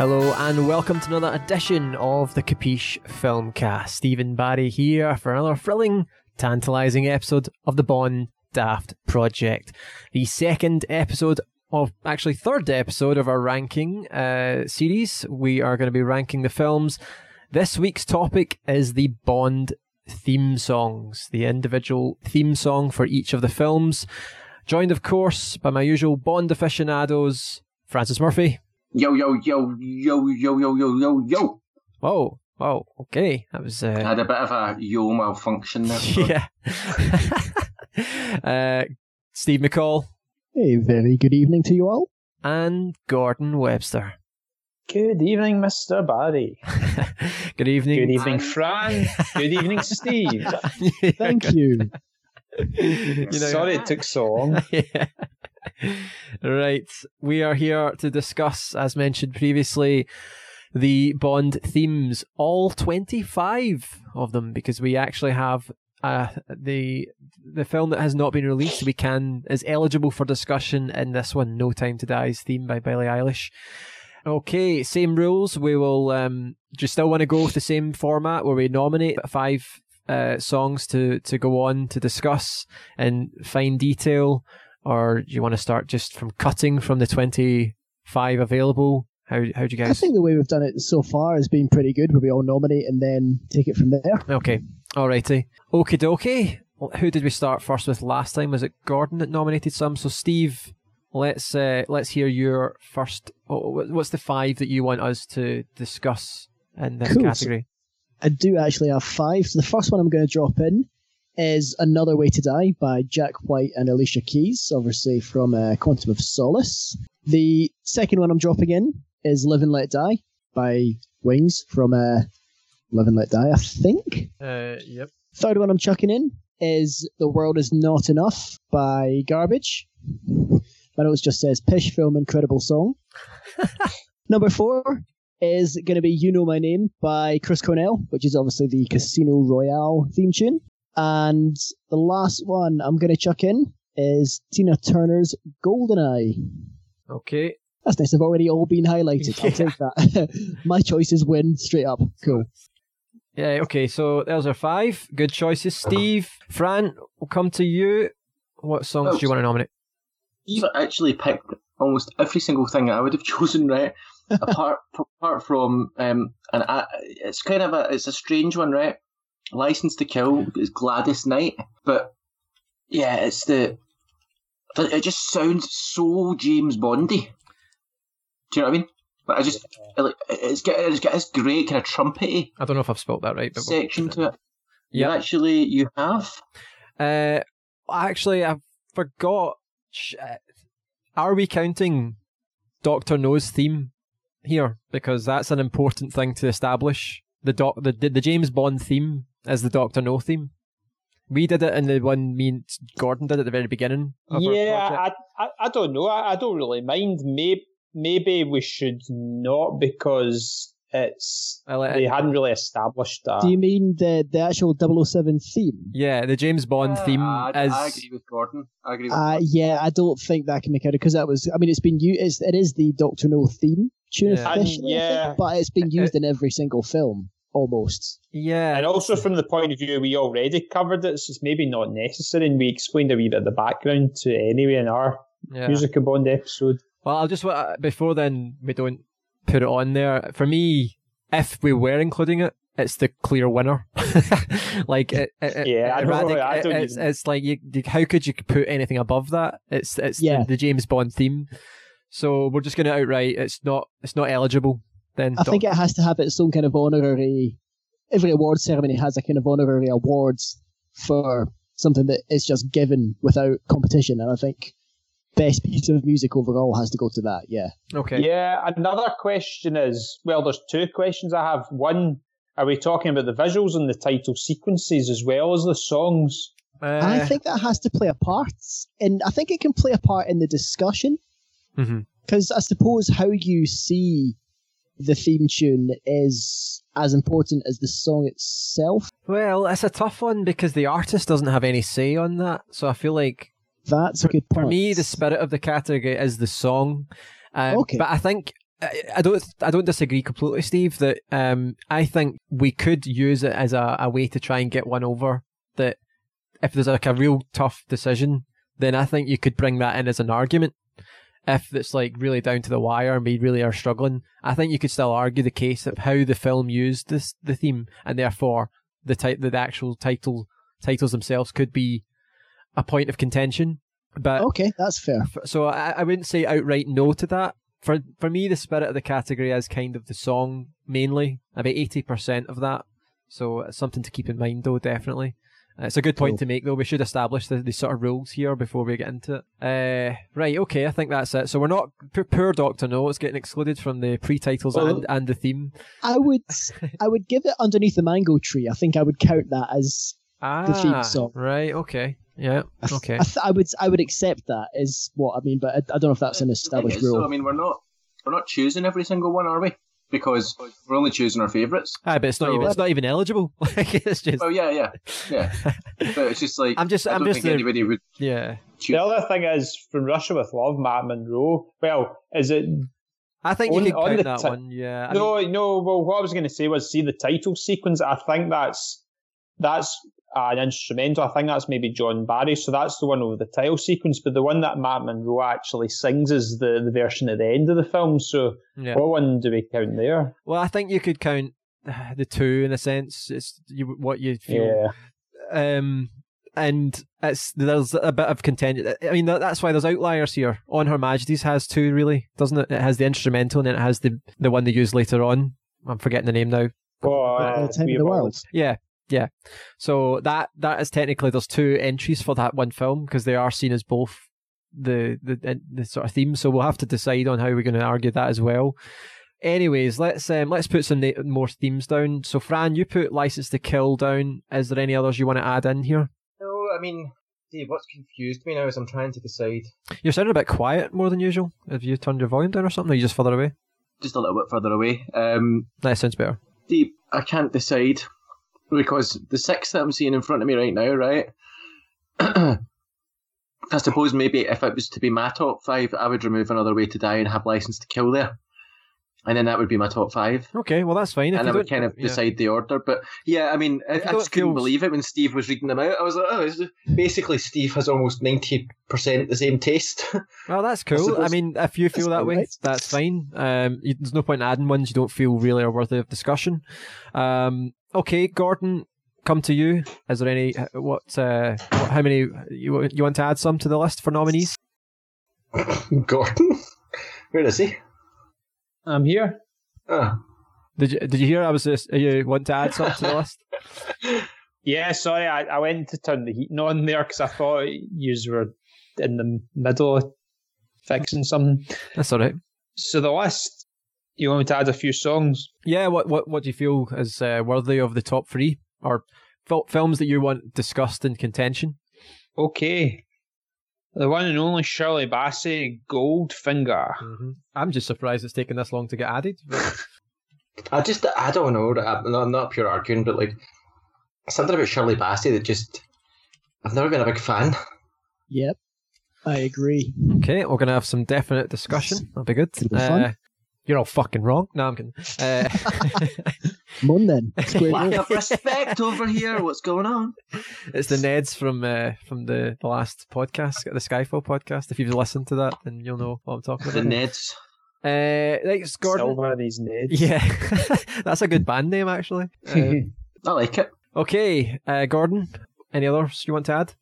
Hello and welcome to another edition of the Capiche Filmcast. Stephen Barry here for another thrilling, tantalising episode of the Bond Daft Project. The second episode of, actually third episode of our ranking uh, series. We are going to be ranking the films. This week's topic is the Bond theme songs, the individual theme song for each of the films. Joined, of course, by my usual Bond aficionados, Francis Murphy. Yo, yo, yo, yo, yo, yo, yo, yo, yo. Whoa, whoa, okay. That was. Uh... I had a bit of a yo malfunction there. yeah. uh, Steve McCall. A very good evening to you all. And Gordon Webster. Good evening, Mr. Barry. good evening. Good evening, Fran. good evening, Steve. Thank you. you know, Sorry it took so long. yeah. Right. We are here to discuss, as mentioned previously, the Bond themes, all 25 of them, because we actually have uh, the the film that has not been released. We can is eligible for discussion in this one, No Time to Die's theme by Billie Eilish. Okay, same rules. We will. Um, do you still want to go with the same format where we nominate five uh, songs to to go on to discuss in fine detail? Or do you want to start just from cutting from the 25 available? How how do you guys? I think the way we've done it so far has been pretty good, where we all nominate and then take it from there. Okay, alrighty, okie dokie. Who did we start first with last time? Was it Gordon that nominated some? So Steve, let's uh, let's hear your first. What's the five that you want us to discuss in this cool. category? I do actually have five. So the first one I'm going to drop in is Another Way to Die by Jack White and Alicia Keys, obviously from uh, Quantum of Solace. The second one I'm dropping in is Live and Let Die by Wings from uh, Live and Let Die, I think. Uh, yep. Third one I'm chucking in is The World Is Not Enough by Garbage. My notes just says Pish Film Incredible Song. Number four is going to be You Know My Name by Chris Cornell, which is obviously the Casino Royale theme tune. And the last one I'm going to chuck in is Tina Turner's Goldeneye. Okay. That's nice. They've already all been highlighted. Yeah. I'll take that. My choices win straight up. Cool. Yeah, okay, so those are five. Good choices. Steve, Fran, we'll come to you. What songs oh, do you want to nominate? Steve actually picked almost every single thing I would have chosen, right? apart apart from um, and I, it's kind of a it's a strange one, right? License to Kill is Gladys Knight, but yeah, it's the it just sounds so James Bondy. Do you know what I mean? But I just like it's got it's got this great kind of trumpety. I don't know if I've spelt that right, but section to it. Yeah, actually, you have. Uh, actually, I forgot. Uh, are we counting Doctor No's theme here? Because that's an important thing to establish. The doc, the the James Bond theme as the Doctor No theme. We did it in the one me and Gordon did at the very beginning. yeah, I, I, I don't know. I, I don't really mind. Maybe maybe we should not because it's they hadn't really established that. Do you mean the the actual 007 theme? Yeah, the James Bond uh, theme. I, is... I agree with Gordon. I agree. With uh, Gordon. Yeah, I don't think that can make it because that was. I mean, it's been used. It is the Doctor No theme tune yeah. officially, yeah. Think, but it's been used in every single film almost. Yeah. And also from the point of view we already covered it, so it's maybe not necessary, and we explained a wee bit of the background to anyway in our yeah. Music Bond episode. Well, I'll just uh, before then we don't put it on there. For me, if we were including it, it's the clear winner. like it, it yeah, it, I I it's, even... it's like you, how could you put anything above that? It's it's yeah. the, the James Bond theme. So we're just going to outright it's not it's not eligible then I think it has to have its own kind of honorary. Every award ceremony has a kind of honorary awards for something that is just given without competition, and I think best piece of music overall has to go to that. Yeah. Okay. Yeah. Another question is well, there's two questions I have. One, are we talking about the visuals and the title sequences as well as the songs? Uh, I think that has to play a part, and I think it can play a part in the discussion. Because mm-hmm. I suppose how you see the theme tune is as important as the song itself. Well, it's a tough one because the artist doesn't have any say on that. So I feel like that's a good point. For me, the spirit of the category is the song. Um, okay. But I think I, I don't I don't disagree completely, Steve. That um, I think we could use it as a, a way to try and get one over. That if there's like a real tough decision, then I think you could bring that in as an argument. If it's like really down to the wire and we really are struggling, I think you could still argue the case of how the film used this the theme, and therefore the type the actual title titles themselves could be a point of contention. But okay, that's fair. So I, I wouldn't say outright no to that. For for me, the spirit of the category is kind of the song mainly, about eighty percent of that. So it's something to keep in mind, though, definitely. It's a good point cool. to make, though. We should establish the, the sort of rules here before we get into it. Uh, right, okay, I think that's it. So we're not poor, Doctor No. It's getting excluded from the pre-titles well, and, and the theme. I would I would give it underneath the mango tree. I think I would count that as ah, the theme song. Right. Okay. Yeah. Okay. I, th- I, would I would accept that is what I mean, but I, I don't know if that's an established rule. So, I mean, we're not we're not choosing every single one, are we? Because we're only choosing our favourites. Ah, but it's not so, even it's not even eligible. like it's just. Oh yeah, yeah, yeah. but it's just like I'm just I am just the, anybody would. Yeah. Choose. The other thing is from Russia with Love, Matt Monro. Well, is it I think on, you can count that t- one. Yeah. I no, mean, no. Well, what I was going to say was see the title sequence. I think that's that's an instrumental. I think that's maybe John Barry. So that's the one with the title sequence. But the one that Matt Monro actually sings is the, the version at the end of the film. So yeah. what one do we count there? Well, I think you could count the two in a sense. It's you, what you feel. Yeah. Um, and it's there's a bit of contention. I mean, that's why there's outliers here. On Her Majesty's has two, really, doesn't it? It has the instrumental and then it has the the one they use later on. I'm forgetting the name now. Oh, uh, Time of the World. Yeah, yeah. So that that is technically there's two entries for that one film because they are seen as both the, the the sort of theme. So we'll have to decide on how we're going to argue that as well. Anyways, let's um, let's put some more themes down. So Fran, you put License to Kill down. Is there any others you want to add in here? No, I mean, Dave, what's confused me now is I'm trying to decide. You're sounding a bit quiet more than usual. Have you turned your volume down or something? Or are you just further away? Just a little bit further away. Um, that sounds better. Dave, I can't decide because the six that I'm seeing in front of me right now, right? I suppose maybe if it was to be my top five, I would remove another way to die and have license to kill there and then that would be my top five. Okay, well that's fine. If and I would kind of yeah. decide the order. But yeah, I mean, I, I, just couldn't believe it when Steve was reading them out. I was like, oh, basically Steve has almost ninety percent the same taste. Well, that's cool. I, I, mean, if you feel that way, right. that's fine. Um, you, there's no point in adding ones you don't feel really are worthy of discussion. Um, okay, Gordon, come to you. Is there any what? Uh, what, how many you you want to add some to the list for nominees? Gordon, where is he? I'm here. Oh. Did you did you hear I was just you want to add something to the list? Yeah, sorry, I, I went to turn the heating on there because I thought you were in the middle of fixing something. That's all right. So the list, you want me to add a few songs? Yeah, what what what do you feel is uh, worthy of the top three or fil- films that you want discussed in contention? Okay, the one and only Shirley Bassey, Goldfinger. Mm-hmm. I'm just surprised it's taken this long to get added. I just, I don't know. I'm not pure arguing, but like something about Shirley Bassey that just, I've never been a big fan. Yep, I agree. Okay, we're gonna have some definite discussion. That'll be good. Be uh, you're all fucking wrong. No, I'm kidding. Uh, Mun then. Lack of respect over here. What's going on? It's the Neds from uh, from the, the last podcast, the Skyfall podcast. If you've listened to that, then you'll know what I'm talking about. The Neds. Uh, thanks, Gordon. Still one of these Neds. Yeah, that's a good band name, actually. Uh, I like it. Okay, uh, Gordon. Any others you want to add?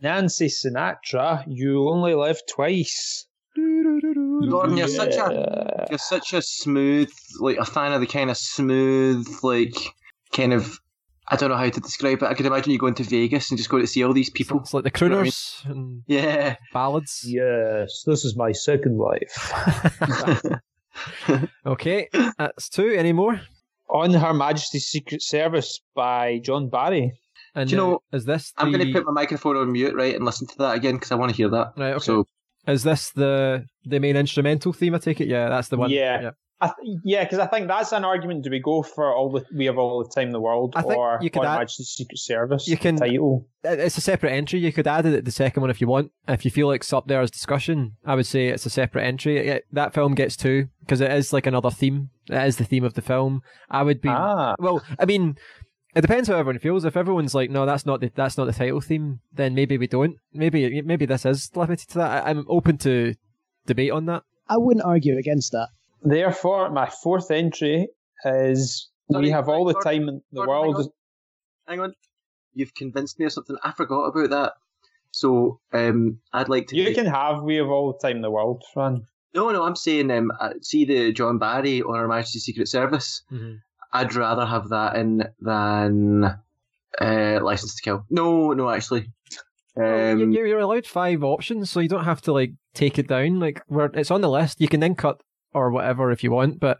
Nancy Sinatra. You only live twice. Gordon, you're yeah. such a you're such a smooth, like a fan of the kind of smooth, like kind of. I don't know how to describe it. I could imagine you going to Vegas and just going to see all these people. It's like the crooners you know I mean? yeah, ballads. Yes, this is my second life. okay, that's two. Any more? On Her Majesty's Secret Service by John Barry. And Do you know, is this? The... I'm going to put my microphone on mute, right, and listen to that again because I want to hear that. Right. Okay. So is this the the main instrumental theme? I take it. Yeah, that's the one. Yeah. yeah. I th- yeah, because I think that's an argument. Do we go for all the we have all the time in the world, I think or you could add- Majesty's Secret Service you can- title? It's a separate entry. You could add it at the second one if you want. If you feel like it's up there as discussion, I would say it's a separate entry. It- that film gets two because it is like another theme. It is the theme of the film. I would be Ah, well. I mean, it depends how everyone feels. If everyone's like, no, that's not the that's not the title theme, then maybe we don't. Maybe maybe this is limited to that. I, I'm open to debate on that. I wouldn't argue against that. therefore, my fourth entry is Sorry, we have all the Gordon, time in the Gordon, hang world. on. Hang on. You've convinced me of something. I forgot about that. So um, I'd like to. You take- can have we have all the time in the world, Fran. No, no, I'm saying um, uh, see the John Barry on Her Majesty's Secret Service. I'd rather have that in than uh, License to Kill. No, no, actually. Well, Um, you- you're allowed five options, so you don't have to like take it down. Like, where it's on the list, you can then cut or whatever if you want. But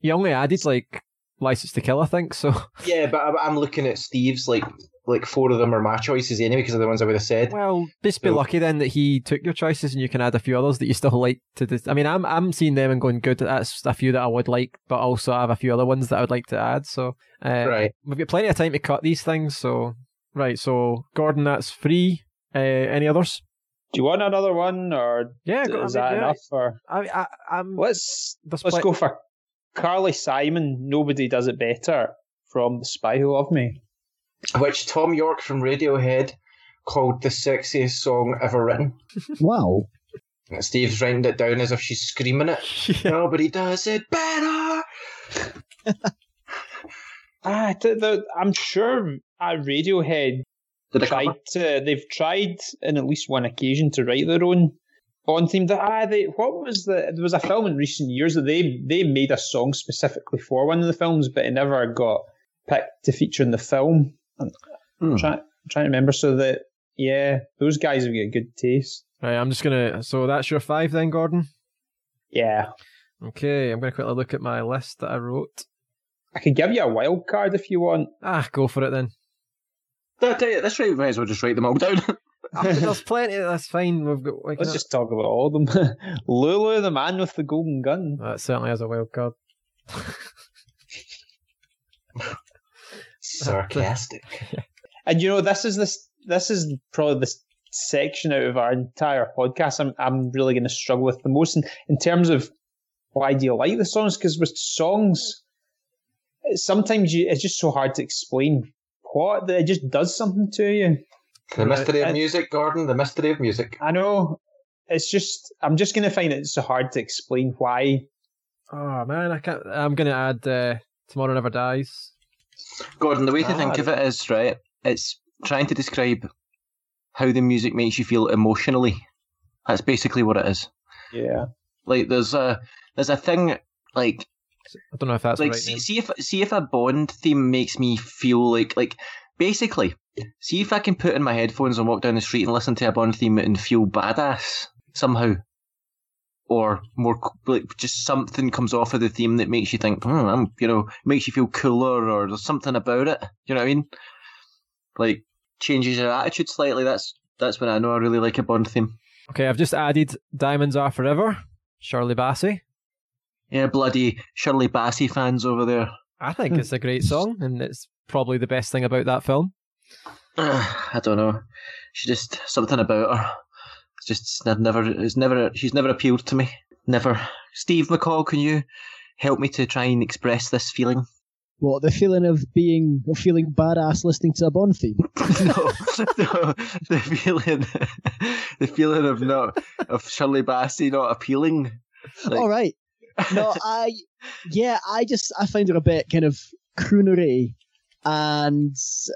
you only added like License to Kill, I think. So, yeah, but I'm, I'm looking at Steve's like like four of them are my choices anyway because they're the ones I would have said. well, just be So- lucky then that he took your choices, and you can add a few others that you still like to. Dis- I mean, I'm I'm seeing them and going good. That's a few that I would like, but also I have a few other ones that I would like to add. So, uh, Right. we've got plenty of time to cut these things. So, right. So, Gordon, that's free. Uh, any others? Do you want another one, or Yeah, go- is I mean, that yeah. enough? Or I, I, I'm. let's there's let's plen- go for Carly Simon. Nobody does it better from The Spy Who Loved Me. Which Thom Yorke from Radiohead called the sexiest song ever written. Wow. And Steve's writing it down as if she's screaming it. Yeah. Nobody does it better. Ah, th- the, I'm sure uh, Radiohead tried to. They've tried in at least one occasion to write their own on theme. That ah, they what was the? There was a film in recent years that they they made a song specifically for one of the films, but it never got picked to feature in the film. I'm Hmm. trying trying to remember. So that yeah, those guys have got good taste. Right, I'm just gonna. So that's your five then, Gordon. Yeah, Okay, I'm gonna quickly look at my list that I wrote. I could give you a wild card if you want. Ah, go for it then. Did I tell right, we might as well just write them all down. Ah, There's plenty. That's fine. We've got. We Let's can, just talk about all of them. Lulu, the man with the golden gun. that certainly has a wild card. Sarcastic. And you know, this is this this is probably the section out of our entire podcast I'm I'm really going to struggle with the most in, in terms of why do you like the songs? Because with songs, sometimes you it's just so hard to explain what that it just does something to you. The mystery of And- music, Gordon. The mystery of music. I know it's just I'm just going to find it so hard to explain why. Oh man, I can't. I'm gonna add uh, "Tomorrow Never Dies." Gordon, the way to Ah, think of it is right. It's trying to describe how the music makes you feel emotionally. That's basically what it is. Yeah, Like there's a there's a thing like I don't know if that's like right. see, see if see if a Bond theme makes me feel like like basically see if I can put in my headphones and walk down the street and listen to a Bond theme and feel badass somehow, or more like just something comes off of the theme that makes you think, oh, I'm you know makes you feel cooler or there's something about it. You know what I mean? Like changes your attitude slightly. That's that's when I know I really like a Bond theme. Okay, I've just added "Diamonds Are Forever." Shirley Bassey. Yeah, bloody Shirley Bassey fans over there. I think it's a great hmm. song, and it's probably the best thing about that film. I don't know. She just something about her. It's just it's never. It's never. She's never appealed to me. Never. Steve McCall, can you help me to try and express this feeling? What the feeling of being of feeling badass listening to a Bond theme? no, no, the feeling, the feeling of not of Shirley Bassey not appealing. Like- All right. No, I yeah, I just I find her a bit kind of croonery, and so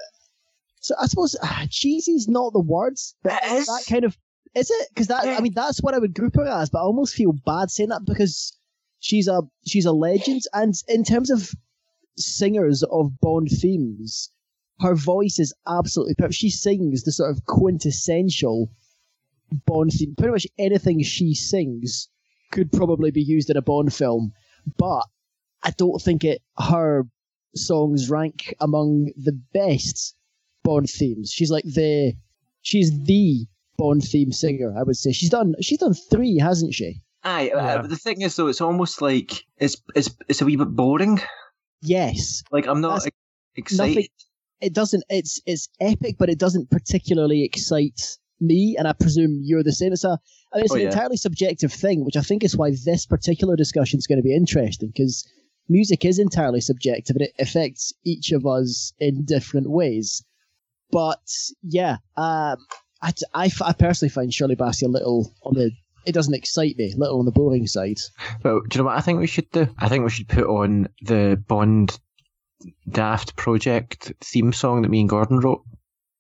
I suppose uh, cheesy's not the words, but It is. that kind of is it because that. I mean that's what I would group her as, but I almost feel bad saying that because she's a she's a legend, and in terms of singers of Bond themes, her voice is absolutely perfect. She sings the sort of quintessential Bond theme. Pretty much anything she sings could probably be used in a Bond film, but I don't think it her songs rank among the best Bond themes. She's like the she's the Bond theme singer, I would say. She's done she's done three, hasn't she? Aye, Yeah. uh, the thing is though, it's almost like it's it's it's a wee bit boring. Yes, Like I'm not That's excited. nothing. It doesn't. It's it's epic, but it doesn't particularly excite me, and I presume you're the same. It's a. I mean, it's Oh, an yeah. entirely subjective thing, which I think is why this particular discussion is going to be interesting because music is entirely subjective and it affects each of us in different ways. But yeah, um, I, I, f- I personally find Shirley Bassey a little on the. It doesn't excite me, a little on the boring side. Well, do you know what I think we should do? I think we should put on the Bond Daft Project theme song that me and Gordon wrote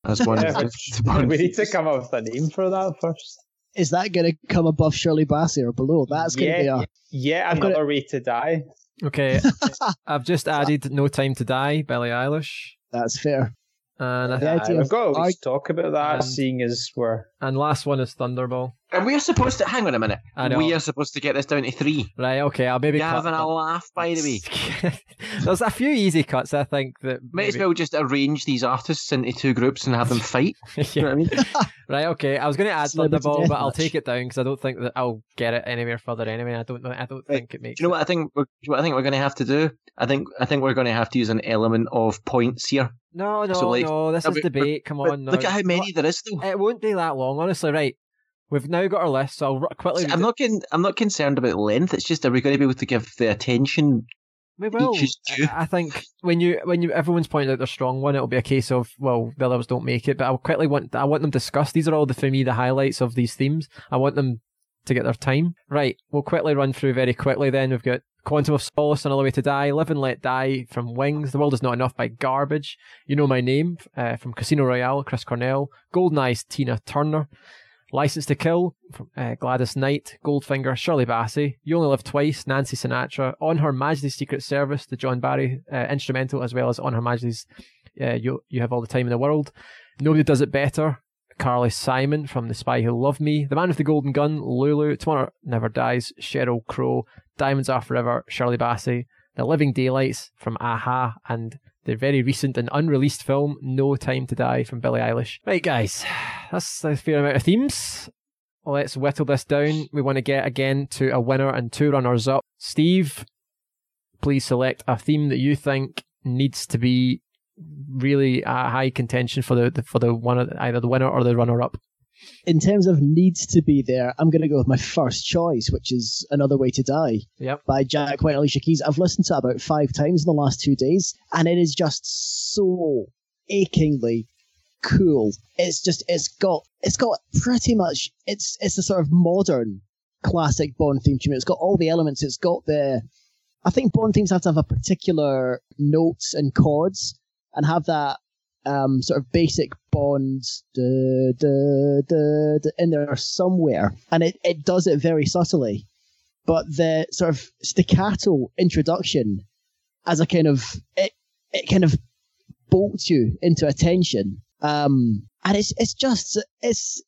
as one Yeah, of the, which- the Bond we need to come up with a name for that first. Is that going to come above Shirley Bassey or below? That's going to yeah, be a. yeah, I'm gonna- another way to die. Okay, I've just added "No Time to Die" Billie Eilish, That's fair. And I, The Aye, idea we've got to at least talk about that, And- seeing as we're and last one is Thunderball. And we're supposed to hang on a minute. I know. We are supposed to get this down to three. Right, okay, I'll maybe You're cut having a laugh, by the way. There's a few easy cuts, I think that Might as well just arrange these artists into two groups and have them fight. You know what I mean? Right, okay. I was going to add Celebrity Thunderball, but I'll take it down because I don't think that I'll get it anywhere further anyway. I don't know. I don't Right. think it makes. Do you know what I think? We're, do you know what I think we're going to have to do? I think I think we're going to have to use an element of points here. No, no, So, like, no. This is but- debate. Come But on. No. look at how many there is, though. It won't be that long, honestly. Right. We've now got our list, so I'll quickly. I'm not con- I'm not concerned about length. It's just are we going to be able to give the attention? We will. each is due. I I think when you when you everyone's pointed out their strong one, it'll be a case of well, the others don't make it. But I'll quickly want I want them discussed. These are all the for me the highlights of these themes. I want them to get their time. Right, we'll quickly run through very quickly. Then we've got Quantum of Solace, Another Way to Die, Live and Let Die from Wings, The World Is Not Enough by Garbage, You Know My Name uh, from Casino Royale, Chris Cornell, Golden Eyes, Tina Turner. License to Kill from uh, Gladys Knight, Goldfinger, Shirley Bassey, You Only Live Twice, Nancy Sinatra, On Her Majesty's Secret Service, the John Barry uh, instrumental, as well as On Her Majesty's uh, You You Have All the Time in the World. Nobody Does It Better, Carly Simon from The Spy Who Loved Me, The Man with the Golden Gun, Lulu, Tomorrow Never Dies, Sheryl Crow, Diamonds Are Forever, Shirley Bassey, The Living Daylights from a-ha, and the very recent and unreleased film No Time to Die from Billie Eilish. Right, guys, that's a fair amount of themes. Let's whittle this down. We want to get again to a winner and two runners up. Steve, please select a theme that you think needs to be really a high contention for the, the for the one either the winner or the runner up. In terms of needs to be there, I'm going to go with my first choice, which is Another Way to Die Yep. by Jack White and Alicia Keys. I've listened to it about five times in the last two days, and it is just so achingly cool. It's just it's got it's got pretty much it's it's a sort of modern classic Bond theme tune. It's got all the elements. It's got the I think Bond themes have to have a particular notes and chords and have that um, sort of basic Bond duh, duh, in there somewhere, and it, it does it very subtly. But the sort of staccato introduction, as a kind of it, it kind of bolts you into attention, um, and it's it's just it's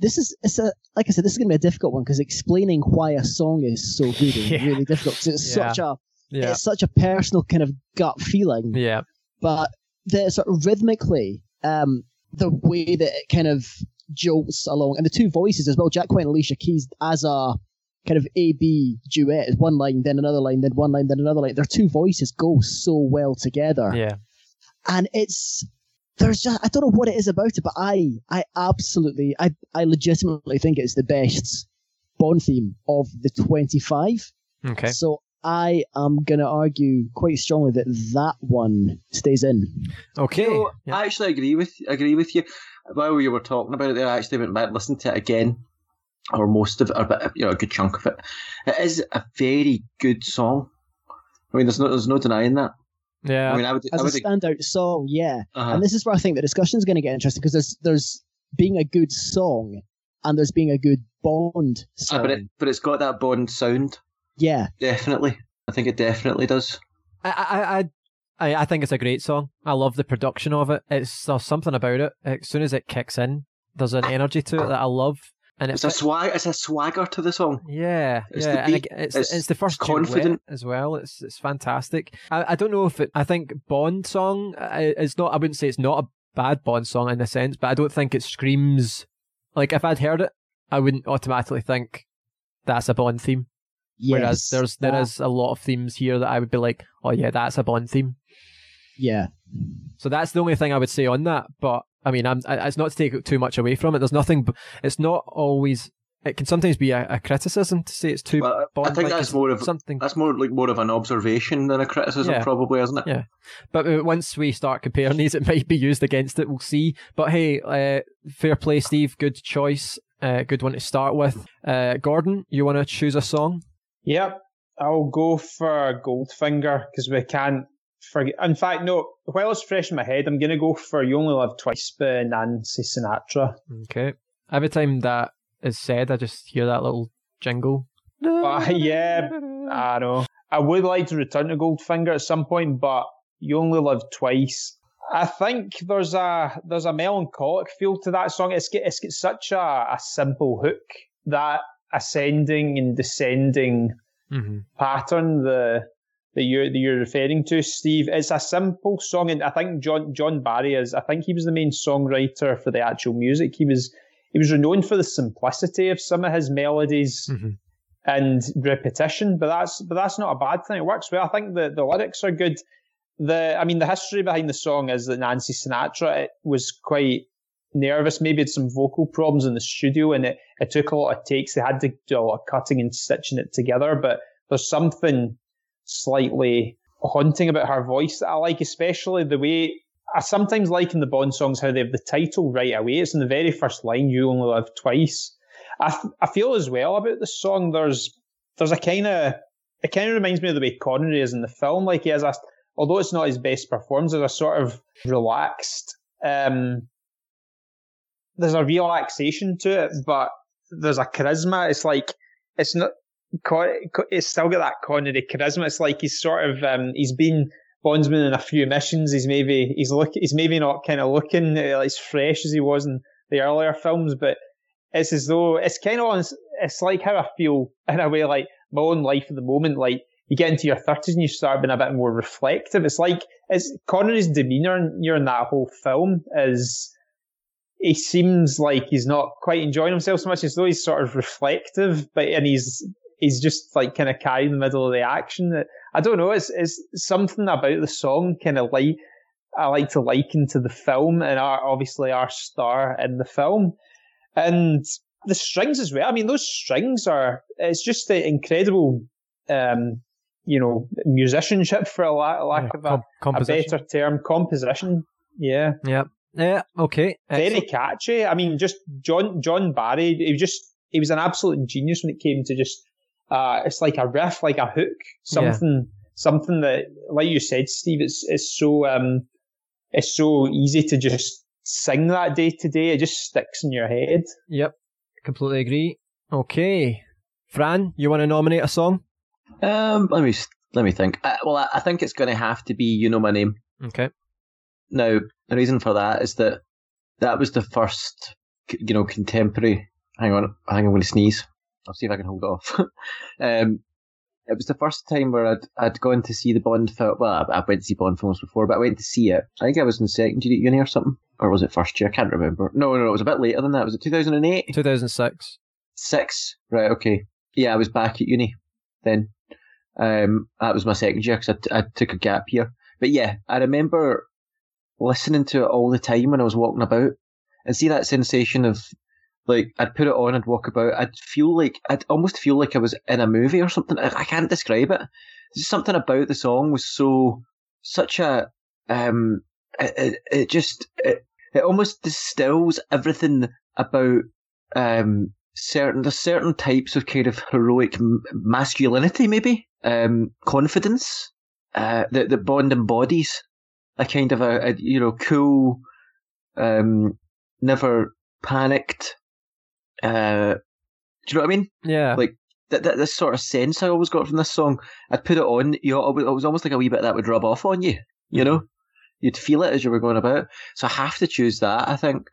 this is it's a like I said, this is going to be a difficult one because explaining why a song is so good is Yeah. really difficult. 'cause it's Yeah. such a Yeah. it's such a personal kind of gut feeling Yeah. but the sort of rhythmically, um, the way that it kind of jolts along, and the two voices as well, Jack White and Alicia Keys as a kind of A B duet, is one line, then another line, then one line, then another line. Their two voices go so well together, Yeah. and it's there's just I don't know what it is about it, but I I absolutely I I legitimately think it's the best Bond theme of the twenty five. Okay. So I am going to argue quite strongly that that one stays in. Okay. So, Yeah. I actually agree with agree with you. While you were talking about it, there, I actually went back and listened to it again, or most of it, or a bit, you know, a good chunk of it. It is a very good song. I mean, there's no there's no denying that. Yeah. I mean, I would, I As a would, standout song, yeah. uh And this is where I think the discussion is going to get interesting because there's there's being a good song and there's being a good Bond song. Ah, but it, but it's got that Bond sound. Yeah, Definitely, I think it definitely does. I, I, I, I, I think it's a great song. I love the production of it. It's there's something about it. As soon as it kicks in, there's an energy to it that I love, and It's it's a swag. It's a swagger to the song. yeah, It's yeah, the beat. ag- it's it's, It's the first confident. as well. It's it's fantastic. I, I don't know if it. I think Bond song. uh, It's not. I wouldn't say it's not a bad Bond song in a sense, but I don't think it screams like if I'd heard it, I wouldn't automatically think that's a Bond theme. Yes, Whereas there's there that- is a lot of themes here that I would be like, oh yeah, that's a Bond theme. Yeah, So that's the only thing I would say on that. But I mean, I'm, I, it's not to take too much away from it. There's nothing. It's not always. It can sometimes be a, a criticism to say it's too Well, I think that's more of something. that's more like more of an observation than a criticism, Yeah. probably, isn't it? Yeah. But uh, once we start comparing these, it might be used against it. We'll see. But hey, uh, fair play, Steve. Good choice. Uh, good one to start with. Uh, Gordon, you want to choose a song? Yep, I'll go for Goldfinger because we can't forget. In fact, no. While it's fresh in my head, I'm gonna go for "You Only Live Twice" by Nancy Sinatra. Okay. Every time that is said, I just hear that little jingle. Uh, yeah, I know. I would like to return to Goldfinger at some point, but you only live twice. I think there's a there's a melancholic feel to that song. It's got, it's got such a, a simple hook that ascending and descending hmm pattern the that you're that you're referring to, Steve. It's a simple song, and I think John John Barry is. I think he was the main songwriter for the actual music. He was he was renowned for the simplicity of some of his melodies hmm and repetition, but that's but that's not a bad thing. It works well. I think the, the lyrics are good. The I mean the history behind the song is that Nancy Sinatra it was quite nervous, maybe had some vocal problems in the studio and it, it took a lot of takes. They had to do a lot of cutting and stitching it together, but there's something slightly haunting about her voice that I like, especially the way I sometimes like in the Bond songs how they have the title right away. It's in the very first line, you only live twice. I I feel as well about the song. There's there's a kind of it kind of reminds me of the way Connery is in the film. Like he has a although it's not his best performance, there's a sort of relaxed. Um, there's a relaxation to it, but there's a charisma. It's like it's not. It's still got that Connery charisma. It's like he's sort of um, he's been bondsman in a few missions. He's maybe he's look he's maybe not kind of looking uh, as fresh as he was in the earlier films, but it's as though it's kind of on, it's like how I feel in a way like my own life at the moment. Like you get into your thirties and you start being a bit more reflective. It's like it's Connery's demeanor during that whole film is he seems like he's not quite enjoying himself so much as though he's sort of reflective, but and he's he's just like kind of carrying the middle of the action. I don't know. It's it's something about the song kind of like I like to liken to the film and our obviously our star in the film. And the strings as well. I mean, those strings are, it's just the incredible, um, you know, musicianship for a lack, lack Yeah, of a, a better term, composition. Yeah. Yeah. Yeah. Okay. Very Excellent. catchy. I mean, just John, John Barry, he was just, he was an absolute genius when it came to just, uh, it's like a riff, like a hook, something, something that, like you said, Steve, it's, it's so, um, it's so easy to just sing that day to day. It just sticks in your head. Yep. Completely agree. Okay. Fran, you want to nominate a song? Um, let me let me think. Uh, well, I, I think it's going to have to be "You Know My Name." Okay. Now, the reason for that is that that was the first, you know, contemporary. Hang on, I think I'm going to sneeze. I'll see if I can hold off. um, it was the first time where I'd I'd gone to see the Bond film. Well, I, I went to see Bond films before, but I went to see it. I think I was in second year at uni or something, or was it first year? I can't remember. No, no, no, it was a bit later than that. Was it 2008? 2006. Six, right? Okay, yeah, I was back at uni then. Um, that was my second year because I, t- I took a gap year. But yeah, I remember listening to it all the time when I was walking about, and see that sensation of like I'd put it on, I'd walk about, I'd feel like I'd almost feel like I was in a movie or something. I, I can't describe it. Something about the song was so such a um, it, it, it just it, it almost distills everything about um certain there's certain types of kind of heroic masculinity maybe um confidence uh that that bond embodies a kind of a, a you know cool um never panicked uh do you know what i mean? Yeah. Like, that, that this sort of sense i always got from this song. I'd put it on you know, it was- almost like a wee bit that would rub off on you you know? You'd feel it as you were going about so i have to choose that i think.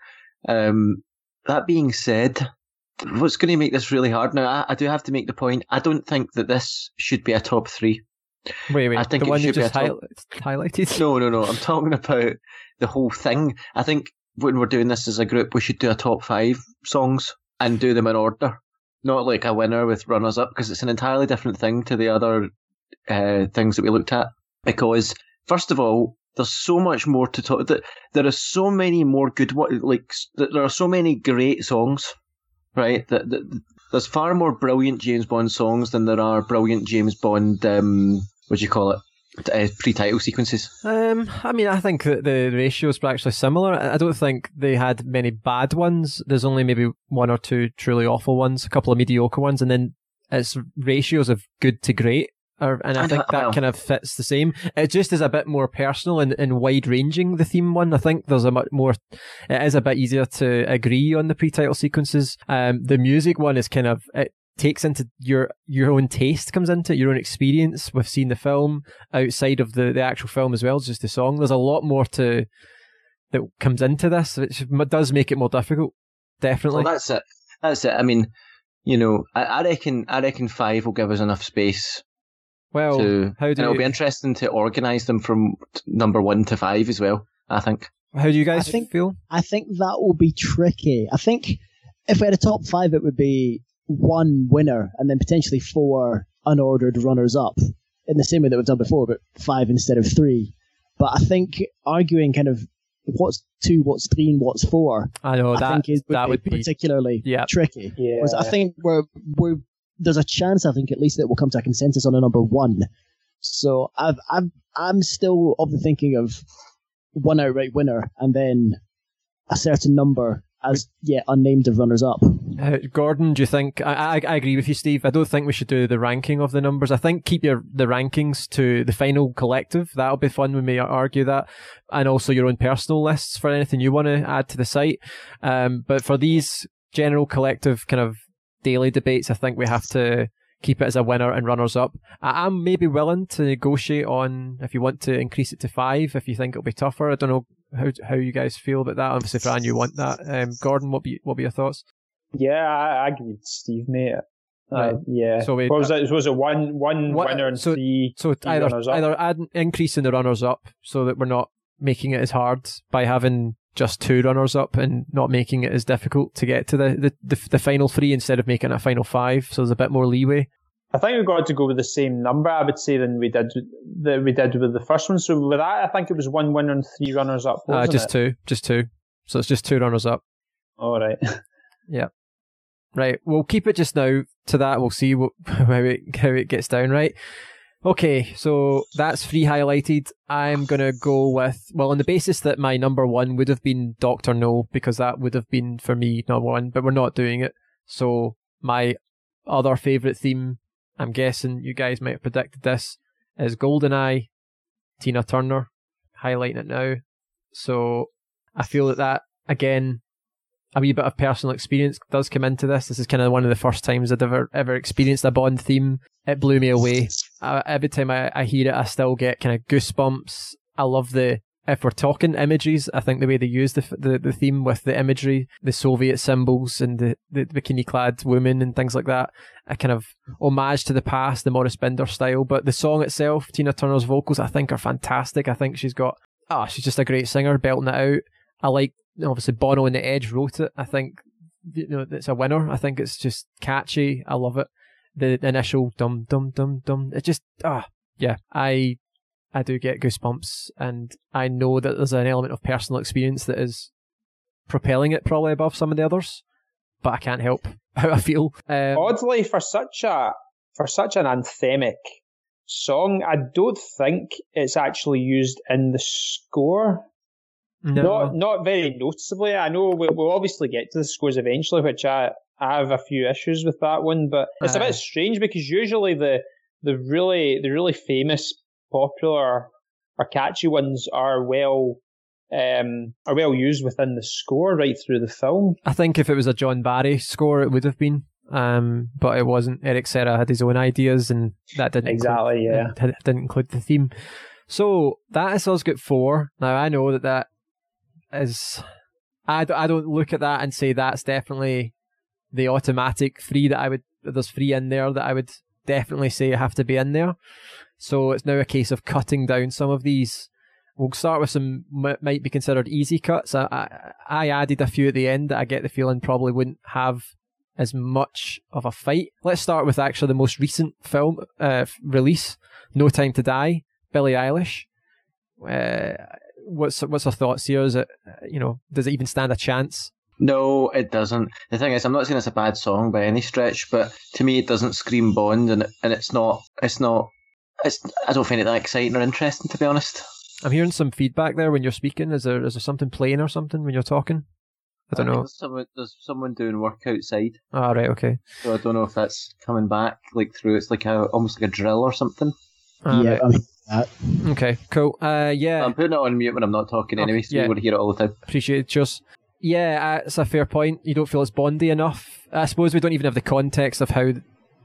Um that being said what's going to make this really hard? Now I, I do have to make the point i don't think that this should be a top three wait, wait. I think the it one you just a hi- top- highlighted? no no no i'm talking about the whole thing i think when we're doing this as a group we should do a top five songs and do them in order not like a winner with runners up because it's an entirely different thing to the other uh, things that we looked at. Because first of all, there's so much more to talk. That there are so many more good, like there are so many great songs, right? That, that there's far more brilliant James Bond songs than there are brilliant James Bond. Um, what do you call it? Uh, pre-title sequences. Um, I mean, I think that the ratios were actually similar. I don't think they had many bad ones. There's only maybe one or two truly awful ones, a couple of mediocre ones, and then it's ratios of good to great. and I think that kind of fits the same. It just is a bit more personal and, and wide ranging. The theme one, I think there's a much more. It is a bit easier to agree on the pre-title sequences. Um, the music one is kind of it takes into your your own taste comes into it, your own experience with seeing the film outside of the, the actual film as well as just the song. There's a lot more to that comes into this, which does make it more difficult. Definitely. Well, that's it. That's it. I mean, you know, I, I reckon I reckon five will give us enough space. Well, to, how do it'll you... be interesting to organise them from number one to five as well. I think. How do you guys I think, feel? I think that will be tricky. I think if we had a top five, it would be one winner and then potentially four unordered runners up in the same way that we've done before, but five instead of three. But I think arguing kind of what's two, what's three, and what's four. I know I that think is, would that be would be particularly yeah. tricky. Yeah. I think we're we're there's a chance I think at least that we'll come to a consensus on a number one. So I've I've I'm still of the thinking of one outright winner and then a certain number as yet unnamed of runners up. Uh, Gordon, do you think? I, I, I agree with you, Steve. I don't think we should do the ranking of the numbers. I think keep your the rankings to the final collective. That'll be fun. We may argue that, and also your own personal lists for anything you want to add to the site. Um, but for these general collective kind of daily debates, I think we have to keep it as a winner and runners up. I am maybe willing to negotiate on if you want to increase it to five, if you think it'll be tougher. I don't know how how you guys feel about that. Obviously, Fran, you want that. Um, Gordon, what be what be your thoughts? Yeah, I, I agree with Steve, mate. Uh, yeah. So we, what was it? Was it one one what, winner and so, three? So three either runners up? either add increasing the runners up so that we're not making it as hard by having just two runners up and not making it as difficult to get to the, the, the, the final three instead of making a final five. So there's a bit more leeway. I think we've got to go with the same number, I would say, than we did that we did with the first one. So with that, I think it was one winner and three runners up. Uh, just it? two, just two. So it's just two runners up. All right. yeah. Right. We'll keep it just now to that. We'll see what, how it how it gets down. Right. Okay. So that's three highlighted. I'm gonna go with well on the basis that my number one would have been Doctor No because that would have been for me number one, but we're not doing it. So my other favorite theme I'm guessing you guys might have predicted this, is Goldeneye, Tina Turner, highlighting it now. So I feel that that, again, a wee bit of personal experience does come into this. This is kind of one of the first times I'd ever ever experienced a Bond theme. It blew me away. Uh, every time I, I hear it, I still get kind of goosebumps. I love the if we're talking images, I think the way they use the, the, the theme with the imagery, the Soviet symbols and the, the bikini clad women and things like that, a kind of homage to the past, the Maurice Binder style. But the song itself, Tina Turner's vocals, I think are fantastic. I think she's got, ah, oh, she's just a great singer, belting it out. I like, obviously, Bono and the Edge wrote it. I think, you know, it's a winner. I think it's just catchy. I love it. The, the initial dum dum dum dum. It just, ah, yeah. I I do get goosebumps, and I know that there's an element of personal experience that is propelling it probably above some of the others, but I can't help how I feel. Um, Oddly, for such a for such an anthemic song, I don't think it's actually used in the score. No. Not not very noticeably. I know we'll, we'll obviously get to the scores eventually, which I, I have a few issues with that one, but it's a bit strange because usually the the really the really famous popular or catchy ones are well um, are well used within the score right through the film. I think if it was a John Barry score, it would have been, um, but it wasn't. Eric Serra had his own ideas, and that didn't exactly, include, yeah, didn't include the theme. So that is us got four. Now I know that that is. I don't, I don't look at that and say that's definitely the automatic three that I would. There's three in there that I would definitely say have to be in there. So it's now a case of cutting down some of these. We'll start with some might be considered easy cuts. I, I, I added a few at the end that I get the feeling probably wouldn't have as much of a fight. Let's start with actually the most recent film uh, release, No Time to Die, Billie Eilish. Uh, what's what's our thoughts here? Is it you know does it even stand a chance? No, it doesn't. The thing is, I'm not saying it's a bad song by any stretch, but to me, it doesn't scream Bond, and and it's not. It's not. It's. I don't find it that exciting or interesting, to be honest. I'm hearing some feedback there when you're speaking. Is there is there something playing or something when you're talking? I don't I know. There's someone, there's someone doing work outside. Ah, right, okay. So I don't know if that's coming back like through. It's like a almost like a drill or something. Ah, yeah, right. I mean, that. Okay, cool. Uh, yeah. I'm putting it on mute when I'm not talking anyway, so yeah. you want to hear it all the time. Appreciate it, just. Yeah, uh, it's a fair point. You don't feel it's Bondy enough. I suppose we don't even have the context of how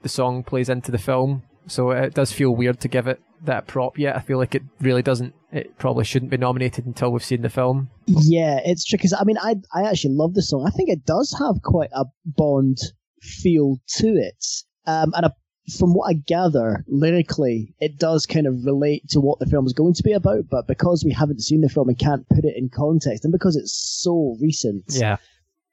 the song plays into the film, so it does feel weird to give it that prop yet. I feel like it really doesn't. It probably shouldn't be nominated until we've seen the film. Yeah, it's tricky. Cause, I mean, I I actually love the song. I think it does have quite a Bond feel to it. Um, and a from what I gather, lyrically, it does kind of relate to what the film is going to be about, but because we haven't seen the film and can't put it in context, and because it's so recent, yeah,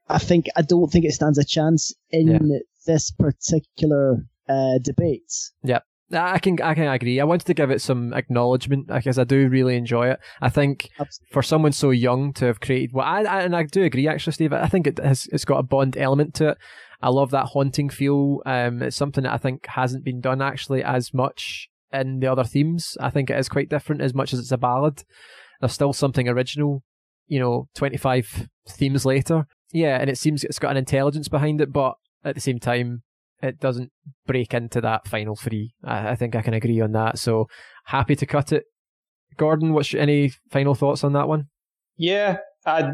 I think I don't think it stands a chance in yeah. this particular uh, debate. Yeah. I can I can agree. I wanted to give it some acknowledgement because I do really enjoy it. I think Absolutely. for someone so young to have created what well, I, I, and I do agree actually, Steve. I think it has it's got a Bond element to it. I love that haunting feel. Um, it's something that I think hasn't been done actually as much in the other themes. I think it is quite different as much as it's a ballad. There's still something original, you know, 25 themes later. Yeah, and it seems it's got an intelligence behind it, but at the same time, it doesn't break into that final three. I, I think I can agree on that. So happy to cut it. Gordon, what's any final thoughts on that one? Yeah, I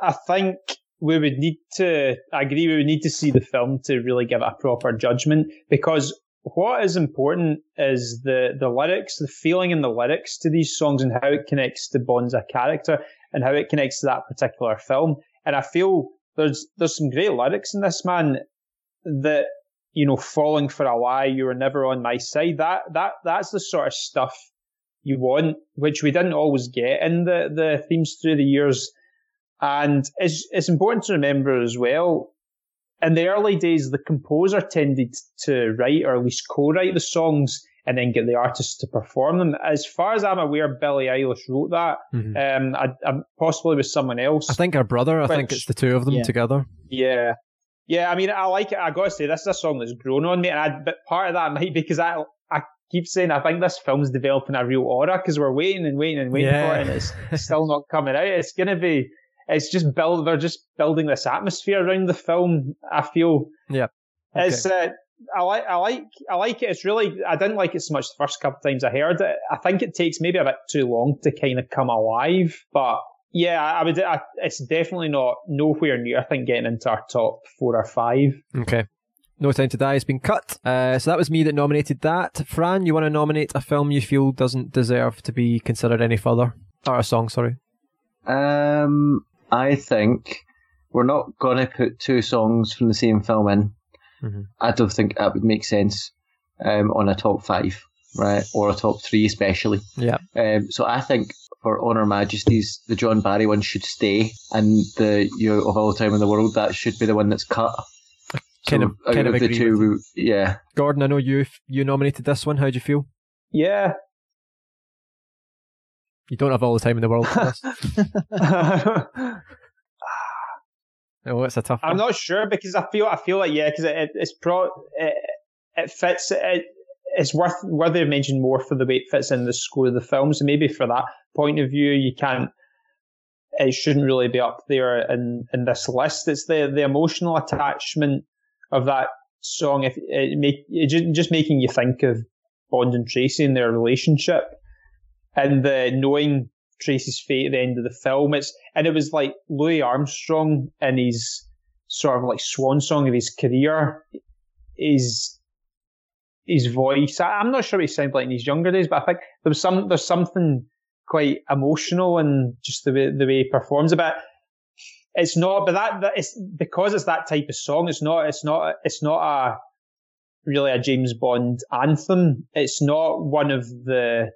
I think we would need to, I agree, we would need to see the film to really give it a proper judgment because what is important is the, the lyrics, the feeling in the lyrics to these songs and how it connects to Bond's character and how it connects to that particular film. And I feel there's, there's some great lyrics in this, man, that, you know, falling for a lie, you were never on my side. That, that, that's the sort of stuff you want, which we didn't always get in the, the themes through the years. And it's, it's important to remember as well, in the early days, the composer tended to write or at least co-write the songs and then get the artists to perform them. As far as I'm aware, Billie Eilish wrote that, mm-hmm. um, I, I, possibly with someone else. I think her brother. I think it's the two of them yeah. together. Yeah, yeah. I mean, I like it. I gotta say, this is a song that's grown on me, and I, but part of that might be because I, I keep saying I think this film's developing a real aura because we're waiting and waiting and waiting yeah. for it, and it's still not coming out. It's gonna be it's just build. They're just building this atmosphere around the film. I feel. Yeah. Okay. It's. Uh, I like. I like. I like it. It's really. I didn't like it so much the first couple of times I heard it. I think it takes maybe a bit too long to kind of come alive. But yeah, I would. I, it's definitely not nowhere near. I think getting into our top four or five. Okay. No Time to Die has been cut. Uh, so that was me that nominated that. Fran, you want to nominate a film you feel doesn't deserve to be considered any further? Or a song, sorry. Um, I think we're not going to put two songs from the same film in. Mm-hmm. I don't think that would make sense um, on a top five, right, or a top three especially. Yeah. Um, so I think for On Her Majesty's, the John Barry one should stay, and the You know, of All Time in the World that should be the one that's cut. Kind so of, kind of, of the two, yeah. Gordon, I know you you nominated this one. How do you feel? Yeah, you don't have all the time in the world for this. oh, it's a tough. I'm one. not sure because I feel I feel like yeah, because it, it's pro it, it fits it, it's worth worthy of mention more for the way it fits in the score of the film. So maybe for that point of view, you can't. It shouldn't really be up there in in this list. It's the the emotional attachment of that song. If it make it just, just making you think of Bond and Tracy and their relationship and the knowing Tracy's fate at the end of the film. It's and it was like Louis Armstrong in his sort of like swan song of his career. His his voice. I, am not sure what he sounded like in his younger days, but I think there was some there's something quite emotional and just the way the way he performs. But it's not. But that it's because it's that type of song. It's not. It's not. It's not a really a James Bond anthem. It's not one of the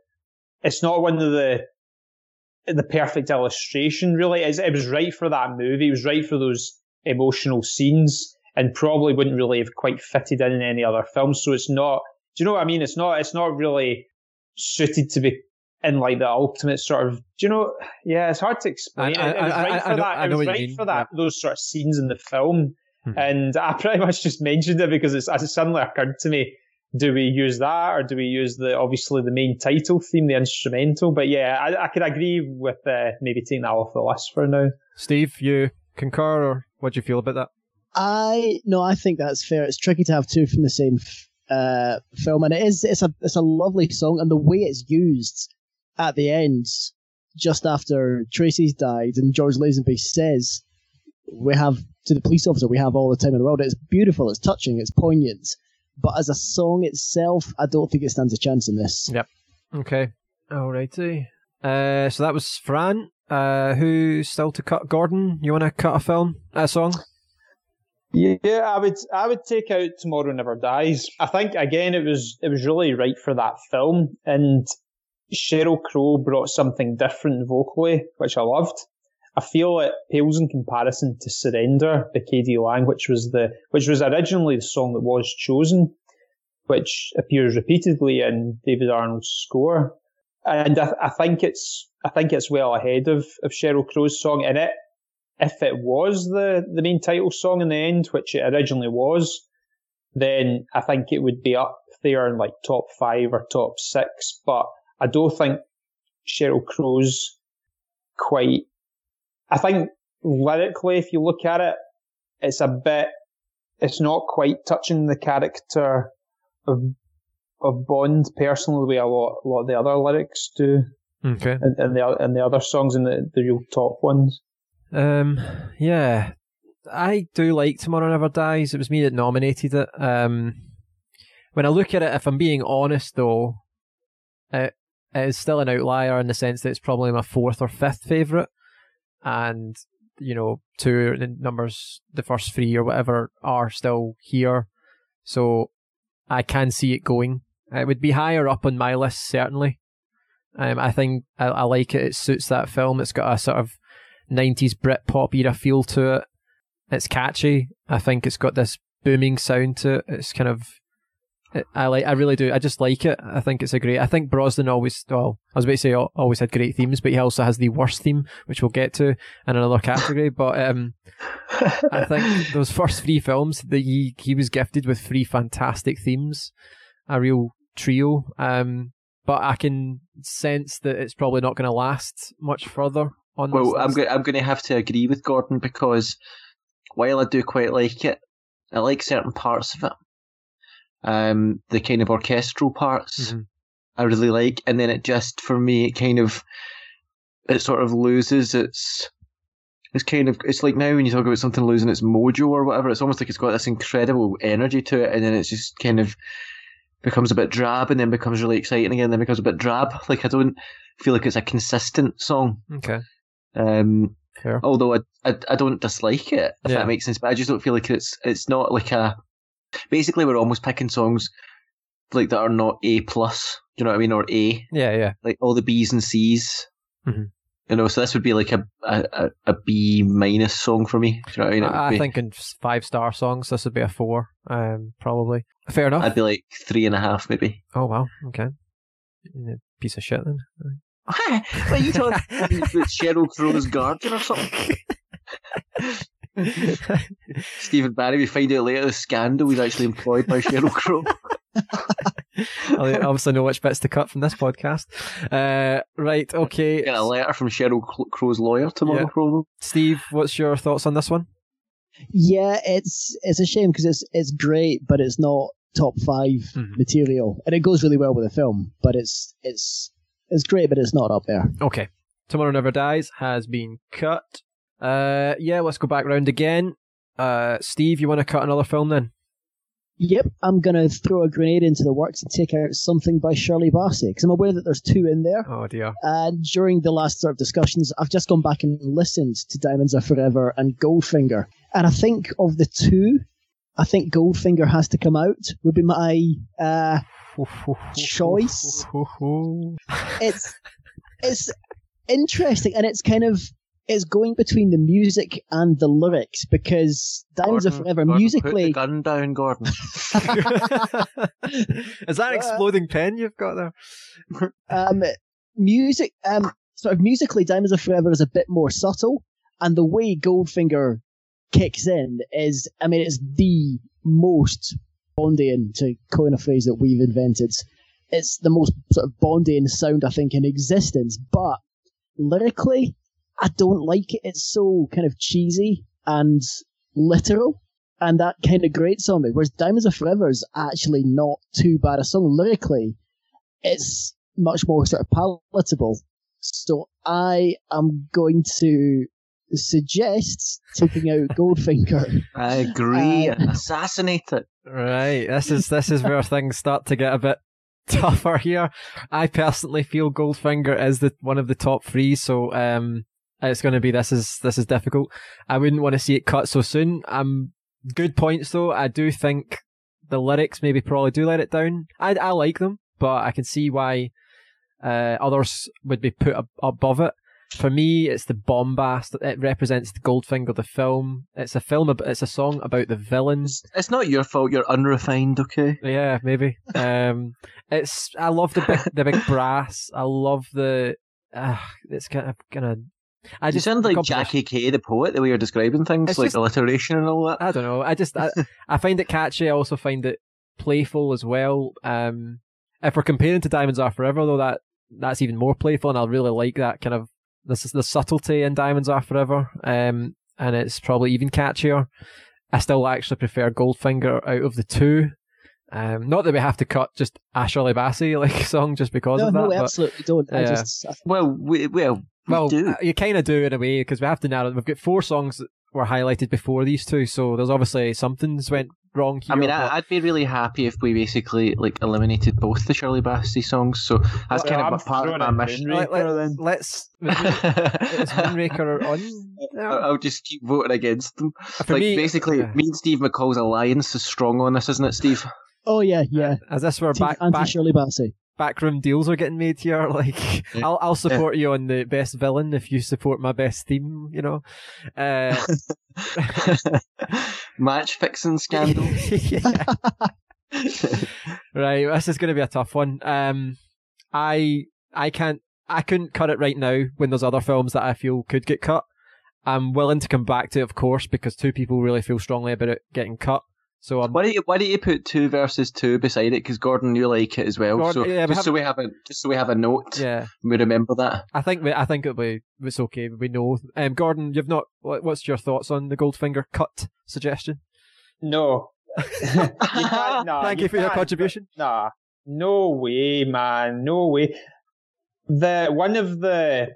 it's not one of the the perfect illustration. Really, it was right for that movie. It was right for those emotional scenes. and probably wouldn't really have quite fitted in in any other film. So it's not. Do you know what I mean? It's not. It's not really suited to be in like the ultimate sort of. Do you know? Yeah, it's hard to explain. I, it, it was right I, for I know, that. I It was right for that. Those sort of scenes in the film, Mhm. and I pretty much just mentioned it because it's, it suddenly occurred to me. Do we use that, or do we use the obviously the main title theme, the instrumental? But yeah, I, I could agree with uh, maybe taking that off the list for now. Steve, you concur, or what do you feel about that? I no, I think that's fair. It's tricky to have two from the same uh, film, and it is. It's a it's a lovely song, and the way it's used at the end, just after Tracy's died, and George Lazenby says, "We have to the police officer, we have all the time in the world." It's beautiful, it's touching, it's poignant, but as a song itself, I don't think it stands a chance in this. Yep. Okay, alrighty. Uh, so that was Fran. Uh, who's still to cut? Gordon, you want to cut a film, a song? Yeah, I would I would take out Tomorrow Never Dies. I think again it was it was really right for that film and Sheryl Crow brought something different vocally, which I loved. I feel it pales in comparison to Surrender by k.d. lang, which was the which was originally the song that was chosen, which appears repeatedly in David Arnold's score. And I, I think it's I think it's well ahead of, of Sheryl Crow's song in it if it was the, the main title song in the end, which it originally was, then I think it would be up there in like top five or top six. But I don't think Sheryl Crow's quite. I think lyrically, if you look at it, it's a bit. It's not quite touching the character of of Bond personally the way a lot, a lot of the other lyrics do, Okay. and, and the and the other songs and the, the real top ones. Um, yeah, I do like Tomorrow Never Dies. It was me that nominated it. Um, when I look at it, if I'm being honest, though, it, it is still an outlier in the sense that it's probably my fourth or fifth favorite, and you know, two the numbers, the first three or whatever, are still here. So I can see it going. It would be higher up on my list certainly. Um, I think I, I like it. It suits that film. It's got a sort of 90s Britpop era feel to it. It's catchy. I think it's got this booming sound to it. It's kind of I like I really do. I just like it. I think it's a great I think Brosnan always well, I was about to say always had great themes, but he also has the worst theme, which we'll get to in another category. but um I think those first three films that he he was gifted with three fantastic themes. A real trio. Um but I can sense that it's probably not going to last much further on this Well, I'm go- I'm going to have to agree with Gordon because while I do quite like it, I like certain parts of it. Um, the kind of orchestral parts Mhm. I really like, and then it just for me it kind of it sort of loses its. It's kind of it's like now when you talk about something losing its mojo or whatever, it's almost like it's got this incredible energy to it, and then it's just kind of becomes a bit drab, and then becomes really exciting again, then becomes a bit drab. Like I don't feel like it's a consistent song. Okay. Um, Fair. although I, I I don't dislike it if Yeah. that makes sense, but I just don't feel like it's it's not like a. Basically, we're almost picking songs like that are not A plus. Do you know what I mean? Or A, Yeah, yeah. like all the B's and C's. Mhm. You know, so this would be like a a, a, B minus song for me. Do you know what I mean? I, be- think in five star songs, this would be a four, um, probably. Fair enough. I'd be like three and a half, maybe. Oh wow, okay. Piece of shit then. what are you talking? It's Sheryl Crow's Garden or something? Stephen Barry, we find out later the scandal was actually employed by Sheryl Crow. I obviously know which bits to cut from this podcast. Uh, right, okay. Get a letter from Sheryl Crow's lawyer tomorrow, Yeah. probably. Steve, what's your thoughts on this one? Yeah, it's it's a shame because it's it's great, but it's not top 5 Mhm. material, and it goes really well with the film. But it's it's it's great, but it's not up there. Okay. Tomorrow Never Dies has been cut. Uh, yeah, let's go back round again. Uh, Steve, you want to cut another film then? Yep, I'm gonna throw a grenade into the works and take out something by Shirley Bassey because I'm aware that there's two in there. Oh dear. And during the last sort of discussions, I've just gone back and listened to Diamonds Are Forever and Goldfinger, and I think of the two, I think Goldfinger has to come out. Would be my uh, Choice? it's it's interesting and it's kind of is going between the music and the lyrics because Diamonds Are Forever Gordon, musically. Put the gun down, Gordon. Is that an exploding pen you've got there? um, music, um, sort of musically, Diamonds Are Forever is a bit more subtle, and the way Goldfinger kicks in is, I mean, it's the most Bondian, to coin a phrase that we've invented. It's the most sort of Bondian sound, I think, in existence, but lyrically, I don't like it. It's so kind of cheesy and literal, and that kind of grates on me. Whereas Diamonds Are Forever is actually not too bad a song lyrically. It's much more sort of palatable. So I am going to suggest taking out Goldfinger. I agree. Uh, Assassinate it. Right. This is this is where things start to get a bit tougher here. I personally feel Goldfinger is the one of the top three, so um it's gonna be this is this is difficult. I wouldn't want to see it cut so soon. Um good points though. I do think the lyrics maybe probably do let it down. I I like them, but I can see why uh, others would be put ab- above it. For me, it's the bombast. It represents the Goldfinger, the film. It's a film. Ab- it's a song about the villains. It's not your fault. You're unrefined, okay? Yeah, maybe. Um, it's. I love the big, the big brass. I love the. Uh, it's kind of kind I You just sound like Jackie Kay, the poet, the way you're describing things, It's like just- alliteration and all that. I don't know. I just I, I find it catchy. I also find it playful as well. Um, if we're comparing to Diamonds Are Forever, though, that that's even more playful, and I really like that kind of this is the subtlety in Diamonds Are Forever. Um, and it's probably even catchier. I still actually prefer Goldfinger out of the two. Um, not that we have to cut just a Shirley Bassey like song just because no, of that. no, but- absolutely don't. I yeah. just, I Well, we, well, we well, do. uh, you kind of do in a way because we have to narrow. We've got four songs that were highlighted before these two, so there's obviously something's went wrong here. I mean, but- I, I'd be really happy if we basically like eliminated both the Shirley Bassey songs. So that's Well, kind I'm of a part of my mission. Let- Moonraker then. let's. Is Moonraker on? there? I'll I'll just keep voting against them. For like me, basically, yeah. me and Steve McCall's alliance is strong on this, isn't it, Steve? oh yeah, yeah. As this where Team back anti back Shirley Bassey. Backroom deals are getting made here. Like, Yeah. I'll I'll support you on the best villain if you support my best theme. You know. Uh, Match fixing scandal. Right, this is going to be a tough one. Um, I I can't I couldn't cut it right now when there's other films that I feel could get cut. I'm willing to come back to it, of course, because two people really feel strongly about it getting cut. So I'm Why don't you Why don't you put two versus two beside it? Because Gordon, you like it as well. Gordon- so yeah, we just so we have a just so we have a note, yeah. we remember that. I think we, I think it'll be it's okay. We know. Um, Gordon, you've not. What, what's your thoughts on the Goldfinger cut suggestion? No. you nah, Thank you, for your can't- contribution. Nah, no way, man, no way. The one of the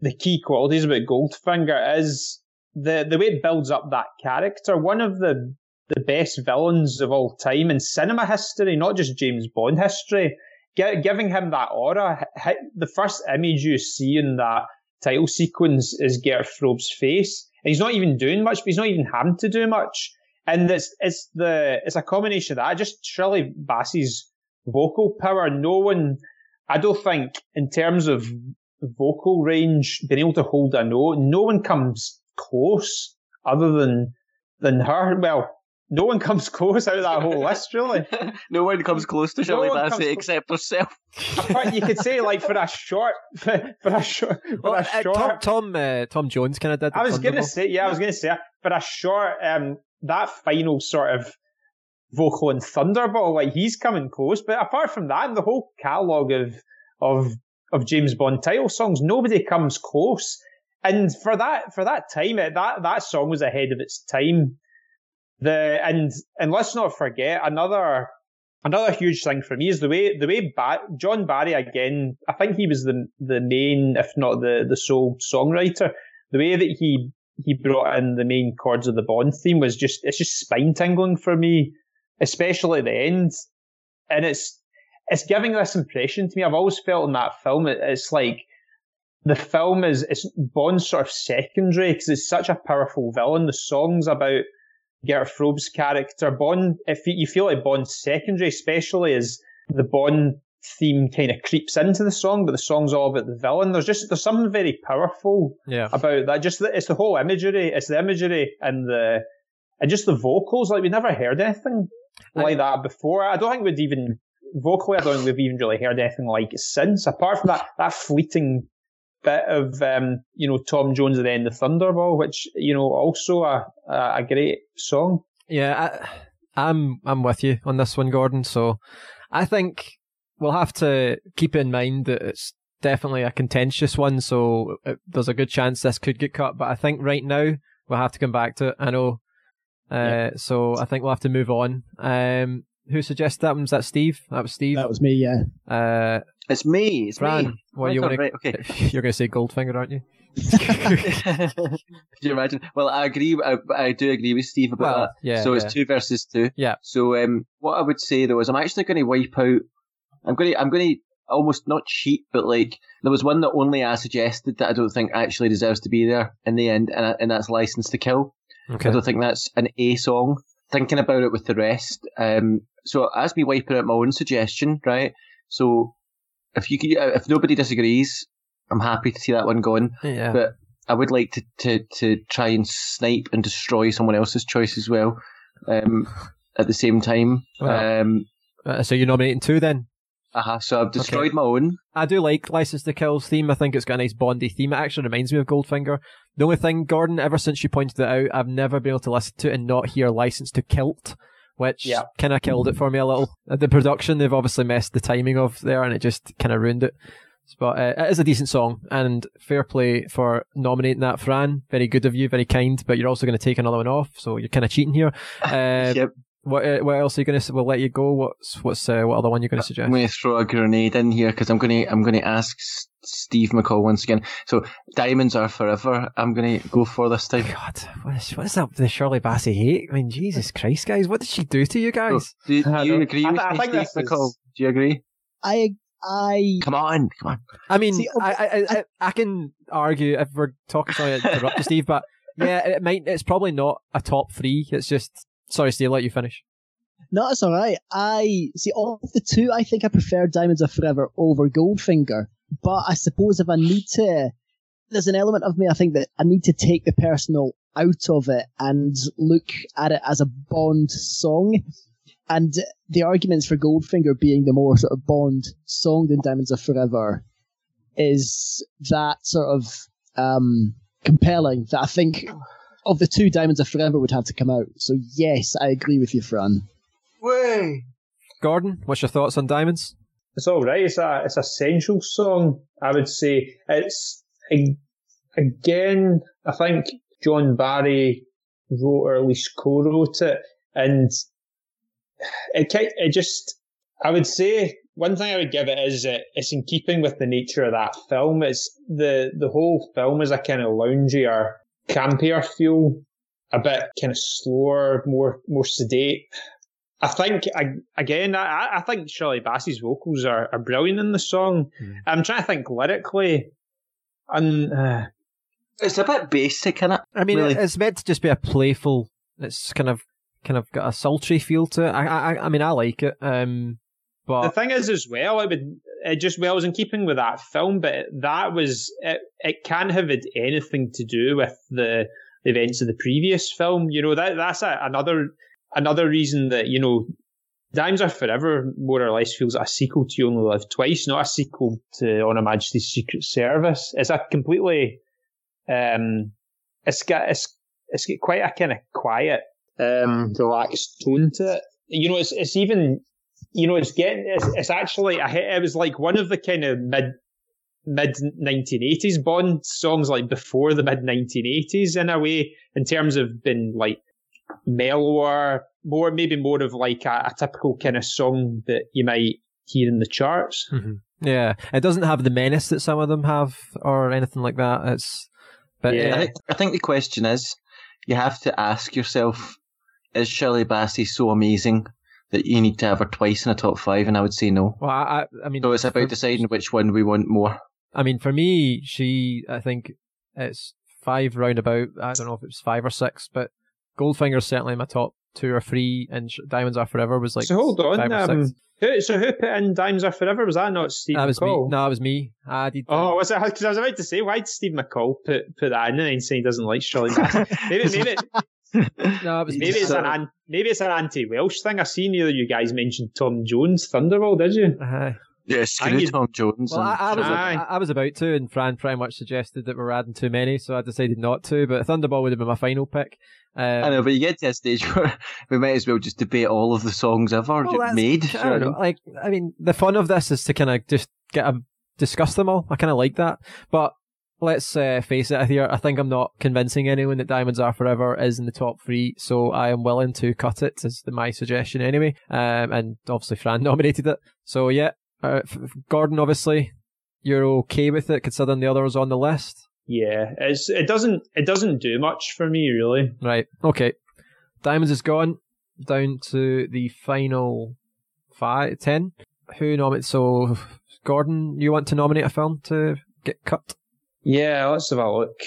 the key qualities about Goldfinger is the the way it builds up that character. One of the the best villains of all time in cinema history, not just James Bond history. Gi- giving him that aura, hi- the first image you see in that title sequence is Gert Frobe's face, and he's not even doing much, but he's not even having to do much. And it's it's the it's a combination of that. Just Shirley Bassey's vocal power. No one, I don't think, in terms of vocal range, being able to hold a note, no one comes close other than than her. Well, no one comes close out of that whole list, really. no one comes close to Shirley one Bassey except herself. You could say like for a short, for, for a short, for Well, a uh. Tom Tom uh, Tom Jones kind of did. I was going to say, yeah, I was gonna say for a short, um, that final sort of vocal in Thunderball, like he's coming close. But apart from that, in the whole catalogue of of of James Bond title songs, nobody comes close. And for that for that time, it, that that song was ahead of its time. The and and let's not forget another another huge thing for me is the way the way ba- John Barry again. I think he was the the main, if not the the sole songwriter. The way that he he brought in the main chords of the Bond theme was just it's just spine tingling for me, especially the end. And it's it's giving this impression to me. I've always felt in that film it, it's like the film is it's Bond's sort of secondary because it's such a powerful villain. The songs about Gert Frobe's character, Bond. If you feel like Bond's secondary, especially as the Bond theme kind of creeps into the song, but the song's all about the villain. There's just there's something very powerful Yeah. about that. Just the, it's the whole imagery, it's the imagery and the and just the vocals. Like we never heard anything like that before. I don't think we'd even vocally. I don't think we've even really heard anything like it since. Apart from that that fleeting bit of um, you know Tom Jones and then the Thunderball, which you know also a a, a great song. Yeah, I, I'm I'm with you on this one, Gordon. So I think we'll have to keep in mind that it's definitely a contentious one. So uh, there's a good chance this could get cut. But I think right now we'll have to come back to it. I know. Uh, Yeah. So I think we'll have to move on. Um, who suggested that one? Was that Steve? That was Steve. That was me, yeah. Uh, It's me. It's Fran, me. what Oh, you want right, okay. You're going to say Goldfinger, aren't you? Could you imagine? Well, I agree. I, I do agree with Steve about Well, that. yeah. so yeah. it's two versus two. Yeah. So um, what I would say though is I'm actually going to wipe out. I'm going to. I'm going to almost not cheat, but like there was one that only I suggested that I don't think actually deserves to be there in the end, and, I- and that's "License to Kill." Okay. I don't think that's an A song. Thinking about it with the rest, um, so as me wiping out my own suggestion, right? So if you could, if nobody disagrees, I'm happy to see that one going. Yeah. But I would like to, to, to try and snipe and destroy someone else's choice as well. Um, at the same time. Well- um, Uh, so you're nominating two then? uh So I've destroyed my own. I do like License to Kill's theme. I think it's got a nice Bondy theme. It actually reminds me of Goldfinger. The only thing, Gordon, ever since you pointed it out, I've never been able to listen to it and not hear License to Kilt, which Yeah. kind of killed it for me a little. Uh, The production, they've obviously messed the timing of there and it just kind of ruined it. But uh, it is a decent song and fair play for nominating that, Fran. Very good of you, very kind, but you're also going to take another one off, so you're kind of cheating here. Uh, yep. What, uh, what else are you going to, say we'll let you go. What's, what's, uh, what other one you're going to suggest? I'm going to throw a grenade in here because I'm going to I'm going to ask S- Steve McCall once again. So diamonds are forever. I'm going to go for this time. God, what is, what is that with the Shirley Bassey hate? I mean, Jesus Christ, guys, what did she do to you So, guys? do, do you agree I with I me, think Steve is- McCall? Do you agree? I I Come on, come on. I mean, See, I, I, I, I can argue if we're talking, sorry to interrupt you, Steve, but yeah, it might, it's probably not a top three. It's just, sorry, Steve, let you finish. No, it's all right. I see. all Of the two, I think I prefer Diamonds Are Forever over Goldfinger. But I suppose if I need to, there's an element of me I think that I need to take the personal out of it and look at it as a Bond song. And the arguments for Goldfinger being the more sort of Bond song than Diamonds Are Forever is that sort of um, compelling that I think of the two, Diamonds of Forever would have to come out. So yes, I agree with you, Fran. Way. Gordon, what's your thoughts on Diamonds? It's all right. It's a it's a sensual song. I would say it's a- again. I think John Barry wrote or at least co-wrote it, and it it just. I would say one thing I would give it is that it's in keeping with the nature of that film. It's the the whole film is a kind of loungier, campier feel, a bit kind of slower, more more sedate. I think I, again, I, I think Shirley Bassey's vocals are, are brilliant in the song. Mm. I'm trying to think lyrically, and uh, It's a bit basic, innit? I mean, Really? it's meant to just be a playful, it's kind of, kind of got a sultry feel to it. I, I, I mean, I like it. Um, the thing is, as well, it would it just well was in keeping with that film, but that was it. It can't have had anything to do with the, events of the previous film. You know that that's a, another another reason that you know. Dimes Are Forever more or less feels like a sequel to You Only Live Twice, not a sequel to On Her Majesty's Secret Service. It's a completely, um, it's got it's it's got quite a kind of quiet, um, relaxed tone to it. You know, it's it's even you know, it's getting, it's, it's actually, I it was like one of the kind of mid, mid 1980s Bond songs, like before the mid 1980s in a way, in terms of being like mellower, more, maybe more of like a, a typical kind of song that you might hear in the charts. Mhm. yeah, it doesn't have the menace that some of them have or anything like that. It's, but Yeah. I think, I think the question is, you have to ask yourself, is Shirley Bassey so amazing that you need to have her twice in a top five? And I would say no. well, I, I, I mean, So it's about for- deciding which one we want more. I mean, for me, she, I think it's five roundabout. I don't know if it's five or six, but Goldfinger's certainly in my top two or three, and Diamonds Are Forever was like so hold on, five or um, six. Who, so who put in Diamonds Are Forever? Was that not Steve That was McCall? me. No, that was me. I did. Oh, was it? Because I was about to say, why did Steve McCall put put that in and then say he doesn't like Shirley Manson? maybe, maybe, no, it was maybe it's an an, maybe it's an anti-Welsh thing. I seen either you guys mentioned Tom Jones, Thunderball, did you? Uh, Yeah, screw you- Tom Jones. well, I, and- I was I, I was about to, and Fran pretty much suggested that we're adding too many, so I decided not to. But Thunderball would have been my final pick. I Um, know, but you get to a stage where we might as well just debate all of the songs ever Well, that's- made. I don't know. Like, I mean, the fun of this is to kind of just get a discuss them all. I kind of like that. But let's uh, face it here. I think I'm not convincing anyone that Diamonds Are Forever is in the top three. So I am willing to cut it. Is the, my suggestion anyway. Um, and obviously Fran nominated it. So yeah, uh, Gordon, obviously you're okay with it considering the others on the list, Yeah, it's it doesn't it doesn't do much for me really. right? Okay, Diamonds is gone. Down to the final five, ten. Who nominates? So Gordon, you want to nominate a film to get cut? Yeah, let's have a look.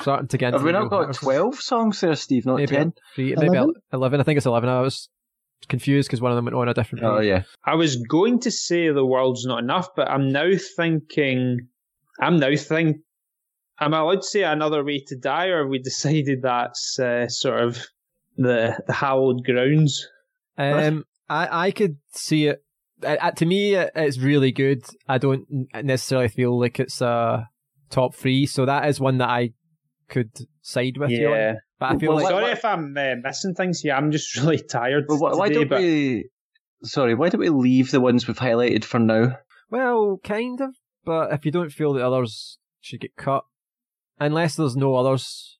Starting to get. Have into we the not got real- 12 songs there, Steve, not Maybe 10? Three, maybe Eleven? eleven. I think it's eleven. I was confused because one of them went on a different. Oh, page. yeah. I was going to say the world's not enough, but I'm now thinking. I'm now think. Am I allowed to say another way to die, or have we decided that's uh, sort of the the hallowed grounds? Um, I I could see it. Uh, uh, to me, it's really good. I don't necessarily feel like it's a top three, so that is one that I could side with you on. Yeah. But I feel Well, like what- Sorry if I'm uh, missing things here. I'm just really tired Well, why, why today. don't but we... Sorry, why don't we leave the ones we've highlighted for now? Well, kind of. But if you don't feel the others should get cut, unless there's no others,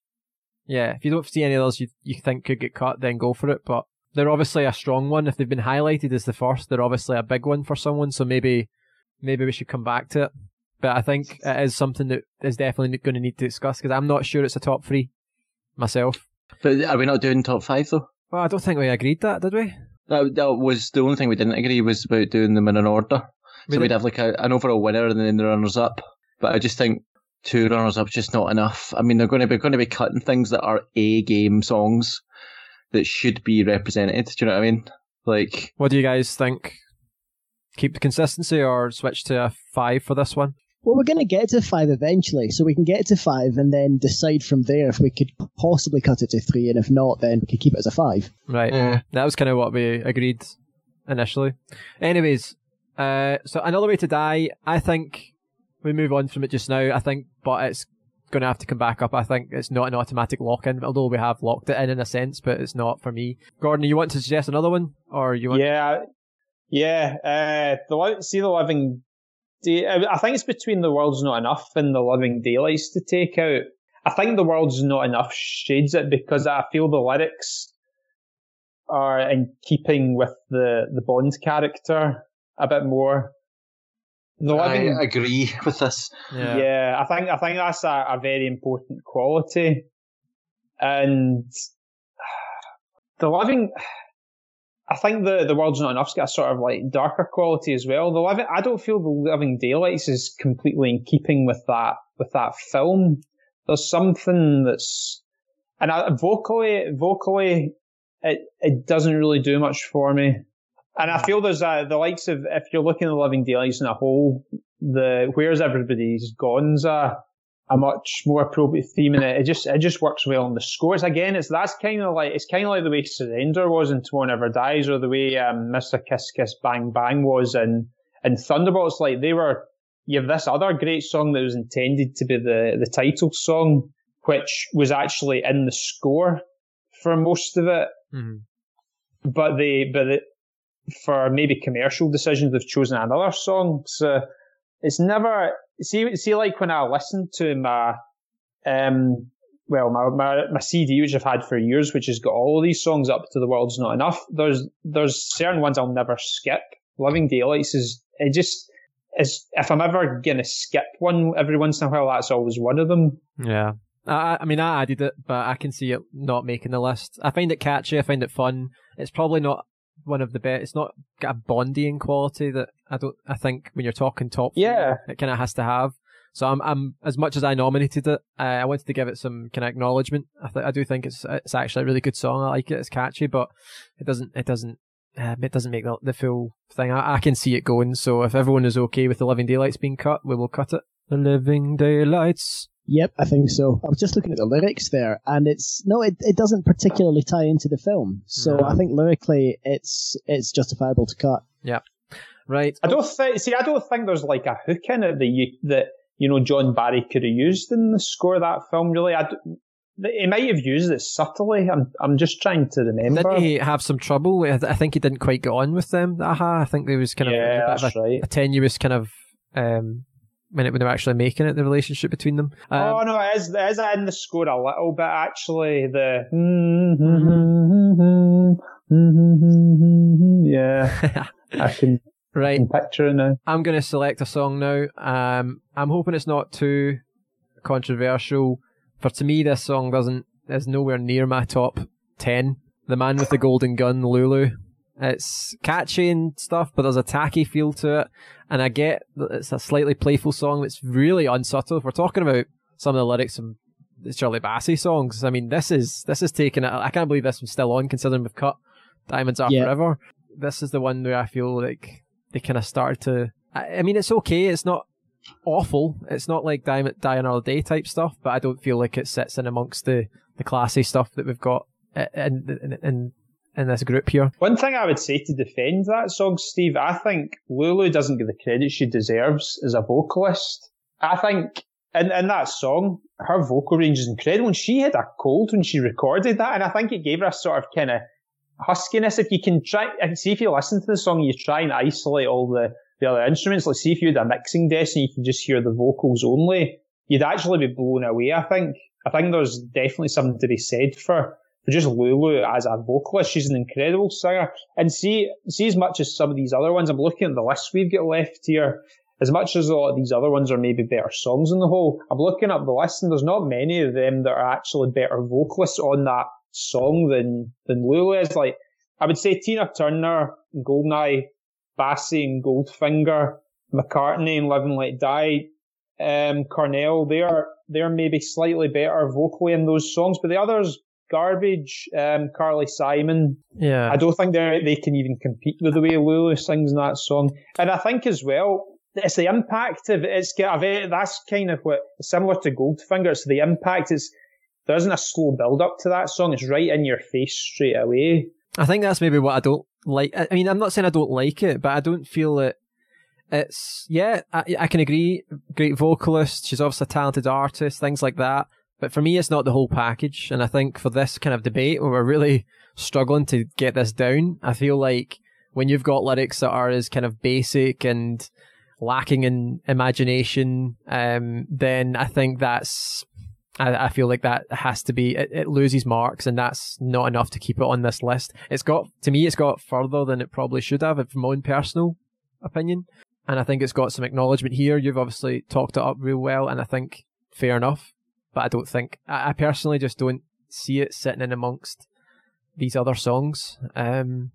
yeah, if you don't see any others you you think could get cut, then go for it. But they're obviously a strong one. If they've been highlighted as the first, they're obviously a big one for someone. So maybe maybe we should come back to it. But I think it is something that is definitely going to need to discuss because I'm not sure it's a top three myself. But are we not doing top five, though? Well, I don't think we agreed that, did we? That, that was the only thing we didn't agree was about doing them in an order. We so we'd have like a, an overall winner and then the runners up. But I just think two runners up is just not enough. I mean, they're going to be going to be cutting things that are a game songs that should be represented. Do you know what I mean? Like, What do you guys think? Keep the consistency or switch to a five for this one? Well, we're going to get to five eventually, so we can get to five and then decide from there if we could possibly cut it to three, and if not, then we could keep it as a five. Right. eh, That was kind of what we agreed initially. Anyways, uh, so another way to die. I think we move on from it just now. I think, but it's going to have to come back up. I think it's not an automatic lock in, although we have locked it in in a sense, but it's not for me. Gordon, you want to suggest another one, or you want? Yeah, yeah. Uh, the see the living. Day, I I think it's between the world's not enough and the living daylights to take out. I think the world's not enough shades it because I feel the lyrics are in keeping with the the Bond character a bit more. The living, I agree with this. Yeah. yeah. I think I think that's a, a very important quality, and the living. I think the the world's not enough's got a sort of like darker quality as well. The living, I don't feel the living daylights is completely in keeping with that with that film. There's something that's, and I, vocally, vocally, it it doesn't really do much for me. And I feel there's a, the likes of if you're looking at the living daylights in a whole, the where's everybody's gone's a a much more appropriate theme in it. It just it just works well on the scores. Again, it's that's kind of like it's kind of like the way Surrender was in Tomorrow Never Dies, or the way um, Mr. Kiss Kiss Bang Bang was in in Thunderbolts. Like they were, you have this other great song that was intended to be the the title song, which was actually in the score for most of it, Mhm. but they but it, for maybe commercial decisions they've chosen another song. So it's never see see like when I listen to my um well my, my my CD which I've had for years which has got all of these songs up to the world's not enough. There's there's certain ones I'll never skip. Living Daylights is it just is if I'm ever gonna skip one every once in a while that's always one of them. Yeah. I, I mean, I added it, but I can see it not making the list. I find it catchy. I find it fun. It's probably not one of the best. It's not got a Bondian quality that I don't. I think when you're talking top, Yeah. it kind of has to have. So I'm, I'm as much as I nominated it, uh, I wanted to give it some kind of acknowledgement. I th- I do think it's it's actually a really good song. I like it. It's catchy, but it doesn't it doesn't uh, it doesn't make the, the full thing. I, I can see it going. So if everyone is okay with the Living Daylights being cut, we will cut it. The Living Daylights. Yep, I think so. I was just looking at the lyrics there, and it's no, it, it doesn't particularly tie into the film. So No. I think lyrically, it's it's justifiable to cut. Yeah, right. I don't think. See, I don't think there's like a hook in it that you that you know John Barry could have used in the score of that film. Really, I. d- He might have used it subtly. I'm. I'm just trying to remember. Didn't he have some trouble? with I think he didn't quite get on with them. Aha, I think there was kind of yeah, a, bit that's of a, right. a tenuous kind of um, when it when they were actually making it, the relationship between them. Um, oh no, it is, it is in the score a little bit actually. The yeah, I can, I right. can picture it now. I'm going to select a song now. Um, I'm hoping it's not too controversial. For to me, this song doesn't is nowhere near my top ten. The Man with the Golden Gun, Lulu. It's catchy and stuff, but there's a tacky feel to it. And I get that it's a slightly playful song. It's really unsubtle. If we're talking about some of the lyrics from the Shirley Bassey songs, I mean, this is this is taking it. I can't believe this was still on, considering we've cut Diamonds Are Yeah. Forever. This is the one where I feel like they kind of started to. I, I mean, it's okay. It's not awful. It's not like Die, Die Another Day type stuff, but I don't feel like it sits in amongst the, the classy stuff that we've got uh, in, in, in, in this group here. One thing I would say to defend that song, Steve, I think Lulu doesn't get the credit she deserves as a vocalist. I think in, in that song, her vocal range is incredible, and she had a cold when she recorded that, and I think it gave her a sort of kind of huskiness. If you can try, see if you listen to the song, you try and isolate all the, the other instruments. Like see if you had a mixing desk and you can just hear the vocals only, you'd actually be blown away. I think. I think there's definitely something to be said for just Lulu as a vocalist. She's an incredible singer. And see, see as much as some of these other ones, I'm looking at the list we've got left here. As much as a lot of these other ones are maybe better songs on the whole, I'm looking up the list and there's not many of them that are actually better vocalists on that song than, than Lulu is. Like, I would say Tina Turner, Goldeneye, Bassey and Goldfinger, McCartney and Live and Let Die, um, Cornell, they're, they're maybe slightly better vocally in those songs, but the others, Garbage, um, Carly Simon, Yeah. I don't think they they can even compete with the way Lulu sings in that song. And I think as well, it's the impact of it's that's kind of what similar to Goldfinger. It's the impact. It's there isn't a slow build up to that song. It's right in your face straight away. I think that's maybe what I don't like. I I mean, I'm not saying I don't like it, but I don't feel that it's. Yeah, I, I can agree. Great vocalist. She's obviously a talented artist. Things like that. But for me, it's not the whole package. And I think for this kind of debate, where we're really struggling to get this down, I feel like when you've got lyrics that are as kind of basic and lacking in imagination, um, then I think that's I, I feel like that has to be it, it loses marks, and that's not enough to keep it on this list. It's got to me, it's got further than it probably should have, from my own personal opinion. And I think it's got some acknowledgement here. You've obviously talked it up real well, and I think fair enough. But I don't think I, I personally just don't see it sitting in amongst these other songs. Um,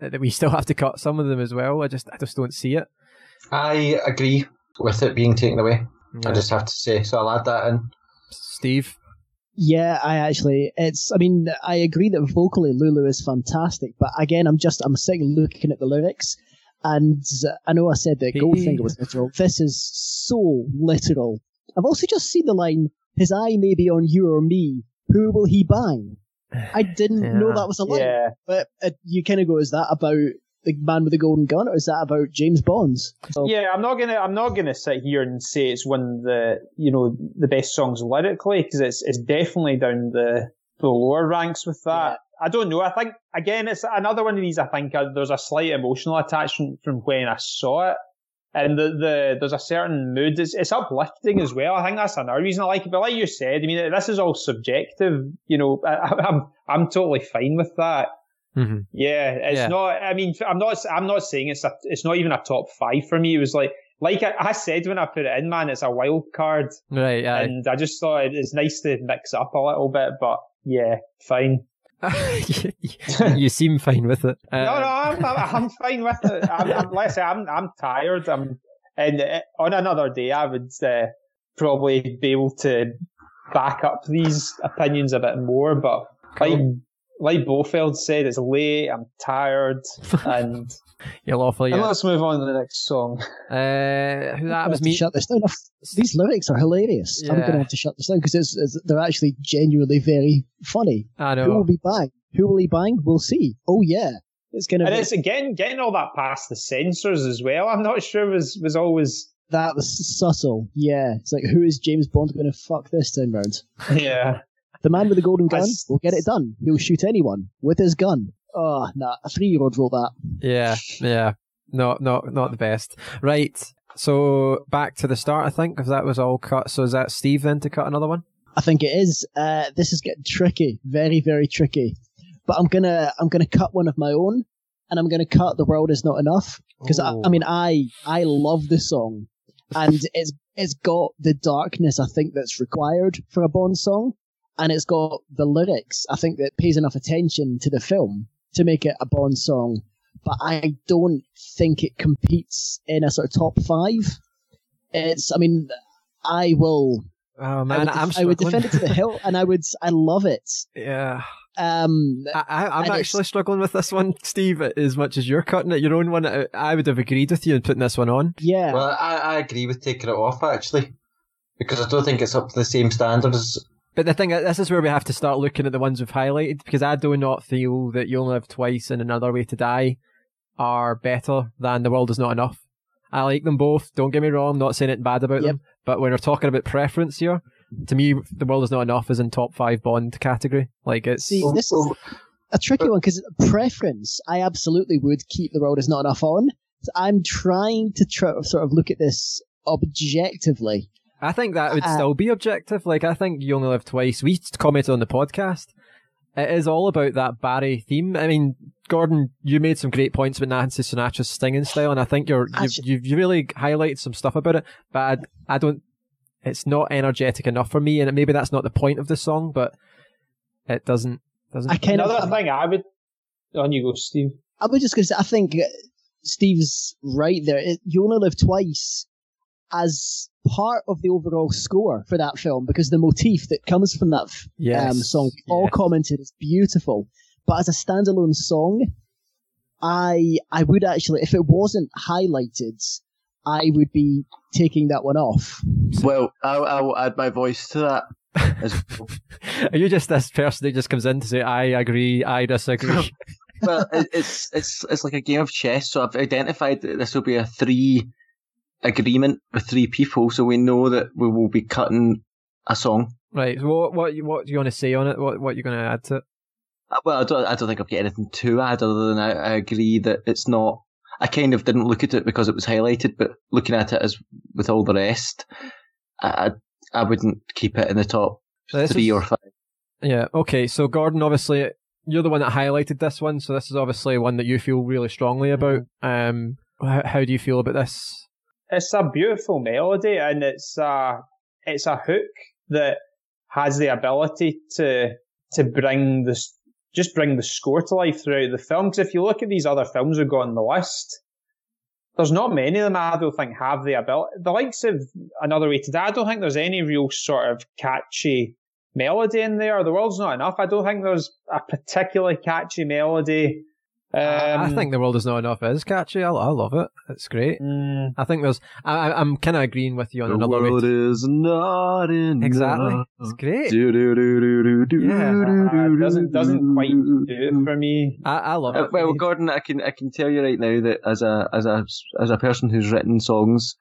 that that we still have to cut some of them as well. I just I just don't see it. I agree with it being taken away. I just have to say, so I'll add that in. Steve. Yeah, I actually, it's, I mean, I agree that vocally Lulu is fantastic, but again, I'm just, I'm sitting looking at the lyrics, and I know I said that Goldfinger was literal. This is so literal. I've also just seen the line, his eye may be on you or me, who will he bang? I didn't know that was a line, Yeah, but uh, you kind of go, is that about the man with the golden gun, or is that about James Bond's? So, yeah. I'm not gonna I'm not gonna sit here and say it's one of the you know the best songs lyrically because it's it's definitely down the the lower ranks with that. I don't know. I think again, it's another one of these. I think uh, there's a slight emotional attachment from when I saw it, and the, the there's a certain mood. It's, it's uplifting as well. I think that's another reason I like it. But like you said, I mean, this is all subjective. You know, I, I'm I'm totally fine with that. Mm-hmm. Yeah, it's Yeah. not. I mean, I'm not. I'm not saying it's a. It's not even a top five for me. It was like, like I, I said when I put it in, man, it's a wild card, Right. Yeah. and I just thought it- it's nice to mix up a little bit. But yeah, fine. you, seem fine with it. Uh, no, no, I'm, I'm, I'm fine with it. I'm, I'm, let's say I'm, I'm tired. I'm, and uh, on another day, I would uh, probably be able to back up these opinions a bit more. But like, like Blofeld said, it's late. I'm tired, and You'll awful. and Yeah. let's move on to the next song. Uh, who that was have to me. shut this down. These lyrics are hilarious. I'm going to have to shut this down because it's, it's, they're actually genuinely very funny. I know. Who will be buying? Who will he buying? We'll see. Oh yeah, it's going to And be. it's again getting all that past the censors as well. I'm not sure was was always That was subtle. Yeah, it's like who is James Bond going to fuck this time round? yeah. The man with the golden gun will get it done. He'll shoot anyone with his gun. Oh, nah, a three-year-old wrote that. Yeah, yeah. No, not not the best. Right. So back to the start, I think, if that was all cut. So is that Steve then to cut another one? I think it is. Uh, this is getting tricky, very, very tricky. But I'm gonna, I'm gonna cut one of my own, and I'm gonna cut "The World Is Not Enough" because I, I mean, I, I love this song, and it's, it's got the darkness I think that's required for a Bond song, and it's got the lyrics I think that pays enough attention to the film to make it a Bond song. But I don't think it competes in a sort of top five. It's, I mean, I will Oh I man, would, I'm I would defend it to the hilt, and I would, I love it. yeah, Um, I, I, I'm actually struggling with this one, Steve. As much as you're cutting it, your own one, I, I would have agreed with you in putting this one on. yeah, Well, I, I agree with taking it off actually, because I don't think it's up to the same standard as. But the thing, this is where we have to start looking at the ones we've highlighted because I do not feel that you only live twice and another way to die are better than the world is not enough. I like them both. Don't get me wrong. I'm not saying it bad about Yep. them. But when we're talking about preference here, to me, the world is not enough is in top five Bond category. Like it's See, this is a tricky one because preference. I absolutely would keep the world is not enough on. So I'm trying to try, sort of look at this objectively. I think that would Uh, still be objective. Like I think you only live twice. We commented on the podcast. It is all about that Barry theme. I mean, Gordon, you made some great points about Nancy Sinatra's stinging style, and I think you're you've, Actually- you've you really highlighted some stuff about it. But I, I don't. It's not energetic enough for me, and maybe that's not the point of the song, but it doesn't doesn't. I kind Another of, thing I would on you go, Steve. I was just going to say, I think uh, Steve's right there. It, you only live twice as part of the overall score for that film because the motif that comes from that f- yes. um, song, all commented, is beautiful. But as a standalone song, I I would actually, if it wasn't highlighted, I would be taking that one off. Well, I'll, I'll add my voice to that. As well. Are you just this person that just comes in to say I agree, I disagree? well, it's it's it's like a game of chess. So I've identified that this will be a three agreement with three people, so we know that we will be cutting a song. right. So what what you- what do you want to say on it? What what you going to add to it? Uh, Well, I don't I don't think I've got anything to add other than I, I agree that it's not. I kind of didn't look at it because it was highlighted, but looking at it as with all the rest, I I, I wouldn't keep it in the top So three is- or five. Yeah. Okay. So Gordon, obviously, you're the one that highlighted this one. So this is obviously one that you feel really strongly about. Um, how, how do you feel about this? It's a beautiful melody, and it's a it's a hook that has the ability to to bring this just bring the score to life throughout the film. Because if you look at these other films we've got on the list, there's not many of them I don't think have the ability. The likes of Another Way to Die, I don't think there's any real sort of catchy melody in there. The World's Not Enough, I don't think there's a particularly catchy melody. Um, I I think the world is not enough is catchy. I, I love it. It's great. mm, I think there's. I, I- I'm kind of agreeing with you on The another way. world to- is not enough. Exactly. It's great. Do, do, do, do, do, do, Yeah. do, uh, do, doesn't doesn't quite do do. it for me. I, I love Uh, it. well, Gordon, I can I can tell you right now that as a as a as a person who's written songs,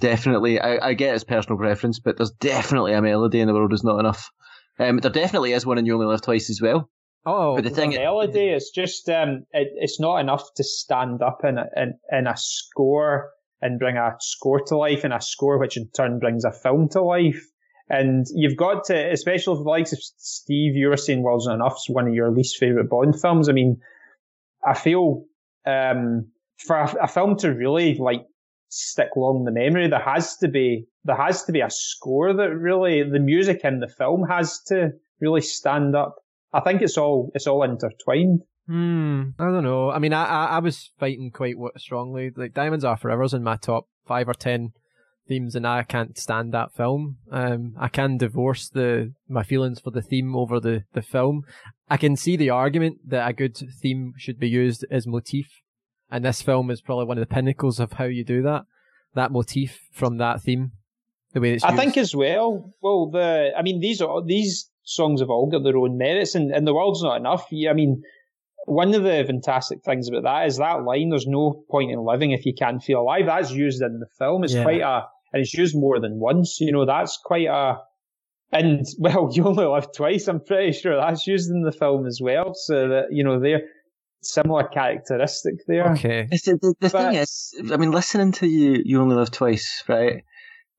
definitely I, I get his personal preference, but there's definitely a melody in the world is not enough. Um, there definitely is one in You Only Live Twice as well. Oh, But the thing, The melody is just um, it, it's not enough to stand up in a, in, in a score and bring a score to life, and a score which in turn brings a film to life. And you've got to, especially for the likes of Steve, you were saying World's Not Enough one of your least favourite Bond films. I mean, I feel um, for a, a film to really like stick long in the memory, there has to be there has to be a score that really the music in the film has to really stand up. I think it's all it's all intertwined. Hmm. I don't know. I mean, I I, I was fighting quite strongly. Like Diamonds Are Forever's in my top five or ten themes, and I can't stand that film. Um, I can divorce the my feelings for the theme over the the film. I can see the argument that a good theme should be used as motif, and this film is probably one of the pinnacles of how you do that. That motif from that theme, the way it's. I used. think as well. Well, the I mean these are these songs have all got their own merits, and, and the world's not enough. I mean, one of the fantastic things about that is that line. There's no point in living if you can't feel alive. That's used in the film. It's Yeah. quite a, and it's used more than once. You know, that's quite a. And well, you only live twice. I'm pretty sure that's used in the film as well. So that you know they're similar characteristic there. okay. It's, the the, the But- thing is, I mean, listening to you, you only live twice, right?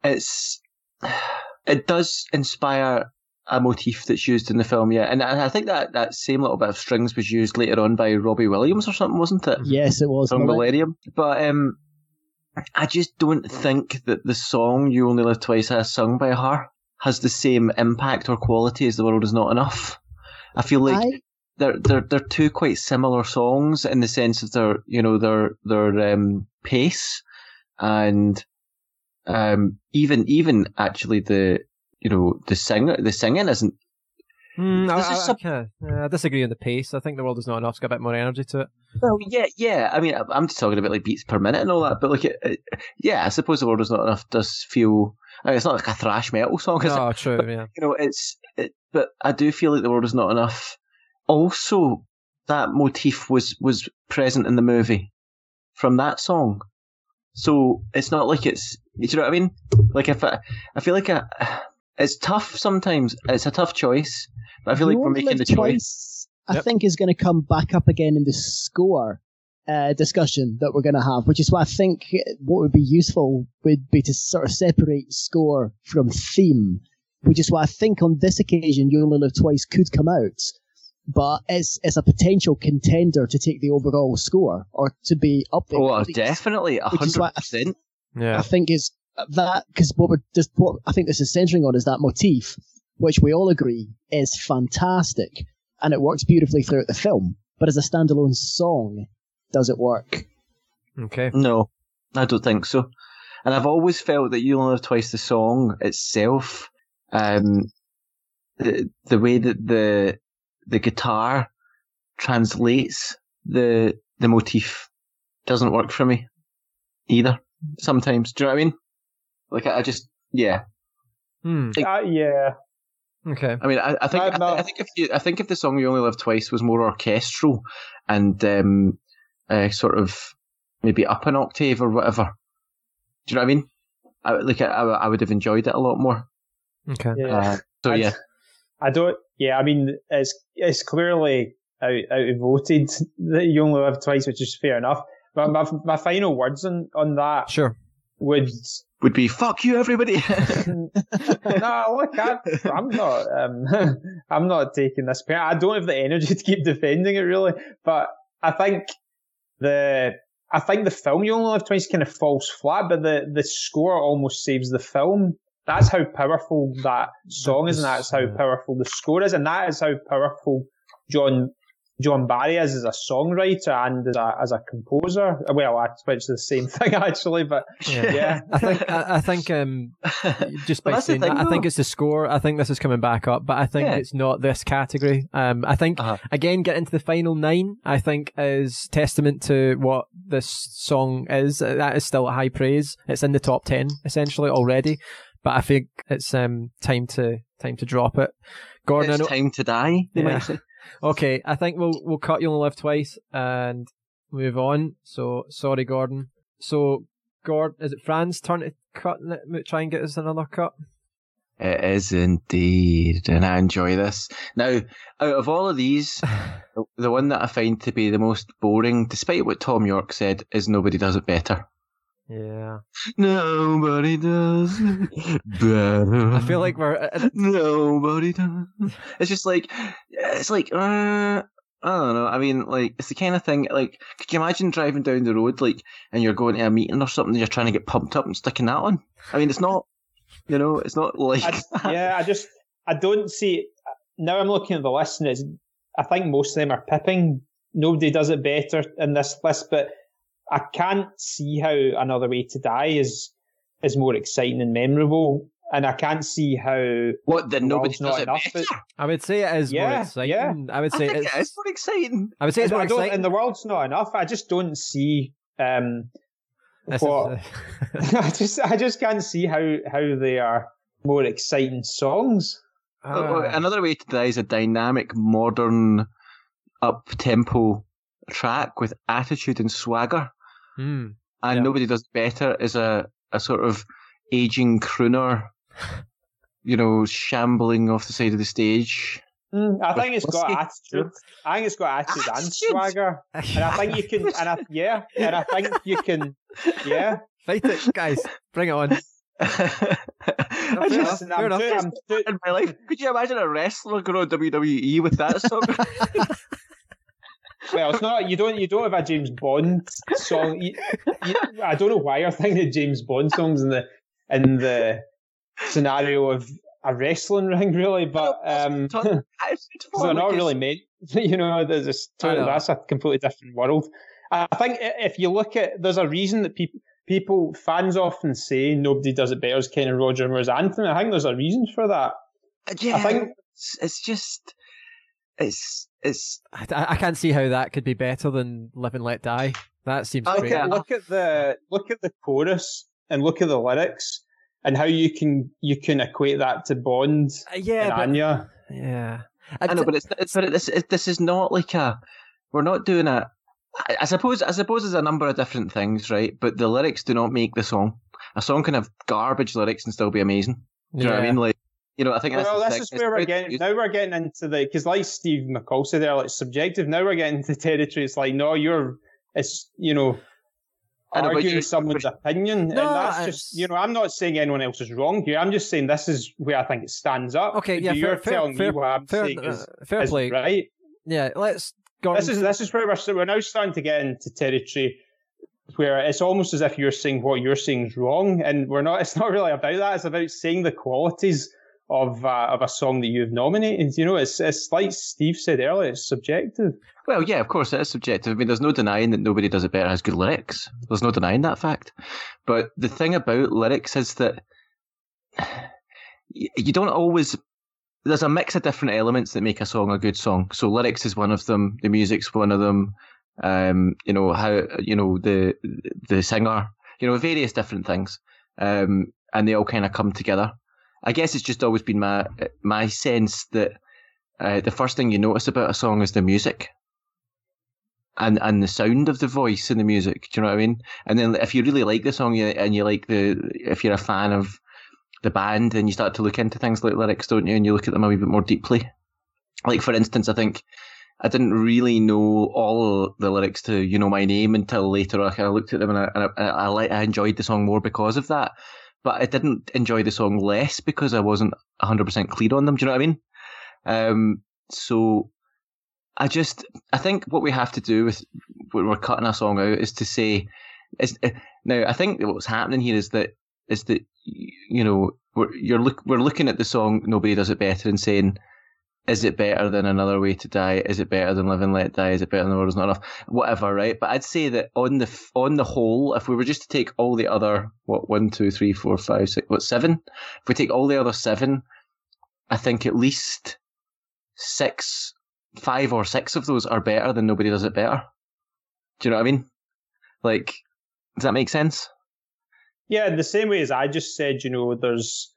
It's it does inspire a motif that's used in the film, yeah. And I, I think that that same little bit of strings was used later on by Robbie Williams or something, wasn't it? Yes, it was. From Millennium. Millennium. But um, I just don't think that the song "You Only Live Twice" as sung by her has the same impact or quality as "The World Is Not Enough." I feel like I, they're they're they're two quite similar songs in the sense of their you know their their um, pace and um, even even actually the you know the singer the singing isn't Mm, I, is I, I disagree on the pace. I think the world is not enough. It's got a bit more energy to it. well yeah yeah I mean I'm just talking about like beats per minute and all that but like it, it, yeah I suppose the world is not enough does feel I mean, it's not like a thrash metal song is it? Oh, true. Yeah. you know, it's it, but I do feel like the world is not enough. Also, that motif was was present in the movie from that song, so it's not like it's. Do you know what I mean? Like if I, I feel like I, it's tough sometimes. It's a tough choice, but I feel like we're making the Live choice. I Yep. think is going to come back up again in the score uh, discussion that we're going to have, which is why I think what would be useful would be to sort of separate score from theme, which is why I think on this occasion You Only Live Twice could come out, but it's, it's a potential contender to take the overall score or to be up there. Oh, least. definitely, a Which is hundred why I percent. I think is that because what we're just what I think this is centering on is that motif, which we all agree is fantastic and it works beautifully throughout the film. But as a standalone song, does it work? Okay. No, I don't think so. And I've always felt that You Only Live Twice, the song itself, um, the, the way that the the guitar translates the the motif doesn't work for me either. Sometimes, do you know what I mean? Like I, I just, yeah. Hmm. Uh, yeah. Okay. I mean, I, I think I, no. I think if you, I think if the song "You Only Live Twice" was more orchestral and um, uh, sort of maybe up an octave or whatever, do you know what I mean? I, like I, I would have enjoyed it a lot more. Okay. Yeah. Uh, so I- yeah, I don't. Yeah, I mean, it's it's clearly out, outvoted that you only live twice, which is fair enough. But my my final words on on that Sure. Would. would be "fuck you, everybody." no, look, I, I'm not. Um, I'm not taking this. I don't have the energy to keep defending it really, but I think the. I think the film You Only Live Twice kind of falls flat, but the, the score almost saves the film. That's how powerful that song is, and that's how powerful the score is, and that is how powerful John John Barry is as a songwriter and as a as a composer. Well, I it's the same thing actually, but Yeah. yeah. I think I, I think um just by Well, that's the saying that, thing, I think it's the score. I think this is coming back up, but I think Yeah. it's not this category. Um, I think Uh-huh. again, getting to the final nine, I think is testament to what this song is. Uh, That is still a high praise. It's in the top ten essentially already, but I think it's um time to time to drop it. Gordon, I it's know, time to die. They Yeah. might say. Okay, I think we'll we'll cut you only live twice and move on. So sorry, Gordon. So Gord, is it Fran's turn to cut? Let me try and get us another cut. It is indeed, and I enjoy this. Now, out of all of these, the- the one that I find to be the most boring, despite what Thom Yorke said, is Nobody Does It Better. Yeah, Nobody does it better. I feel like we're. uh, nobody does. It's just like it's like uh, I don't know. I mean, like it's the kind of thing. Like, could you imagine driving down the road, like, and you're going to a meeting or something, and you're trying to get pumped up and sticking that on? I mean, it's not. You know, it's not like. I, yeah, I just I don't see. Now I'm looking at the list, and it's, I think most of them are pipping. Nobody does it better in this list, but I can't see how another way to die is is more exciting and memorable. And I can't see how What? Then The nobody world's not does it enough, better. but- I would say it is more Yeah, exciting. yeah. I would I say think it's, it is more exciting. I would say it's I more exciting. and the world's not enough. I just don't see um, This what is, I just I just can't see how how they are more exciting songs. uh, Uh, Another way to die is a dynamic, modern, up tempo track with attitude and swagger. Hmm. And Yeah. nobody does better as a, a sort of aging crooner, you know, shambling off the side of the stage. Mm, I think it's got attitude. I think it's got attitude, and swagger, and I think you can. And I, yeah, and I think you can. Yeah, Fight it, guys. Bring it on. I just, enough, fair I'm, enough. too, too, In my life, could you imagine a wrestler going on WWE with that song? well, it's not. You don't. You don't have a James Bond song. You, you, I don't know why you're thinking of James Bond songs in the in the scenario of a wrestling ring, really. But um, they're not really made. You know, there's just know. that's a completely different world. I think if you look at, there's a reason that people people fans often say nobody does it better as Kenny Roger Moore's anthem. I think there's a reason for that. Yeah, I think it's, it's just, it's, it's. I, I can't see how that could be better than Live and Let Die. That seems I look great. Yeah. at look at the look at the chorus and look at the lyrics and how you can you can equate that to Bond Uh, yeah, and but Anya. yeah. I know, but it's, it's but this it, this is not like a. We're not doing a. I, I suppose I suppose there's a number of different things, right? But the lyrics do not make the song. A song can have garbage lyrics and still be amazing. Do you know what I mean? Like, you know, I think that's Well, the this thing. is where we're getting. confusing. Now we're getting into the because, like Steve McCall said there, like subjective. Now we're getting into territory. It's like no, you're. It's you know. I know, arguing you- someone's opinion, No, and that's it's- just you know. I'm not saying anyone else is wrong here. I'm just saying this is where I think it stands up. Okay, yeah, you're fair, fair, telling fair, me what I'm fair, saying is, uh, fair is play. right. Yeah, let's go. This is this is where we're we're now starting to get into territory where it's almost as if you're saying what you're saying is wrong, and we're not. It's not really about that. It's about saying the qualities of uh, of a song that you've nominated. You know, it's it's like Steve said earlier. It's subjective. Well, yeah, of course it is subjective. I mean, there's no denying that nobody does it better has good lyrics. There's no denying that fact. But the thing about lyrics is that you don't always. There's a mix of different elements that make a song a good song. So lyrics is one of them. The music's one of them. Um, you know how you know the the singer. You know various different things. Um, and they all kind of come together. I guess it's just always been my my sense that uh, the first thing you notice about a song is the music and and the sound of the voice in the music. Do you know what I mean? And then if you really like the song and you like the if you're a fan of the band, then you start to look into things like lyrics, don't you? And you look at them a wee bit more deeply. Like for instance, I think I didn't really know all the lyrics to "You Know My Name" until later. I kind of looked at them and I, and I, I, I enjoyed the song more because of that. But I didn't enjoy the song less because I wasn't 100% clear on them. Do you know what I mean? Um, so I just, I think what we have to do with when we're cutting a song out is to say, is now I think what's happening here is that is that you know we're you're look we're looking at the song nobody does it better and saying is it better than another way to die? Is it better than live and let die? Is it better than the world is not enough? Whatever right? But i'd say that on the on the whole if we were just to take all the other what one two three four five six what seven? If we take all the other seven i think at least six five or six of those are better than nobody does it better. Do you know what i mean? Like does that make sense? Yeah, in the same way as I just said, you know, there's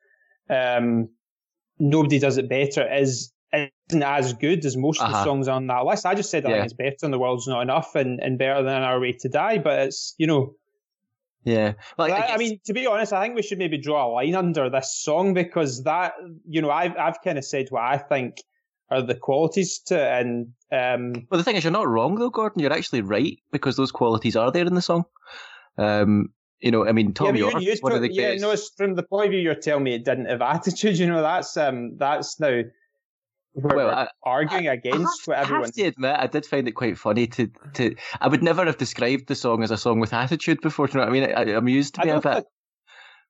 um, nobody does it better is isn't as good as most of the Uh-huh. songs on that list. I just said I Yeah. think it's better than the world's not enough and, and better than our way to die. But it's you know, yeah like I, I guess- mean, to be honest, I think we should maybe draw a line under this song because that you know I've I've kind of said what I think are the qualities to it, and um, Well, the thing is, you're not wrong though, Gordon. You're actually right because those qualities are there in the song. Um, you know, I mean, Tommy yeah, Yorke, you, you one of the yeah, greatest. no, it's from the point of view you're telling me it didn't have attitude. You know, that's um, that's now we're Well, I- arguing I against have, what I everyone. have to admit, I did find it quite funny to to. I would never have described the song as a song with attitude before. Do you know what I mean? I, I'm used to I be a bit. think-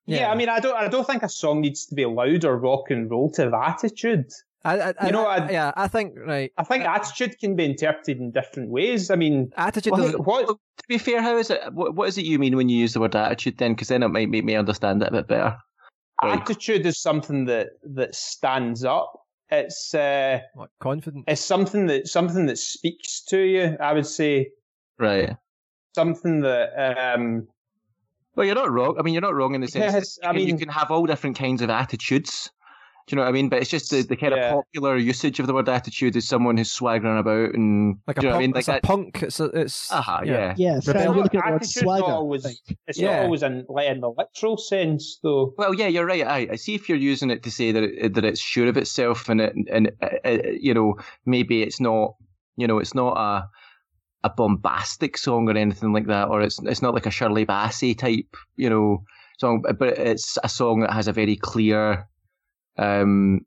yeah. I mean, I don't, I don't think a song needs to be loud or rock and roll to have attitude. I, I, I You know, I- I- yeah, I think right. I think attitude can be interpreted in different ways. I mean, Attitude Well, doesn't. what To be fair, how is it? What, what is it you mean when you use the word attitude then? Because then it might make me understand it a bit better. Like, attitude is something that that stands up. It's uh, What, confident. it's something that something that speaks to you. I would say right. something that um, Well, you're not wrong. I mean, you're not wrong in the sense Yes, that I mean, you can have all different kinds of attitudes. Do you know what I mean? But it's just the, the kind Yeah. of popular usage of the word attitude is someone who's swaggering about and like a you know punk. what I mean? Like it's a punk. It's a, it's. Aha, yeah. Yeah, Fran, Rebellion. you're at the word attitude's not swagger. always it's Yeah. not always in like in the literal sense though. Well, yeah, you're right. I, I see if you're using it to say that it, that it's sure of itself and it, and uh, uh, you know maybe it's not you know it's not a a bombastic song or anything like that, or it's it's not like a Shirley Bassey type you know song, but it's a song that has a very clear, um,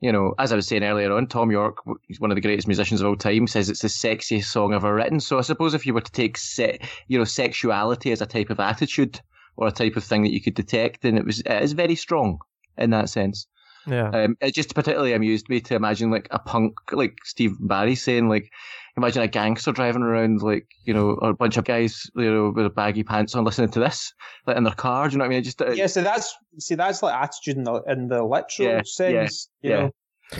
you know, as I was saying earlier on, Thom Yorke, he's one of the greatest musicians of all time, says it's the sexiest song ever written. So I suppose if you were to take se- you know sexuality as a type of attitude or a type of thing that you could detect, then it was it is very strong in that sense. Yeah. Um, it just particularly amused me to imagine like a punk, like Steve Barry saying, like, imagine a gangster driving around, like, you know, or a bunch of guys, you know, with baggy pants on listening to this, like in their car. Do you know what I mean? It just, uh, Yeah, so that's see that's like attitude in the in the literal Yeah, sense, you yeah. know,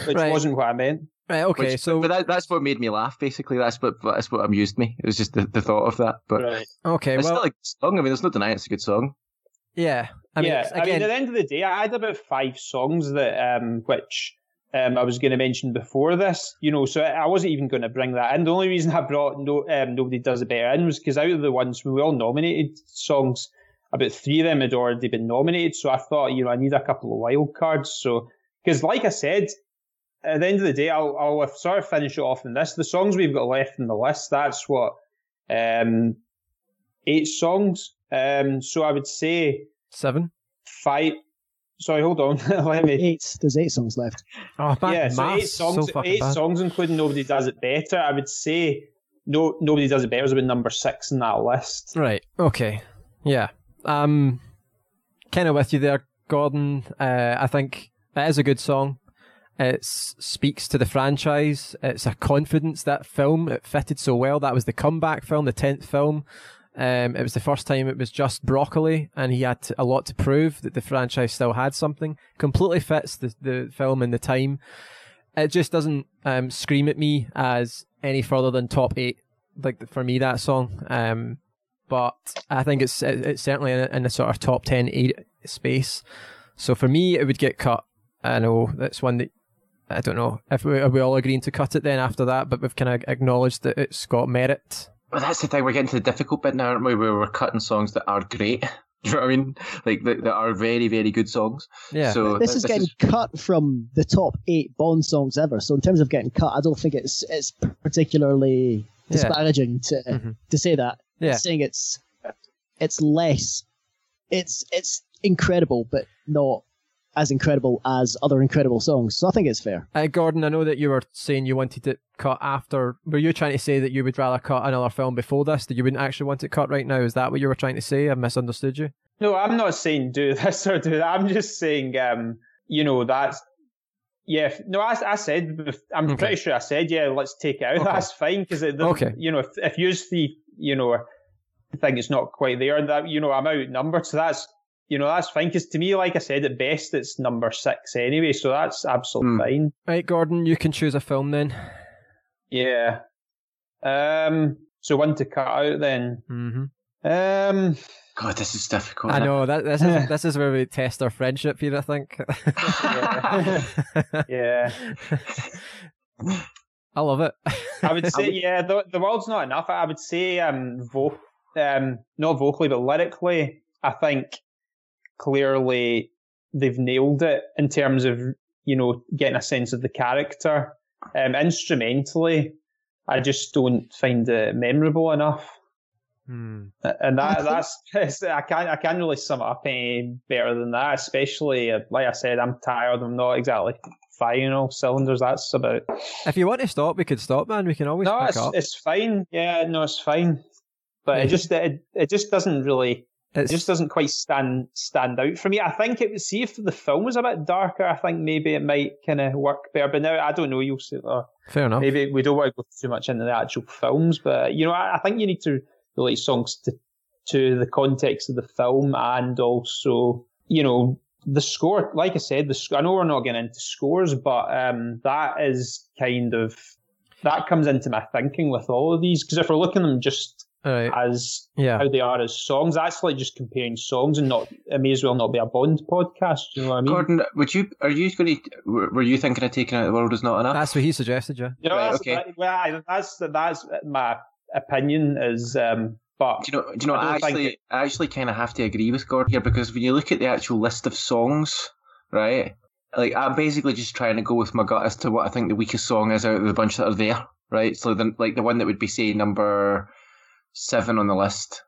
which Right. wasn't what I meant. Right. Okay. which- so but that, that's what made me laugh. Basically, that's what that's what amused me. It was just the, the thought of that. But right. okay. it's Well. still a good song. I mean, there's no denying it's a good song. yeah. I mean, yeah, it's- I mean, at the end of the day, I had about five songs that um, which um, I was going to mention before this. You know, so I wasn't even going to bring that in. The only reason I brought no, um, nobody does it better in was because out of the ones we all nominated songs, about three of them had already been nominated. So I thought, you know, I need a couple of wild cards. So because, like I said. At the end of the day, I'll, I'll sort of finish it off in this. The songs we've got left in the list, that's what, um, eight songs. Um, so I would say seven. five. Sorry, hold on. Let me. Eight. There's eight songs left. Oh man, Yeah, so eight songs. so eight bad. songs, including "Nobody Does It Better." I would say no. Nobody does it better. Was about number six in that list. Right. Okay. Yeah. Um, kind of with you there, Gordon. Uh, I think it is a good song. It speaks to the franchise. It's a confidence that film. It fitted so well. That was the comeback film, the tenth film. Um, it was the first time it was just Broccoli, and he had to, a lot to prove that the franchise still had something. Completely fits the the film and the time. It just doesn't um, scream at me as any further than top eight. Like for me, that song. Um, but I think it's it's certainly in a, in a sort of top 10 eight space. So for me, it would get cut. I know that's one that I don't know if we are we all agreeing to cut it then after that, but we've kind of acknowledged that it's got merit. Well, that's the thing. We're getting to the difficult bit now, aren't we? Where we're cutting songs that are great. You know what I mean? Like that, that are very, very good songs. Yeah, So This th- is getting cut from the top eight Bond songs ever. So in terms of getting cut, I don't think it's it's particularly Yeah. disparaging to Mhm. to say that. Yeah. Saying it's it's less. It's it's incredible, but not as incredible as other incredible songs. So I think it's fair. Uh, Gordon, I know that you were saying you wanted it cut after. Were you trying to say that you would rather cut another film before this? That you wouldn't actually want it cut right now? Is that what you were trying to say? I misunderstood you. No, I'm not saying do this or do that. I'm just saying, um, you know, that's yeah. No, I, I said. I'm Okay. pretty sure I said yeah. Let's take it out. Okay. That's fine because Okay. you know, if if you the you know think it's not quite there, that you know I'm outnumbered, so that's you know that's fine. Because to me, like I said, at best it's number six anyway, so that's absolutely Hmm. fine. Right, Gordon, you can choose a film then. Yeah. Um. So one to cut out then. Mm-hmm. Um. God, this is difficult. I know that this is this is where we test our friendship here. I think. Yeah. I love it. I would say, yeah, the, the world's not enough. I would say, um, vo- um, not vocally, but lyrically, I think clearly they've nailed it in terms of, you know, getting a sense of the character. Um, instrumentally, I just don't find it memorable enough. Hmm. And I that, think- that's, that's, I can't, I can't really sum it up any better than that, especially, uh, like I said, I'm tired. I'm not exactly firing all cylinders. That's about If you want to stop, we could stop, man. We can always no, pick it's, up. it's fine. Yeah, no, it's fine. But Yeah. it just it, it just doesn't really It's It just doesn't quite stand stand out for me. I think it would see if the film was a bit darker. I think maybe it might kind of work better. But now I don't know. You'll see. Or fair enough. maybe we don't want to go too much into the actual films, but you know, I, I think you need to relate songs to to the context of the film and also, you know, the score. Like I said, the sc- I know we're not getting into scores, but um, that is kind of that comes into my thinking with all of these because if we're looking at them just right. as Yeah. how they are as songs, that's like just comparing songs and not. It may as well not be a Bond podcast. You know what I mean? Gordon, would you are you going to were were you thinking of taking out the world is not enough? That's what he suggested, yeah. You know, Right, that's, okay. that- well, that's that's my opinion. Is um, but Do you know? Do you know? I I, actually, it- I actually kind of have to agree with Gordon here because when you look at the actual list of songs, right? Like I'm basically just trying to go with my gut as to what I think the weakest song is out of the bunch that are there, right? So then, like the one that would be say number seven on the list.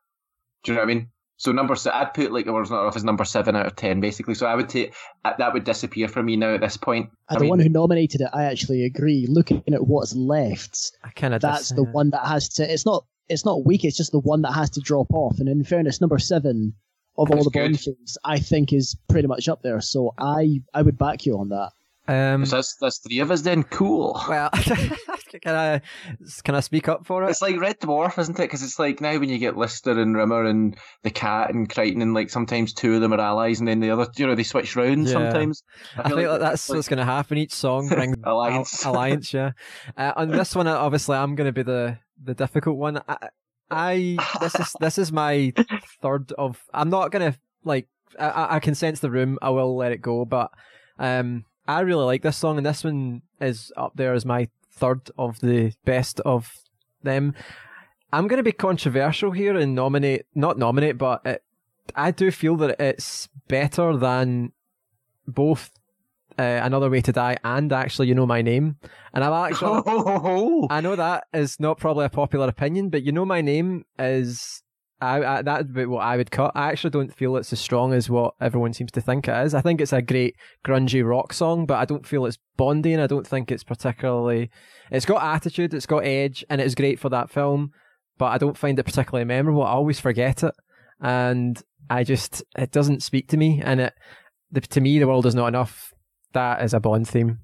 Do you know what I mean? So number se- I'd put like the world's not off as number seven out of ten, basically. So I would take uh, that would disappear for me now at this point. And I the mean- one who nominated it, I actually agree. Looking at what's left, I kind of that's the one that has to. It's not. It's not weak. It's just the one that has to drop off. And in fairness, number seven of all That's the Bond films, I think is pretty much up there. So I I would back you on that. Um, So that's that's three of us then. Cool. well, can I can I speak up for it? It's like Red Dwarf, isn't it? Because it's like now when you get Lister and Rimmer and the cat and Kryten, and like sometimes two of them are allies, and then the other, you know, they switch round Yeah. sometimes. I feel think like that that's like- what's going to happen. Each song brings Alliance. Al- alliance, yeah. Uh, on this one, uh, obviously, I'm going to be the the difficult one. I, I this is this is my third of. I'm not going to like. I- I, I can sense the room. I will let it go, but um, I really like this song, and this one is up there as my third of the best of them. I'm going to be controversial here and nominate, not nominate, but it, I do feel that it's better than both uh, Another Way to Die and actually You Know My Name. And I've actually, I know that is not probably a popular opinion, but You Know My Name is. I, I, that would be what I would cut. I actually don't feel it's as strong as what everyone seems to think it is. I think it's a great grungy rock song, but I don't feel it's Bondy, and I don't think it's particularly. It's got attitude, it's got edge, and it's great for that film, but I don't find it particularly memorable. I always forget it, and I just it doesn't speak to me. And it, the, to me, the world is not enough. That is a Bond theme,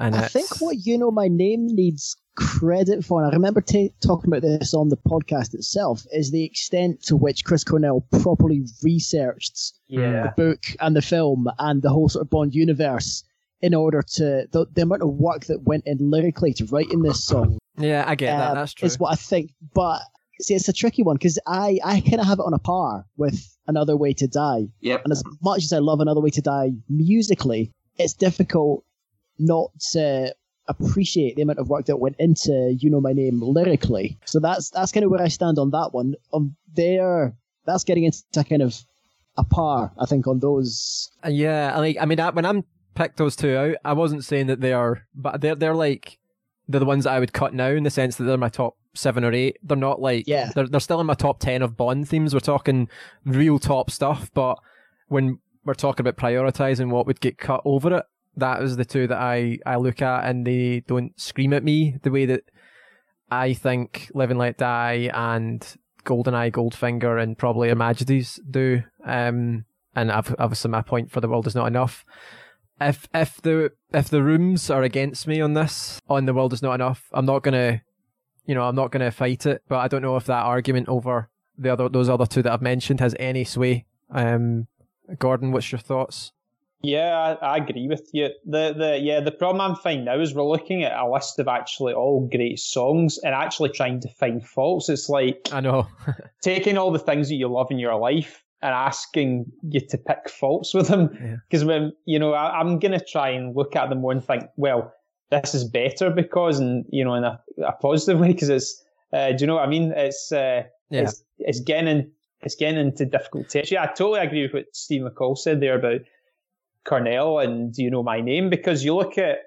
and I it's, think what you know my name needs credit for, and I remember ta talking about this on the podcast itself, is the extent to which Chris Cornell properly researched yeah, the book and the film and the whole sort of Bond universe in order to the, the amount of work that went in lyrically to writing this song yeah, I get that. uh, That's true. is what I think. But see, it's a tricky one because I I kind of have it on a par with Another Way to Die, Yep. and as much as I love Another Way to Die musically, it's difficult not to appreciate the amount of work that went into You Know My Name lyrically. So that's that's kind of where I stand on that one. Um, there, that's getting into kind of a par, I think, on those. Uh, Yeah, like I mean, I, when I'm picked those two out, I wasn't saying that they are, but they're they're like they're the ones that I would cut now in the sense that they're my top seven or eight. They're not like Yeah. they're they're still in my top ten of Bond themes. We're talking real top stuff, but when we're talking about prioritizing what would get cut over it, that is the two that I I look at, and they don't scream at me the way that I think Live and Let Die and GoldenEye, Goldfinger, and probably Imagides do. Um, and I've, obviously my point for the world is not enough. If if the if the rooms are against me on this, on the world is not enough, I'm not gonna, you know, I'm not gonna fight it. But I don't know if that argument over the other those other two that I've mentioned has any sway. Um, Gordon, what's your thoughts? Yeah, I, I agree with you. The the yeah, the problem I'm finding now is we're looking at a list of actually all great songs and actually trying to find faults. It's like I know. taking all the things that you love in your life and asking you to pick faults with them. Yeah. Because when you know, I, I'm gonna try and look at them more and think, well, this is better because, and you know, in a, a positive way, because it's. Uh, do you know what I mean? It's uh, Yeah. it's it's getting in, it's getting into difficult territory. I totally agree with what Steve McCall said there about Cornell and Do You Know My Name? Because you look at,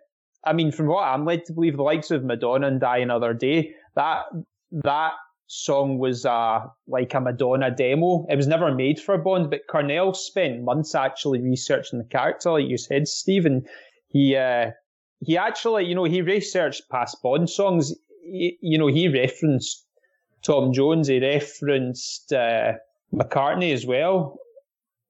I mean, from what I'm led to believe, the likes of Madonna and Die Another Day, that that song was uh, like a Madonna demo. It was never made for Bond, but Cornell spent months actually researching the character, like you said, Steve, and he uh, he actually, you know, he researched past Bond songs. He, you know, he referenced Tom Jones. He referenced uh, McCartney as well.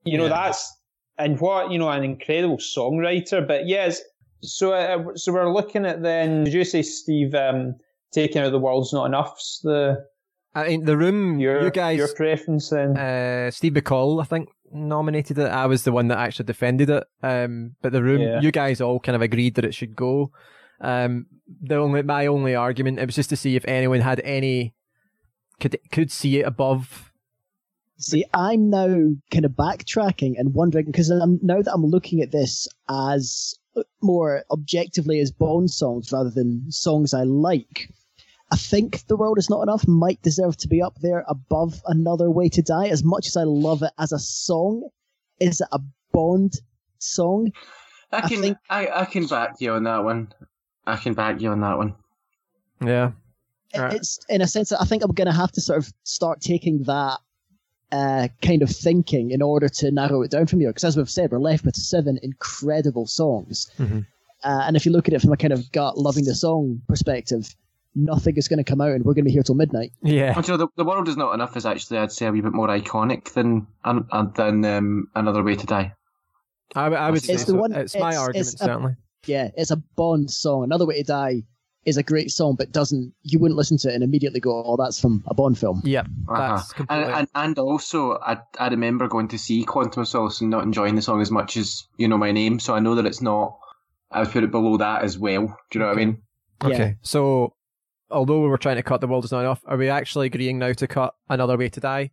You know, Yeah. that's and what you know, an incredible songwriter. But yes, so uh, so we're looking at then. Did you say Steve? Um, taking out the world's not enough's the I mean, the room. your you guys. your preference then? uh, Steve McCall, I think, nominated it. I was the one that actually defended it. Um, but the room, Yeah. you guys all kind of agreed that it should go. Um, the only my only argument it was just to see if anyone had any could could see it above. See, I'm now kind of backtracking and wondering because I'm now that I'm looking at this as uh, more objectively as Bond songs rather than songs I like. I think The World Is Not Enough might deserve to be up there above Another Way to Die. As much as I love it as a song, is it a Bond song? I I can think- I, I can back you on that one. I can back you on that one. Yeah, Right. It's in a sense that I think I'm going to have to sort of start taking that uh, kind of thinking in order to narrow it down from here. Because as we've said, we're left with seven incredible songs, Mhm. uh, and if you look at it from a kind of gut loving the song perspective, nothing is going to come out, and we're going to be here till midnight. yeah. Well, you know, the, the world is not enough is actually I'd say a wee bit more iconic than um, uh, than um, another way to die. I, I would say It's the so. one- It's my it's- argument it's a- certainly. Yeah, it's a Bond song. Another Way to Die is a great song, but doesn't you wouldn't listen to it and immediately go, "Oh, that's from a Bond film." Yep, Uh-huh. that's And, and and also I I remember going to see Quantum of Solace and not enjoying the song as much as you know my name, so I know that it's not. I would put it below that as well. Do you know what I mean? Yeah. okay, so although we were trying to cut the world is not enough, are we actually agreeing now to cut another way to die?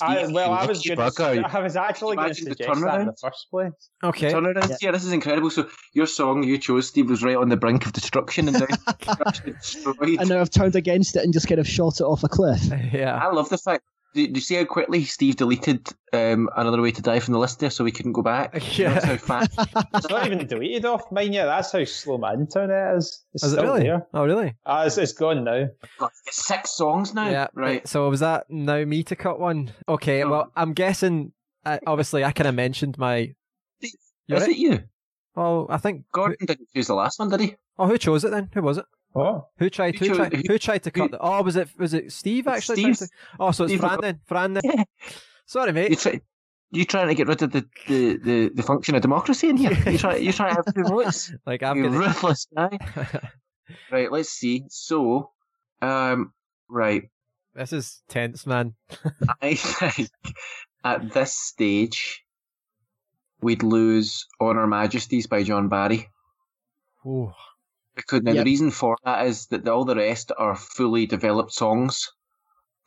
I, well, I was going bugger. to. I was actually going to Imagine the suggest that in the first place. Okay, Turn around. Yeah. Yeah, this is incredible. So your song you chose, Steve, was right on the brink of destruction and now. And now I've turned against it and just kind of shot it off a cliff. yeah. I love the fact. Do, do you see how quickly Steve deleted um, another way to die from the list there, so we couldn't go back? Yeah. That's how fast. It's not even deleted off mine yet. That's how slow my internet is. It's Is it really? there. Oh, really? Ah, it's, it's gone now. It's six songs now. Yeah. Right. So was that now me to cut one? Okay. No. Well, I'm guessing. Uh, obviously, I kind of mentioned my. You're Is right. it you? Well, I think. Gordon didn't choose the last one, did he? Oh, who chose it then? Who was it? Oh, Who tried? Who Who, chose- tried? who- Who tried to cut? who- The, oh, was it? Was it Steve actually? Steve. to- oh, so it's Steve Fran then. Fran then. Yeah. Sorry, You mate. try, you trying to get rid of the, the, the, the function of democracy in here? You try you trying to have two votes? Like I'm you gonna. ruthless guy. Right. Let's see. So, um, right. this is tense, man. I think at this stage we'd lose On Her Majesty's by John Barry. Ooh. Because now Yep. the reason for that is that all the rest are fully developed songs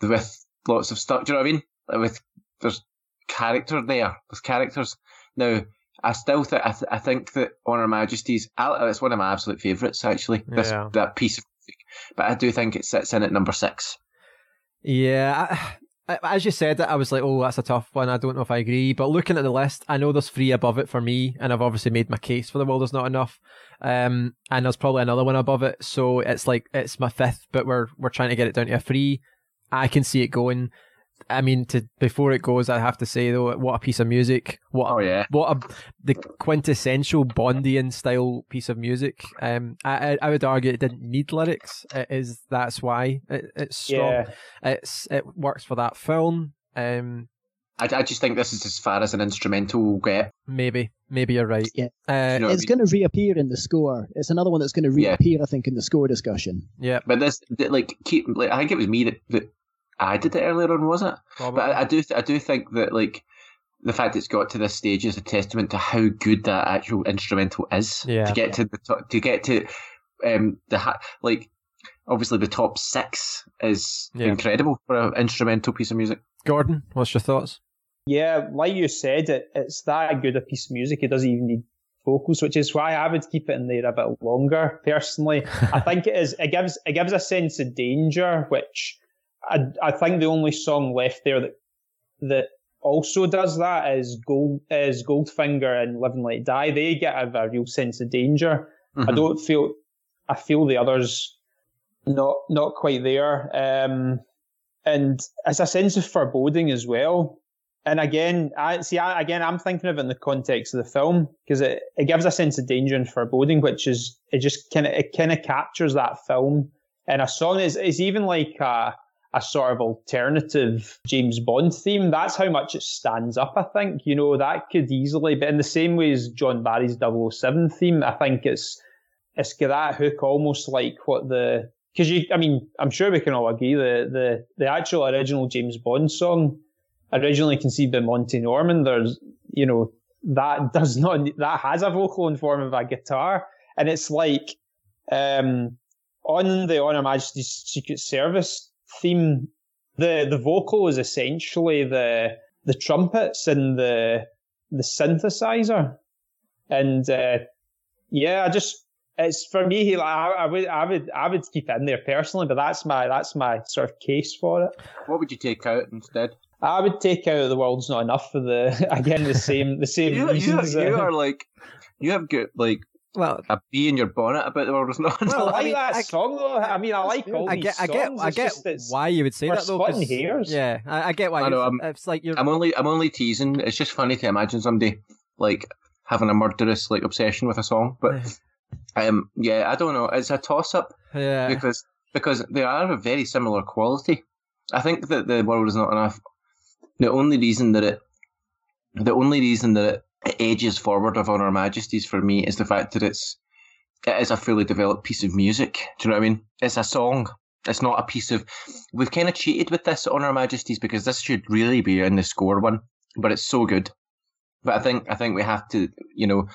with lots of stuff. Do you know what I mean? With there's character there. There's characters. Now I still think I, th- I think that On Her Majesty's. I, it's one of my absolute favourites actually. This Yeah. that piece of music, but I do think it sits in at number six. Yeah, as you said it, I was like, oh, that's a tough one. I don't know if I agree. But looking at the list, I know there's three above it for me, and I've obviously made my case for the world is not enough. Um, and there's probably another one above it, so it's like it's my fifth, but we're we're trying to get it down to a three. I can see it going. I mean, to before it goes, I have to say though, what a piece of music! What a Oh yeah. what a the quintessential Bondian style piece of music. Um, I I, I would argue it didn't need lyrics. It is that's why it, it's strong. yeah. It's it works for that film. Um, I, I just think this is as far as an instrumental will get. maybe maybe you're right. Yeah. Uh, You know what I it's mean? going to reappear in the score. It's another one that's going to Yeah. reappear, I think, in the score discussion. yeah. But this, like, keep, like, I think it was me that, that I did it earlier on, was it? Probably. But I, I do, th- I do think that like the fact it's got to this stage is a testament to how good that actual instrumental is. Yeah. To get to the top, to get to um the ha- like obviously the top six is Yeah. incredible for an instrumental piece of music. Gordon, what's your thoughts? Yeah, like you said, it, it's that good a piece of music. It doesn't even need vocals, which is why I would keep it in there a bit longer. Personally, I think it is. It gives it gives a sense of danger, which I I think the only song left there that that also does that is Gold is Goldfinger and Live and Let Die. They get a, a real sense of danger. I Mhm. don't feel I feel the others not not quite there. Um, and it's a sense of foreboding as well. And again, I see. I, again, I'm thinking of it in the context of the film because it, it gives a sense of danger and foreboding, which is it just kind of it kind of captures that film in a song. Is is even like a, a sort of alternative James Bond theme. That's how much it stands up, I think. You know, that could easily, but in the same way as John Barry's 007 theme, I think it's, it's got that hook almost like what the, because you, I mean, I'm sure we can all agree the, the, the actual original James Bond song, originally conceived by Monty Norman, there's, you know, that does not, that has a vocal in form of a guitar. And it's like, um, on the On Her Majesty's Secret Service theme, the the vocal is essentially the the trumpets and the the synthesizer, and uh, yeah, I just it's for me. Like, I, I would I would I would keep it in there personally, but that's my that's my sort of case for it. What would you take out instead? I would take out the world's not enough for the again the same the same You, you, reasons. you uh, are like, you have got like Well, a bee in your bonnet about the world is not. I Well, like I mean, that I- song though. I mean, I like all I these get, I get, songs. I It's get just it's- why you would say that though. splitting 'cause- hairs. Yeah, I, I get why. I know, I'm- it's like you're. I'm only I'm only teasing. It's just funny to imagine somebody like having a murderous like obsession with a song. But um, yeah, I don't know. It's a toss up yeah, because because they are of very similar quality. I think that the world is not enough. The only reason that it, the only reason that it ages forward of On Her Majesty's for me is the fact that it's it is a fully developed piece of music. Do you know what I mean? It's a song. It's not a piece of. We've kind of cheated with this On Her Majesty's because this should really be in the score one, but it's so good. But I think I think we have to, you know,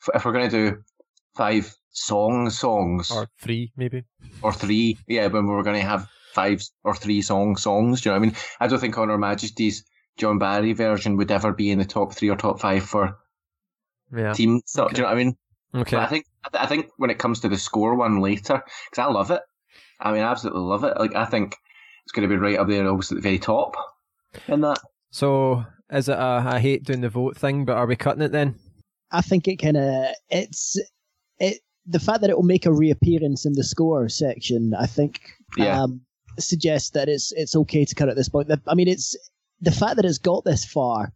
if, if we're going to do five song songs or three maybe. or three. Yeah, when we're going to have five or three song songs. Do you know what I mean? I don't think On Her Majesty's John Barry version would ever be in the top three or top five for Yeah. team stuff. Okay. Do you know what I mean? Okay. But I think I th- I think when it comes to the score one later, because I love it. I mean, I absolutely love it. Like I think it's going to be right up there, almost at the very top. In that, So is it a I hate doing the vote thing, but are we cutting it then? I think it kind of it's it the fact that it will make a reappearance in the score section. I think Yeah. um, suggests that it's it's okay to cut at this point. I mean, it's the fact that it's got this far,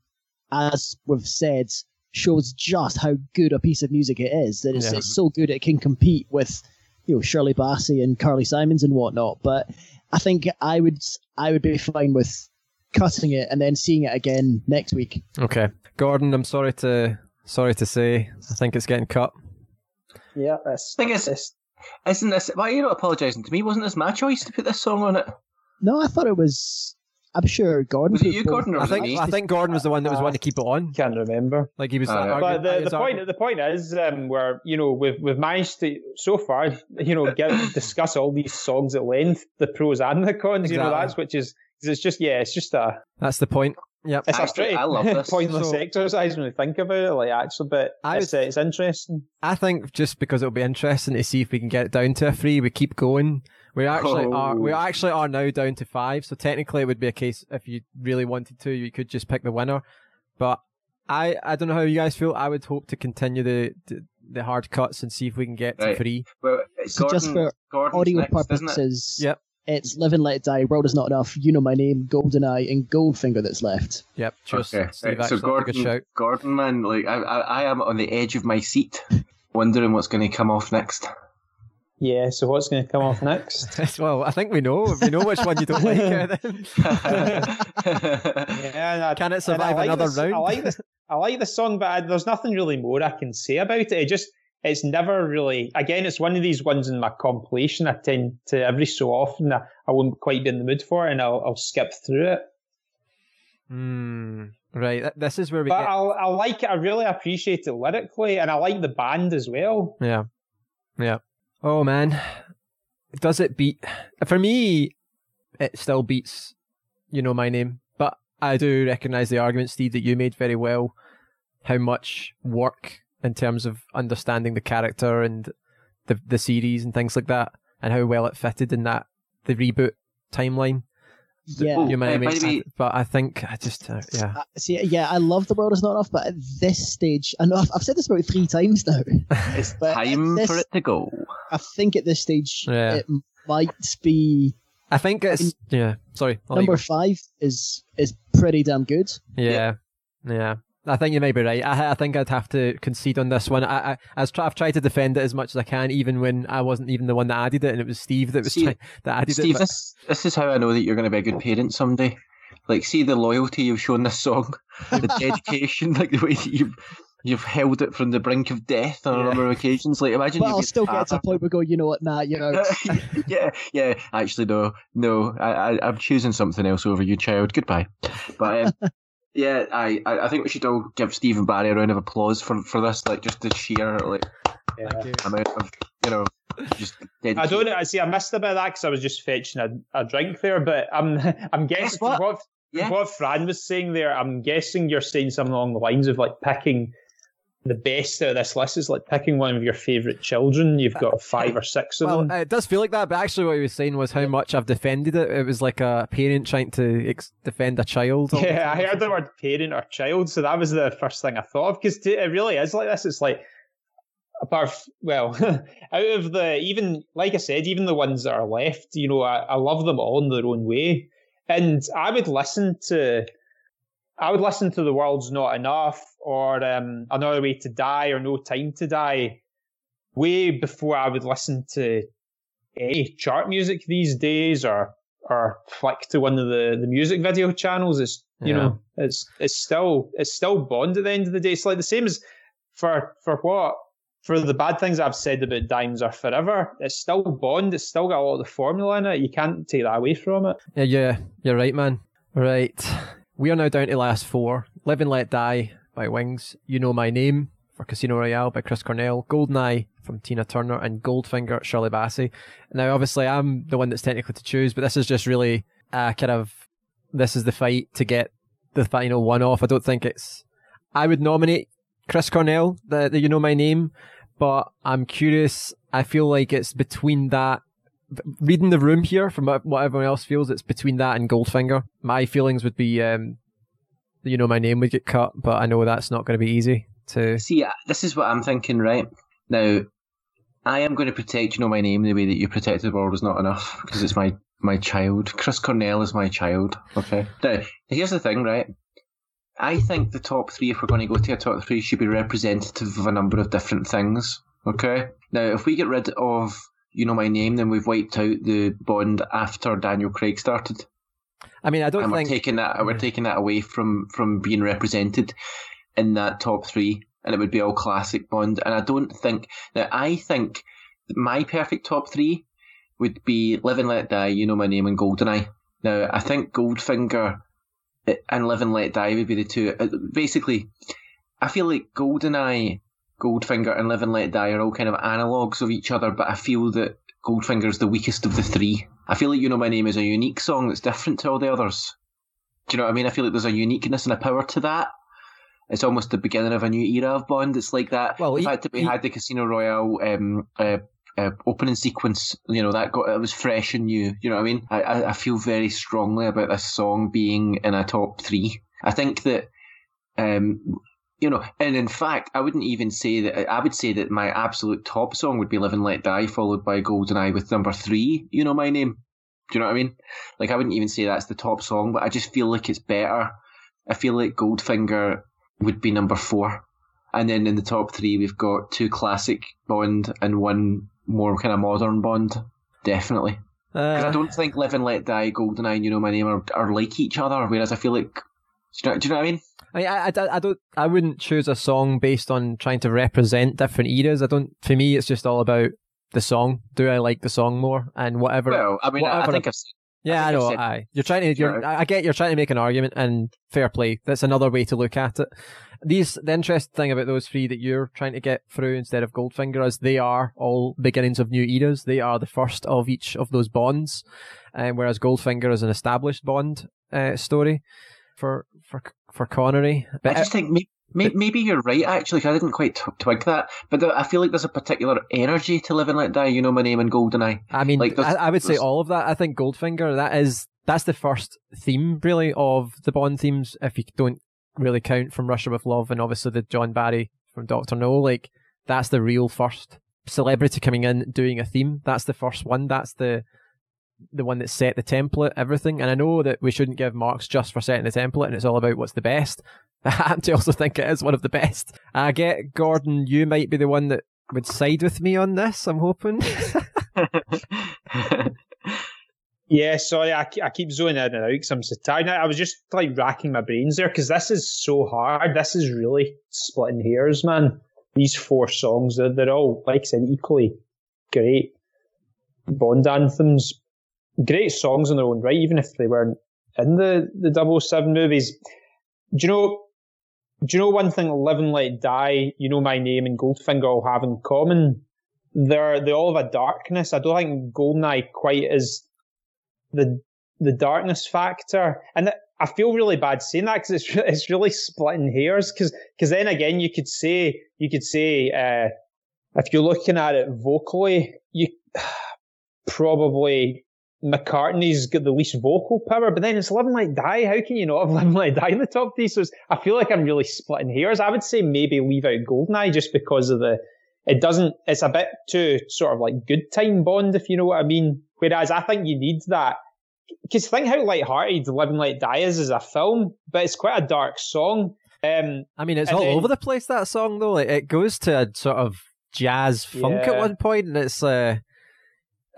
as we've said, shows just how good a piece of music it is. That it's, Yeah. it's so good it can compete with you know Shirley Bassey and Carly Simons and whatnot. But I think I would I would be fine with cutting it and then seeing it again next week. Okay, Gordon. I'm sorry to sorry to say, I think it's getting cut. Yeah, that's, Thing is- that's- isn't this? Why are you not apologising to me? Wasn't this my choice to put this song on it? No, I thought it was. I'm sure Gordon. Was it you, Gordon, or I was it think me? I think Gordon was the one that was wanting to keep it on. can't remember. Like he was. Uh, arguing- But he the, was the arguing- point the point is um, where you know we've we've managed to so far you know get discuss all these songs at length, the pros and the cons. You know Exactly. that's which is it's just yeah, it's just a That's the point. Yep. it's a Actually, pretty I love this. pointless So- exercise when you think about it. Like actually, but I it's, uh, it's interesting. I think just because it'll be interesting to see if we can get it down to a three, we keep going. We actually Oh. are. We actually are now down to five. So technically, it would be a case if you really wanted to, you could just pick the winner. But I, I don't know how you guys feel. I would hope to continue the the, the hard cuts and see if we can get to three. Well, it's So Gordon, just for Gordon's audio next, purposes, Yep. It's Live and Let Die, World is Not Enough, You Know My Name, Goldeneye, and Goldfinger that's left. Yep. Just Okay, Steve right, so actually a Gordon, shout. Gordon, man, like I, I, I am on the edge of my seat, wondering what's going to come off next. Yeah. So what's going to come off next? well, I think we know. We know which one you don't like. Eh, then. Yeah, I- Can it and I survive like another this- I like this. I like the song, but I, there's nothing really more I can say about it. It just it's never really. Again, it's one of these ones in my compilation. I tend to every so often I, I won't quite be in the mood for it, and I'll, I'll skip through it. Hmm. Right. th- This is where we But get. I'll, I like it. I really appreciate it lyrically, and I like the band as well. Yeah. Yeah. Oh man. Does it beat for me it still beats you know my name. But I do recognise the argument, Steve, that you made very well, how much work in terms of understanding the character and the the series and things like that, and how well it fitted in that the reboot timeline. Yeah. You may by the way- but I think I just uh, yeah. Uh, see, yeah, I love The World is Not Enough, but at this stage, I know I've, I've said this about three times now, It's time this- for it to go. I think at this stage Yeah. it might be I think it's yeah. Sorry, I'll number five is is pretty damn good. Yeah, yeah. I think you might be right. I, I think I'd have to concede on this one. I, I, I was try, I've tried to defend it as much as I can, even when I wasn't even the one that added it, and it was Steve that was See, try, that added Steve, it. but- this this is how I know that you're going to be a good parent someday. Like, see the loyalty you've shown this song, the dedication, like the way that you've you've held it from the brink of death on a Yeah. number of occasions. Like, imagine But you I'll still get to a point where go, you know what, nah, you know. yeah, yeah. Actually, no, no. I, I, I'm choosing something else over you, child. Goodbye. But um, yeah, I, I, I think we should all give Stephen Barry a round of applause for, for this. Like, just the sheer like Yeah. You. amount of you know, just. I dedication. don't. I see. I missed a bit of that because I was just fetching a, a drink there. But I'm. I'm guessing what? what, Yeah. what Fran was saying there. I'm guessing you're saying something along the lines of like picking the best out of this list is like picking one of your favourite children. You've got five or six of Well, them. it does feel like that, but actually, what he was saying was how much I've defended it. It was like a parent trying to ex- defend a child. Yeah, I heard the word parent or child, so that was the first thing I thought of because it really is like this. It's like apart, f- well, out of the even like I said, even the ones that are left, you know, I, I love them all in their own way, and I would listen to, I would listen to the world's not enough or um, another way to die or no time to die, way before I would listen to any chart music these days or or flick to one of the, the music video channels. It's you Yeah. know, it's it's still it's still Bond at the end of the day. It's like the same as for for what for the bad things I've said about Diamonds Are Forever. It's still Bond. It's still got a lot of the formula in it. You can't take that away from it. Yeah, yeah, you're right, man. Right. We are now down to last four. Live and Let Die by Wings. You Know My Name for Casino Royale by Chris Cornell. Goldeneye from Tina Turner and Goldfinger, Shirley Bassey. Now, obviously, I'm the one that's technically to choose, but this is just really uh, kind of this is the fight to get the final one off. I don't think it's. I would nominate Chris Cornell, the, the You Know My Name, but I'm curious. I feel like it's between that reading the room here from what everyone else feels, it's between that and Goldfinger. My feelings would be, um, you know, my name would get cut, but I know that's not going to be easy to. See, uh, this is what I'm thinking, right? Now, I am going to protect you know my name the way that you protected the world is not enough because it's my my child. Chris Cornell is my child. Okay. Now, here's the thing, right? I think the top three, if we're going to go to a top three, should be representative of a number of different things. Okay. Now, if we get rid of you know my name, then we've wiped out the Bond after Daniel Craig started I mean, I don't and we're taking that we're taking that away from from being represented in that top three, and it would be all classic Bond. And I don't think that I think my perfect top three would be Live and Let Die, You Know My Name, and Goldeneye. Now I think Goldfinger and Live and Let Die would be the two. uh, Basically, I feel like Goldeneye, Goldfinger, and Live and Let Die are all kind of analogues of each other, but I feel that Goldfinger is the weakest of the three. I feel like You Know My Name is a unique song that's different to all the others. Do you know what I mean? I feel like there's a uniqueness and a power to that. It's almost the beginning of a new era of Bond. It's like that. Well, the e- fact that we e- had the Casino Royale um, uh, uh, opening sequence, you know, that got it was fresh and new. You know what I mean? I, I, I feel very strongly about this song being in a top three. I think that um, you know, and in fact, I wouldn't even say that. I would say that my absolute top song would be "Live and Let Die," followed by "Goldeneye" with number three. You know my name. Do you know what I mean? Like I wouldn't even say that's the top song, but I just feel like it's better. I feel like Goldfinger would be number four, and then in the top three we've got two classic Bond and one more kind of modern Bond. Definitely, because I Uh, don't think "Live and Let Die," "Goldeneye," and "You Know My Name" are, are like each other. Whereas I feel like, do you know, do you know what I mean? I, I, I, I don't. I wouldn't choose a song based on trying to represent different eras. I don't. For me, it's just all about the song. Do I like the song more? And whatever. Well, I mean, I, I think I've seen. yeah, I, I know. Aye, you're trying to. You're. I I get you're trying to make an argument, and fair play. That's another way to look at it. These the interesting thing about those three that you're trying to get through instead of Goldfinger is they are all beginnings of new eras. They are the first of each of those bonds, and whereas Goldfinger is an established Bond uh, story for for for Connery. But I just uh, think maybe, maybe you're right, actually, 'cause I didn't quite twig that. But I feel like there's a particular energy to Live and Let Die, You Know My Name, and Goldeneye. I I mean, Like, I, I would say all of that. I think Goldfinger that is that's the first theme really of the Bond themes. If you don't really count from Russia with Love and obviously the John Barry from Doctor No, like that's the real first celebrity coming in doing a theme. That's the first one. That's the the one that set the template, everything. And I know that we shouldn't give marks just for setting the template, and it's all about what's the best. I happen to also think it is one of the best. I get Gordon. You might be the one that would side with me on this. I'm hoping. Yeah, sorry, I, I keep zoning in and out because I'm so tired. I was just like racking my brains there because this is so hard. This is really splitting hairs, man. These four songs, they're, they're all, like I said, equally great Bond anthems. Great songs in their own right, even if they weren't in the, the 007 movies. Do you know, do you know one thing Live and Let Die, You Know My Name and Goldfinger all have in common? They're, they all have a darkness. I don't think Goldeneye quite is the the darkness factor, and I feel really bad saying that because it's it's really splitting hairs. Because because then again, you could say you could say uh, if you're looking at it vocally, you probably McCartney's got the least vocal power, but then it's Live and Let Die. How can you not have Live and Let Die in the top three? So I feel like I'm really splitting hairs. I would say maybe leave out Goldeneye just because of the it doesn't. It's a bit too sort of like good time Bond, if you know what I mean. Whereas I think you need that. Because think how light-hearted Live and Let Die is as a film, but it's quite a dark song. Um, I mean, it's all then- over the place. That song though, Like, it goes to a sort of jazz funk at one point, and it's uh,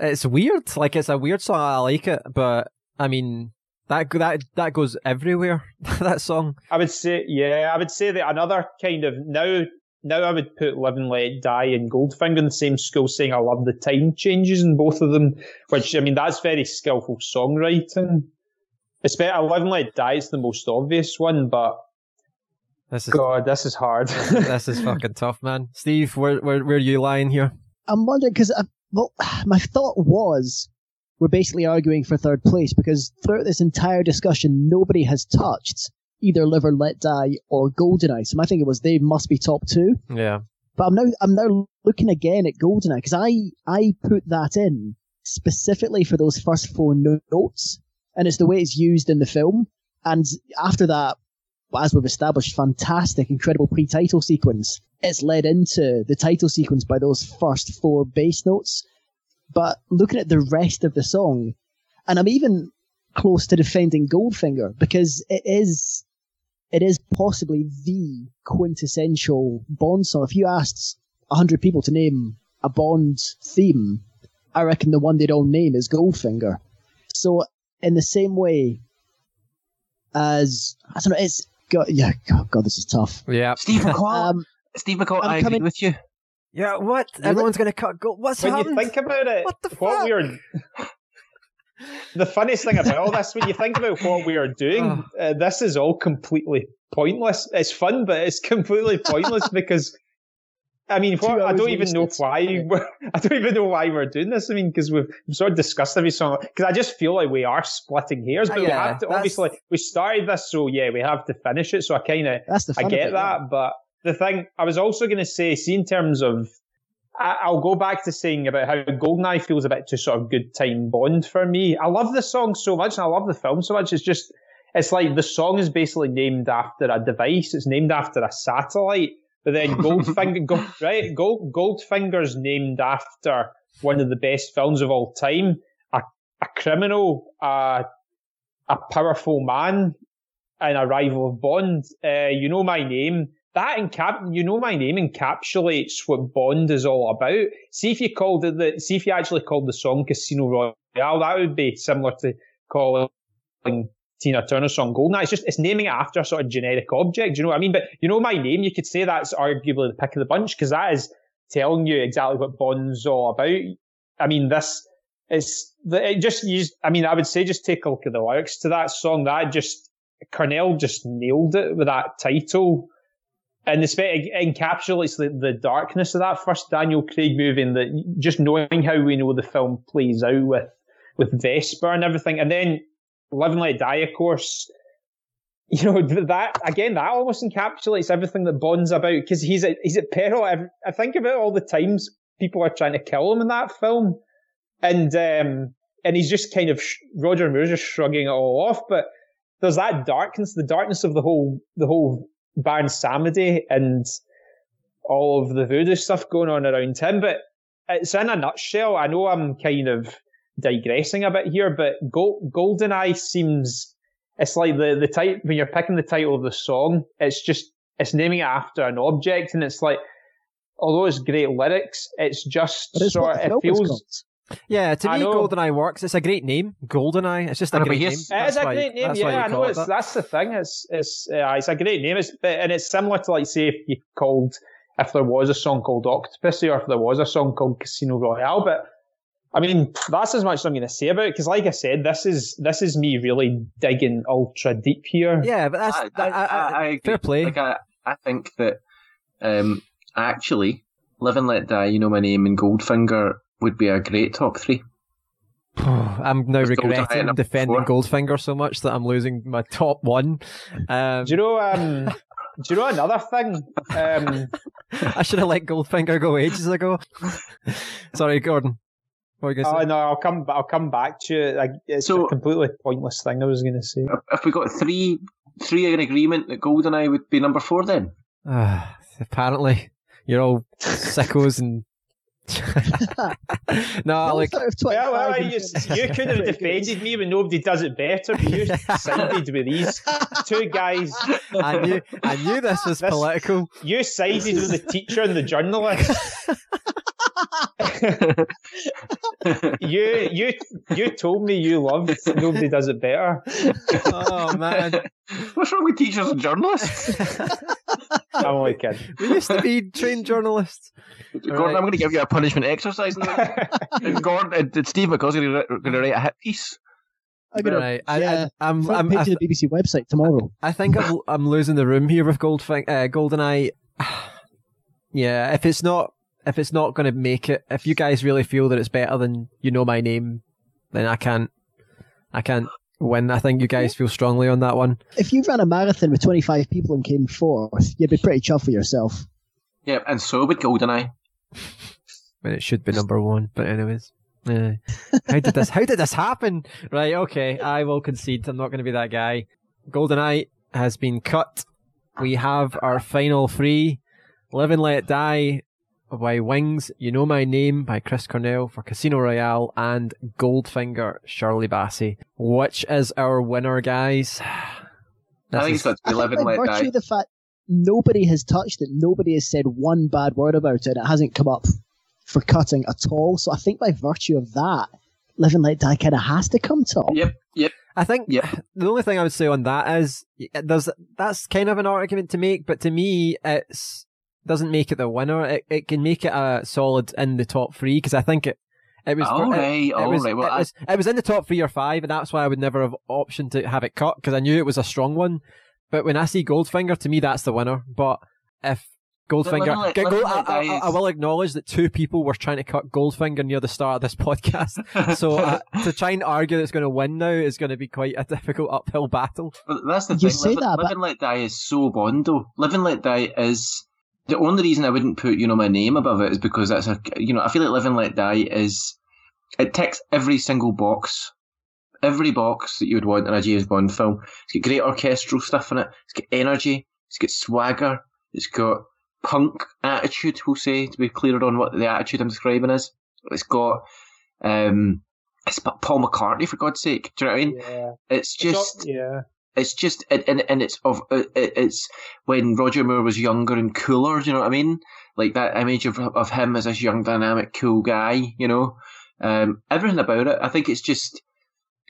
it's weird. Like it's a weird song. I like it, but I mean that that that goes everywhere. that song. I would say, yeah, I would say that another kind of now, now I would put Live and Let Die and Goldfinger in the same school, saying I love the time changes in both of them, which I mean that's very skillful songwriting. Especially uh, Live and Let Die is the most obvious one, but This is God, this is hard. this is fucking tough, man. Steve, where where where are you lying here? I'm wondering because well, my thought was we're basically arguing for third place because throughout this entire discussion, nobody has touched either Live or Let Die or Goldeneye. So my thinking was they must be top two. Yeah. But I'm now I'm now looking again at Goldeneye because I I put that in specifically for those first four notes, and it's the way it's used in the film. And after that, as we've established, fantastic, incredible pre-title sequence. It's led into the title sequence by those first four bass notes. But looking at the rest of the song, and I'm even close to defending Goldfinger because it is it is possibly the quintessential Bond song. If you asked a hundred people to name a Bond theme, I reckon the one they'd all name is Goldfinger. So in the same way as I don't know, it's God, yeah, God, God, this is tough. Yeah. Steve McCall. Um, Steve McCall, I'm I agree coming- with you. Yeah. What? Everyone's gonna cut. Go- What's when happened? you think about it, What the what fuck? we're the funniest thing about all this, when you think about what we are doing, Oh. uh, this is all completely pointless. It's fun, but it's completely pointless because. I mean, what, I don't even know why. We're, I don't even know why we're doing this. I mean, because we've sort of discussed every song. Because I just feel like we are splitting hairs, but we Yeah, have to. that's- Obviously, we started this, so yeah, we have to finish it. So I kind of I get it, yeah. that, but the thing I was also going to say, see, in terms of, I, I'll go back to saying about how Goldeneye feels a bit too sort of good time Bond for me. I love the song so much, and I love the film so much. It's just, it's like the song is basically named after a device. It's named after a satellite. But then Goldfinger, Gold, right? Gold, Goldfinger's named after one of the best films of all time. A, a criminal, a, a powerful man, and a rival of Bond. Uh, you know my name. That encap, you know my name encapsulates what Bond is all about. See if you called it the, see if you actually called the song Casino Royale, that would be similar to calling Tina Turner's song Goldeneye. It's just, it's naming it after a sort of generic object. Do you know what I mean? But you know my name, you could say that's arguably the pick of the bunch because that is telling you exactly what Bond's all about. I mean, this, the- it just used, I mean, I would say just take a look at the lyrics to that song. That just, Cornell just nailed it with that title. And the spe- it encapsulates the, the darkness of that first Daniel Craig movie and the, just knowing how we know the film plays out with, with Vesper and everything. And then Live and Let Die, of course, you know, that, again, that almost encapsulates everything that Bond's about because he's at, he's at peril. I, I think about all the times people are trying to kill him in that film. And, um, and he's just kind of, sh- Roger Moore's just shrugging it all off. But there's that darkness, the darkness of the whole, the whole Baron Samedi and all of the voodoo stuff going on around him. But it's in a nutshell. I know I'm kind of digressing a bit here, but Gold, Goldeneye seems, it's like the the type when you're picking the title of the song, it's just it's naming it after an object, and it's like although it's great lyrics, it's just But it's sort what the it feels. Yeah, to I me, know. GoldenEye works. It's a great name, GoldenEye. It's just a I know, but great name. here's- It That's a why- great name, that's yeah. I know call it that's the thing. It's it's uh, it's a great name. It's but and it's similar to like say if you called if there was a song called Octopus or if there was a song called Casino Royale. But I mean that's as much as I'm going to say about it because, like I said, this is this is me really digging ultra deep here. Yeah, but that's I, that- I, I- I- I, fair play. Like I, I think that um, actually, Live and Let Die, You Know My Name, and Goldfinger would be a great top three. I'm now With regretting defending four. Goldfinger so much that I'm losing my top one. Um, Do you know? Um, do you know another thing? Um, I should have let Goldfinger go ages ago. Sorry, Gordon. What were you oh going to no, I'll come. I'll come back to it. Like, it's So- a completely pointless thing I was going to say. If, if we got three, three in agreement that Goldeneye would be number four, then say? Ah, apparently, you're all sickos and. no, like Out of 25 Well, well, you, you could have defended me when nobody does it better, but you sided with these two guys. I knew, I knew this was This- political. You sided with the teacher and the journalist. You you you told me you loved nobody does it better. Oh man, what's wrong with teachers and journalists? I'm only kidding. we used to be trained journalists. Gordon, I'm going to give you a punishment exercise now. And Gordon, and and Steve McCall's going to write a hit piece. I'm gonna, Right, I, yeah, I, I'm, front I'm, page I, of the BBC website tomorrow. I think I'm, I'm losing the room here with Goldfing, uh, Goldeneye. yeah, if it's not, if it's not going to make it, if you guys really feel that it's better than you know my name, then I can't, I can't win. I think you guys feel strongly on that one. If you ran a marathon with 25 people and came fourth, you'd be pretty chuffed with yourself. Yeah, and so would Goldeneye. when it should be number one. But anyways, uh, how did this? How did this happen? Right, okay, I will concede. I'm not going to be that guy. Goldeneye has been cut. We have our final three: "Live and Let Die" by Wings, "You Know My Name" by Chris Cornell for Casino Royale, and "Goldfinger" Shirley Bassey. Which is our winner, guys? I think it's got to I be Live think and by Let virtue Die. of the fact nobody has touched it, nobody has said one bad word about it, it hasn't come up for cutting at all. So I think by virtue of that, Live and Let Die kind of has to come top. Yep, yep. I think Yep. the only thing I would say on that is there's that's kind of an argument to make, but to me, it's doesn't make it the winner. It it can make it a solid in the top three because I think it it was All it- right, it, all was, right. Well, it, I- was, it was in the top three or five, and that's why I would never have option to have it cut because I knew it was a strong one. But when I see Goldfinger, to me that's the winner. But if Goldfinger, Live and Let- Go- Live I, I- I will acknowledge that two people were trying to cut Goldfinger near the start of this podcast. So uh, to try and argue that it's going to win now is going to be quite a difficult uphill battle. But that's the You thing. say Live, that, Live but- and Let Die is so Bond, though. Live and Let Die is the only reason I wouldn't put you know my name above it is because that's a you know I feel like Live and Let Die is it ticks every single box, every box that you would want in a James Bond film. It's got great orchestral stuff in it. It's got energy. It's got swagger. It's got punk attitude. We'll say to be clearer on what the attitude I'm describing is. It's got um. It's Paul McCartney for God's sake. Do you know what I mean? Yeah. It's just yeah. It's just and and, and it's of it's when Roger Moore was younger and cooler. Do you know what I mean? Like that image of of him as this young, dynamic, cool guy. You know, um, everything about it. I think it's just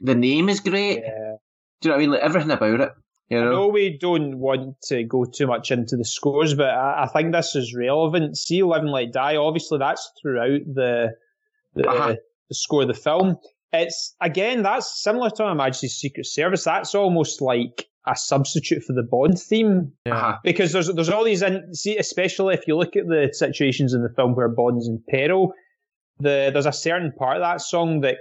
the name is great. Yeah. Do you know what I mean? Like everything about it. You I know, know we don't want to go too much into the scores, but I, I think this is relevant. See, Live and Let Die, obviously that's throughout the the, Uh-huh. the score of the film. It's again that's similar to My Majesty's Secret Service. That's almost like a substitute for the Bond theme uh-huh. because there's there's all these in see especially if you look at the situations in the film where Bond's in peril, the there's a certain part of that song that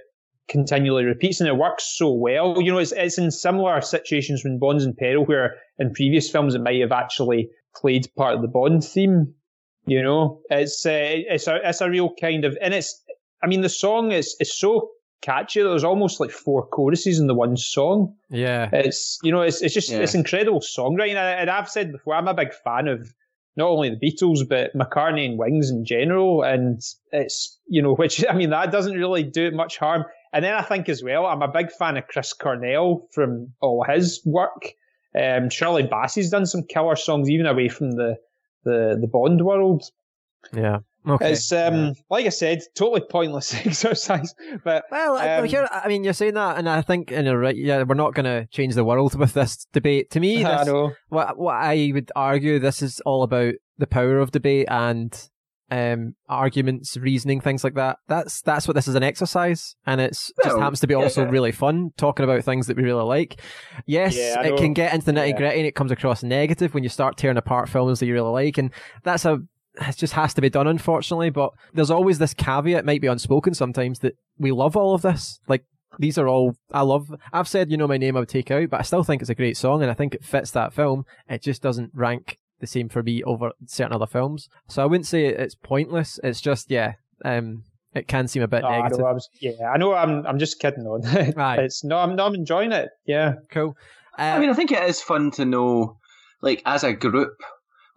continually repeats and it works so well. You know, it's it's in similar situations when Bond's in peril where in previous films it might have actually played part of the Bond theme. You know, it's uh, it's a it's a real kind of and it's I mean the song is is so catchy. There's almost like four choruses in the one song. Yeah. It's you know, it's it's just Yeah. it's incredible songwriting. And, and I've said before, I'm a big fan of not only the Beatles but McCartney and Wings in general. And it's you know, which I mean, that doesn't really do it much harm. and then I think as well, I'm a big fan of Chris Cornell from all his work. Um, Shirley Bassey's done some killer songs, even away from the the, the Bond world. Yeah. Okay. It's um, like I said, totally pointless exercise. But well, I, um, here, I mean, you're saying that, and I think, you know, right, yeah, we're not going to change the world with this debate. To me, I this, know. what what I would argue, this is all about the power of debate and um, arguments, reasoning, things like that. That's that's what this is an exercise, and it's just happens to be also yeah. really fun talking about things that we really like. Yes, Yeah, it can get into the nitty Yeah. gritty, and it comes across negative when you start tearing apart films that you really like, and that's a it just has to be done, unfortunately. But there's always this caveat, might be unspoken sometimes, that we love all of this. Like these are all I love. I've said, you know, my name I would take out, but I still think it's a great song, and I think it fits that film. It just doesn't rank the same for me over certain other films. So I wouldn't say it's pointless. It's just yeah, um, it can seem a bit No, I negative. know, I was, yeah, I know. I'm I'm just kidding on. Aye. it's no, I'm no, I'm enjoying it. Yeah. Cool. Uh, I mean, I think it is fun to know, like, as a group,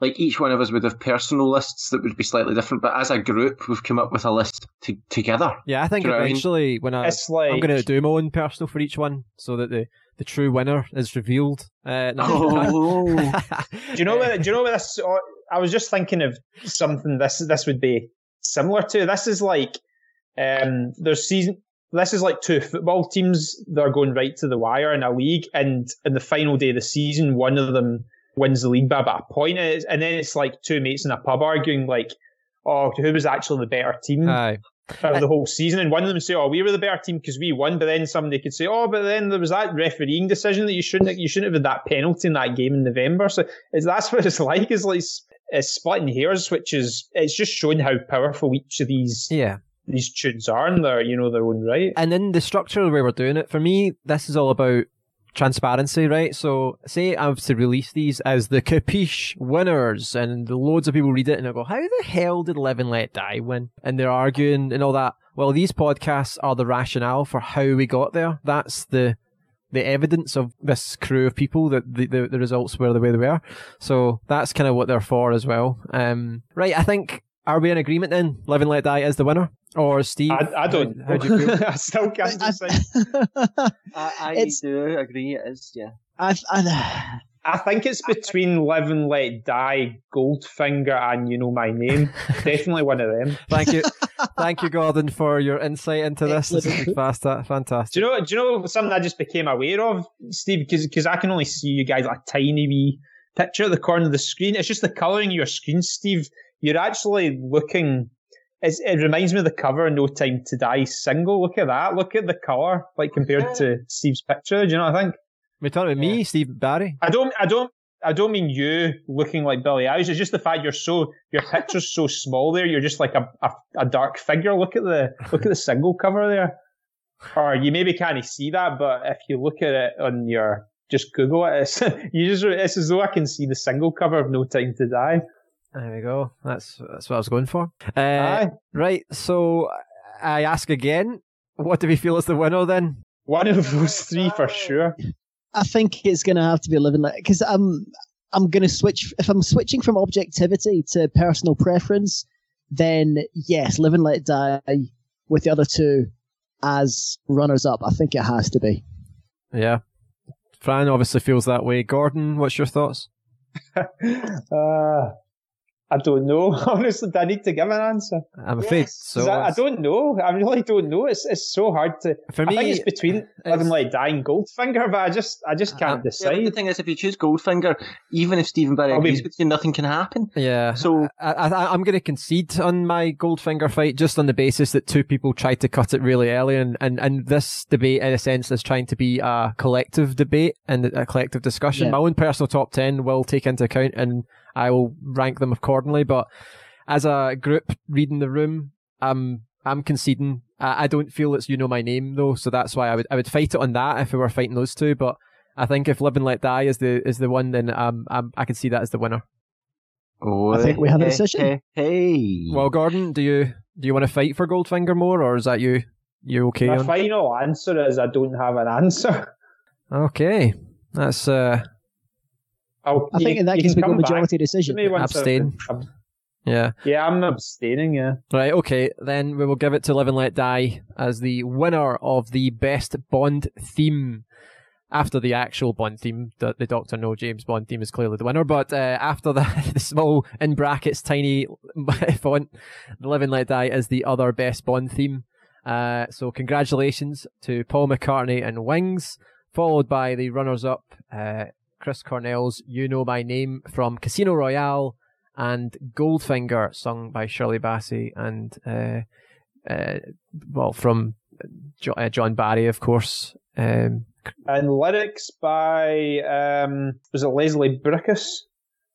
like each one of us would have personal lists that would be slightly different, but as a group, we've come up with a list to, together. yeah, I think do you I mean? eventually when I It's like I'm going to do my own personal for each one, so that the the true winner is revealed. Uh, no. Oh, Do you know where? Do you know what this? oh, I was just thinking of something. This this would be similar to. This is like, um, there's season. This is like two football teams that are going right to the wire in a league, and in the final day of the season, one of them wins the league by about a point, and, and then it's like two mates in a pub arguing like, "Oh, who was actually the better team?" Aye. of the whole season, and one of them say, "Oh, we were the better team because we won," but then somebody could say, "Oh, but then there was that refereeing decision that you shouldn't you shouldn't have had that penalty in that game in November." So it's, that's what it's like. Is like it's splitting hairs, which is it's just showing how powerful each of these yeah. these tunes are in their you know their own right. and then the structure of the way we're doing it, for me, this is all about transparency, right? So, say I have to release these as the Capiche winners, and loads of people read it and they go, How the hell did Live and Let Die win? And they're arguing and all that. Well, these podcasts are the rationale for how we got there. That's the the evidence of this crew of people that the, the, the results were the way they were. So that's kind of what they're for as well. Um, right, I think, are we in agreement then? Live and Let Die is the winner? Or Steve? I, I don't. How, how do you feel? I still can't decide. I, I do agree. It is, yeah. I've, I, I think it's between Live and Let Die, Goldfinger, and You Know My Name. Definitely one of them. Thank you, thank you, Gordon, for your insight into this. This is Excellent. fast, fantastic. Do you know? Do you know something I just became aware of, Steve? Because I can only see you guys like a tiny wee picture at the corner of the screen. It's just the colouring of your screen, Steve. You're actually looking. It's, it reminds me of the cover of No Time to Die single. Look at that. Look at the colour, like compared to Steve's picture. Do you know what I think? We're talking about me, Steve Barry. I don't. I don't. I don't mean you looking like Billie Eilish. It's just the fact you're so your picture's so small there. You're just like a, a, a dark figure. Look at the look at the single cover there. Or you maybe can't see that, but if you look at it on your just Google it, it's, you just it's as though I can see the single cover of No Time to Die. There we go. That's that's what I was going for. Uh, Aye. right. So I ask again. What do we feel is the winner then? One of those three for sure. I think it's going to have to be living like because I'm I'm going to switch if I'm switching from objectivity to personal preference, then yes, live and let die with the other two as runners up. I think it has to be. Yeah. Fran obviously feels that way. Gordon, what's your thoughts? Uh, I don't know. Honestly, do I need to give an answer? I'm afraid Yes, so. 'Cause I, I don't know. I really don't know. It's it's so hard to. For I think me, it's between Live and Let Die and Goldfinger, but I just I just can't Uh, Yeah, the thing is, if you choose Goldfinger, even if Stephen Barry agrees with you, nothing can happen. yeah. So I, I, I'm going to concede on my Goldfinger fight just on the basis that two people tried to cut it really early, and, and, and this debate, in a sense, is trying to be a collective debate and a collective discussion. Yeah. My own personal top 10 will take into account, and I will rank them accordingly, but as a group reading the room, I'm, I'm conceding. I, I don't feel it's You Know My Name, though, so that's why I would, I would fight it on that if we were fighting those two, but I think if Live and Let Die is the, is the one, then um, um, I can see that as the winner. oh, I think we have a decision. Hey, hey. Well, Gordon, do you do you want to fight for Goldfinger more, or is that you you okay? My On? final answer is I don't have an answer. Okay, that's uh, I'll, I you- think in that you case can we go come majority decision. me once Abstain. been- Yeah. Yeah, I'm abstaining. Yeah. Right, okay, then we will give it to Live and Let Die as the winner of the best Bond theme. After the actual Bond theme, the, the Doctor No James Bond theme is clearly the winner, but uh, after that, the small, in brackets, tiny font, the Live and Let Die is the other best Bond theme. Uh, so congratulations to Paul McCartney and Wings, followed by the runners-up, uh, Chris Cornell's "You Know My Name" from Casino Royale, and Goldfinger, sung by Shirley Bassey and uh, uh, well from jo- uh, John Barry, of course. Um, And lyrics by um, was it Leslie Bricusse?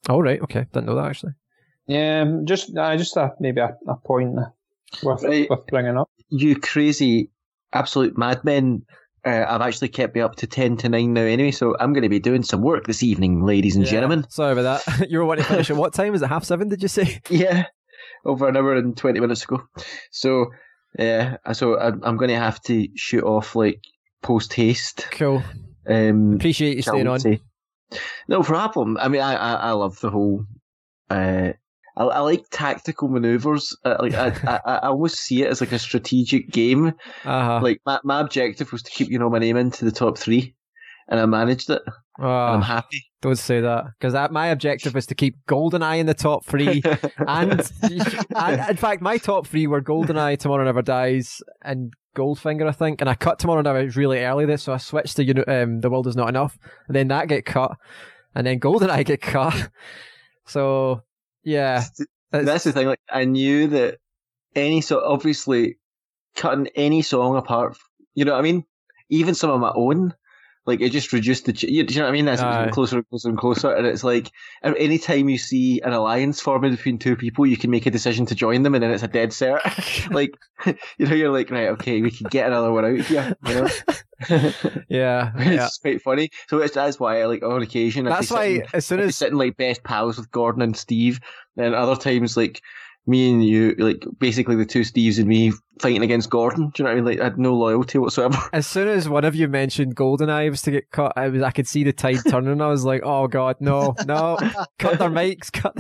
oh right, okay, didn't know that actually. Yeah, just uh, just a, maybe a, a point worth, Right. worth bringing up. You crazy, absolute madmen. Uh, I've actually kept me up to 10 to 9 now anyway, so I'm going to be doing some work this evening, ladies and Yeah. gentlemen. Sorry about that. you were wanting to finish at what time? Is it half seven? Did you say? Yeah, over an hour and 20 minutes ago. So, yeah, so I'm, I'm going to have to shoot off like post haste. Cool. Um, Appreciate you staying on. say. No problem. I mean, I, I, I love the whole. Uh, I, I like tactical maneuvers. Uh, like I, I, I always see it as like a strategic game. Uh-huh. Like my, my objective was to keep you know my name into the top three, and I managed it. And I'm Oh, happy. don't say that because my objective is to keep GoldenEye in the top three, and, and in fact, my top three were GoldenEye, Tomorrow Never Dies, and Goldfinger, I think. And I cut Tomorrow Never Dies really early this, so I switched to you know, um, The World Is Not Enough, and then that get cut, and then GoldenEye get cut. So yeah, That's the thing. Like I knew that any so obviously cutting any song apart. You know what I mean? Even some of my own. Like it just reduced the. Ch- you, do you know what I mean? That's closer and closer and closer, and it's like any time you see an alliance forming between two people, you can make a decision to join them, and then it's a dead cert. like you know, you're like, right, okay, we can get another one out here. You know, yeah, it's yeah. quite funny. So it's, that's why, like on occasion, That's why sitting- as soon as sitting like best pals with Gordon and Steve, and other times like me and you, like basically the two Steves and me fighting against Gordon. Do you know what I mean? Like I had no loyalty whatsoever. as soon as one of you mentioned GoldenEye was to get cut, I was I could see the tide turning. I was like, oh god, no, no, cut their mics, cut.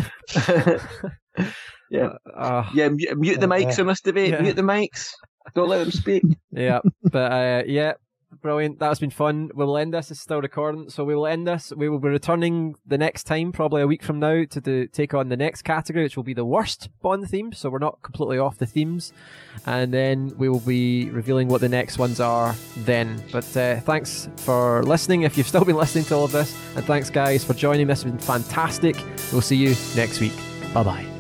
yeah, Uh, yeah. Mute, mute the mics on this debate. Yeah. Mute the mics. Don't let them speak. yeah, but uh, yeah, brilliant. That's been fun. We'll end this. It's still recording, so we will end this. We will be returning the next time, probably a week from now, to do, take on the next category, which will be the worst Bond theme. So we're not completely off the themes, and then we will be revealing what the next ones are then. But uh, thanks for listening. If you've still been listening to all of this, and thanks guys for joining. This has been fantastic. We'll see you next week. Bye bye.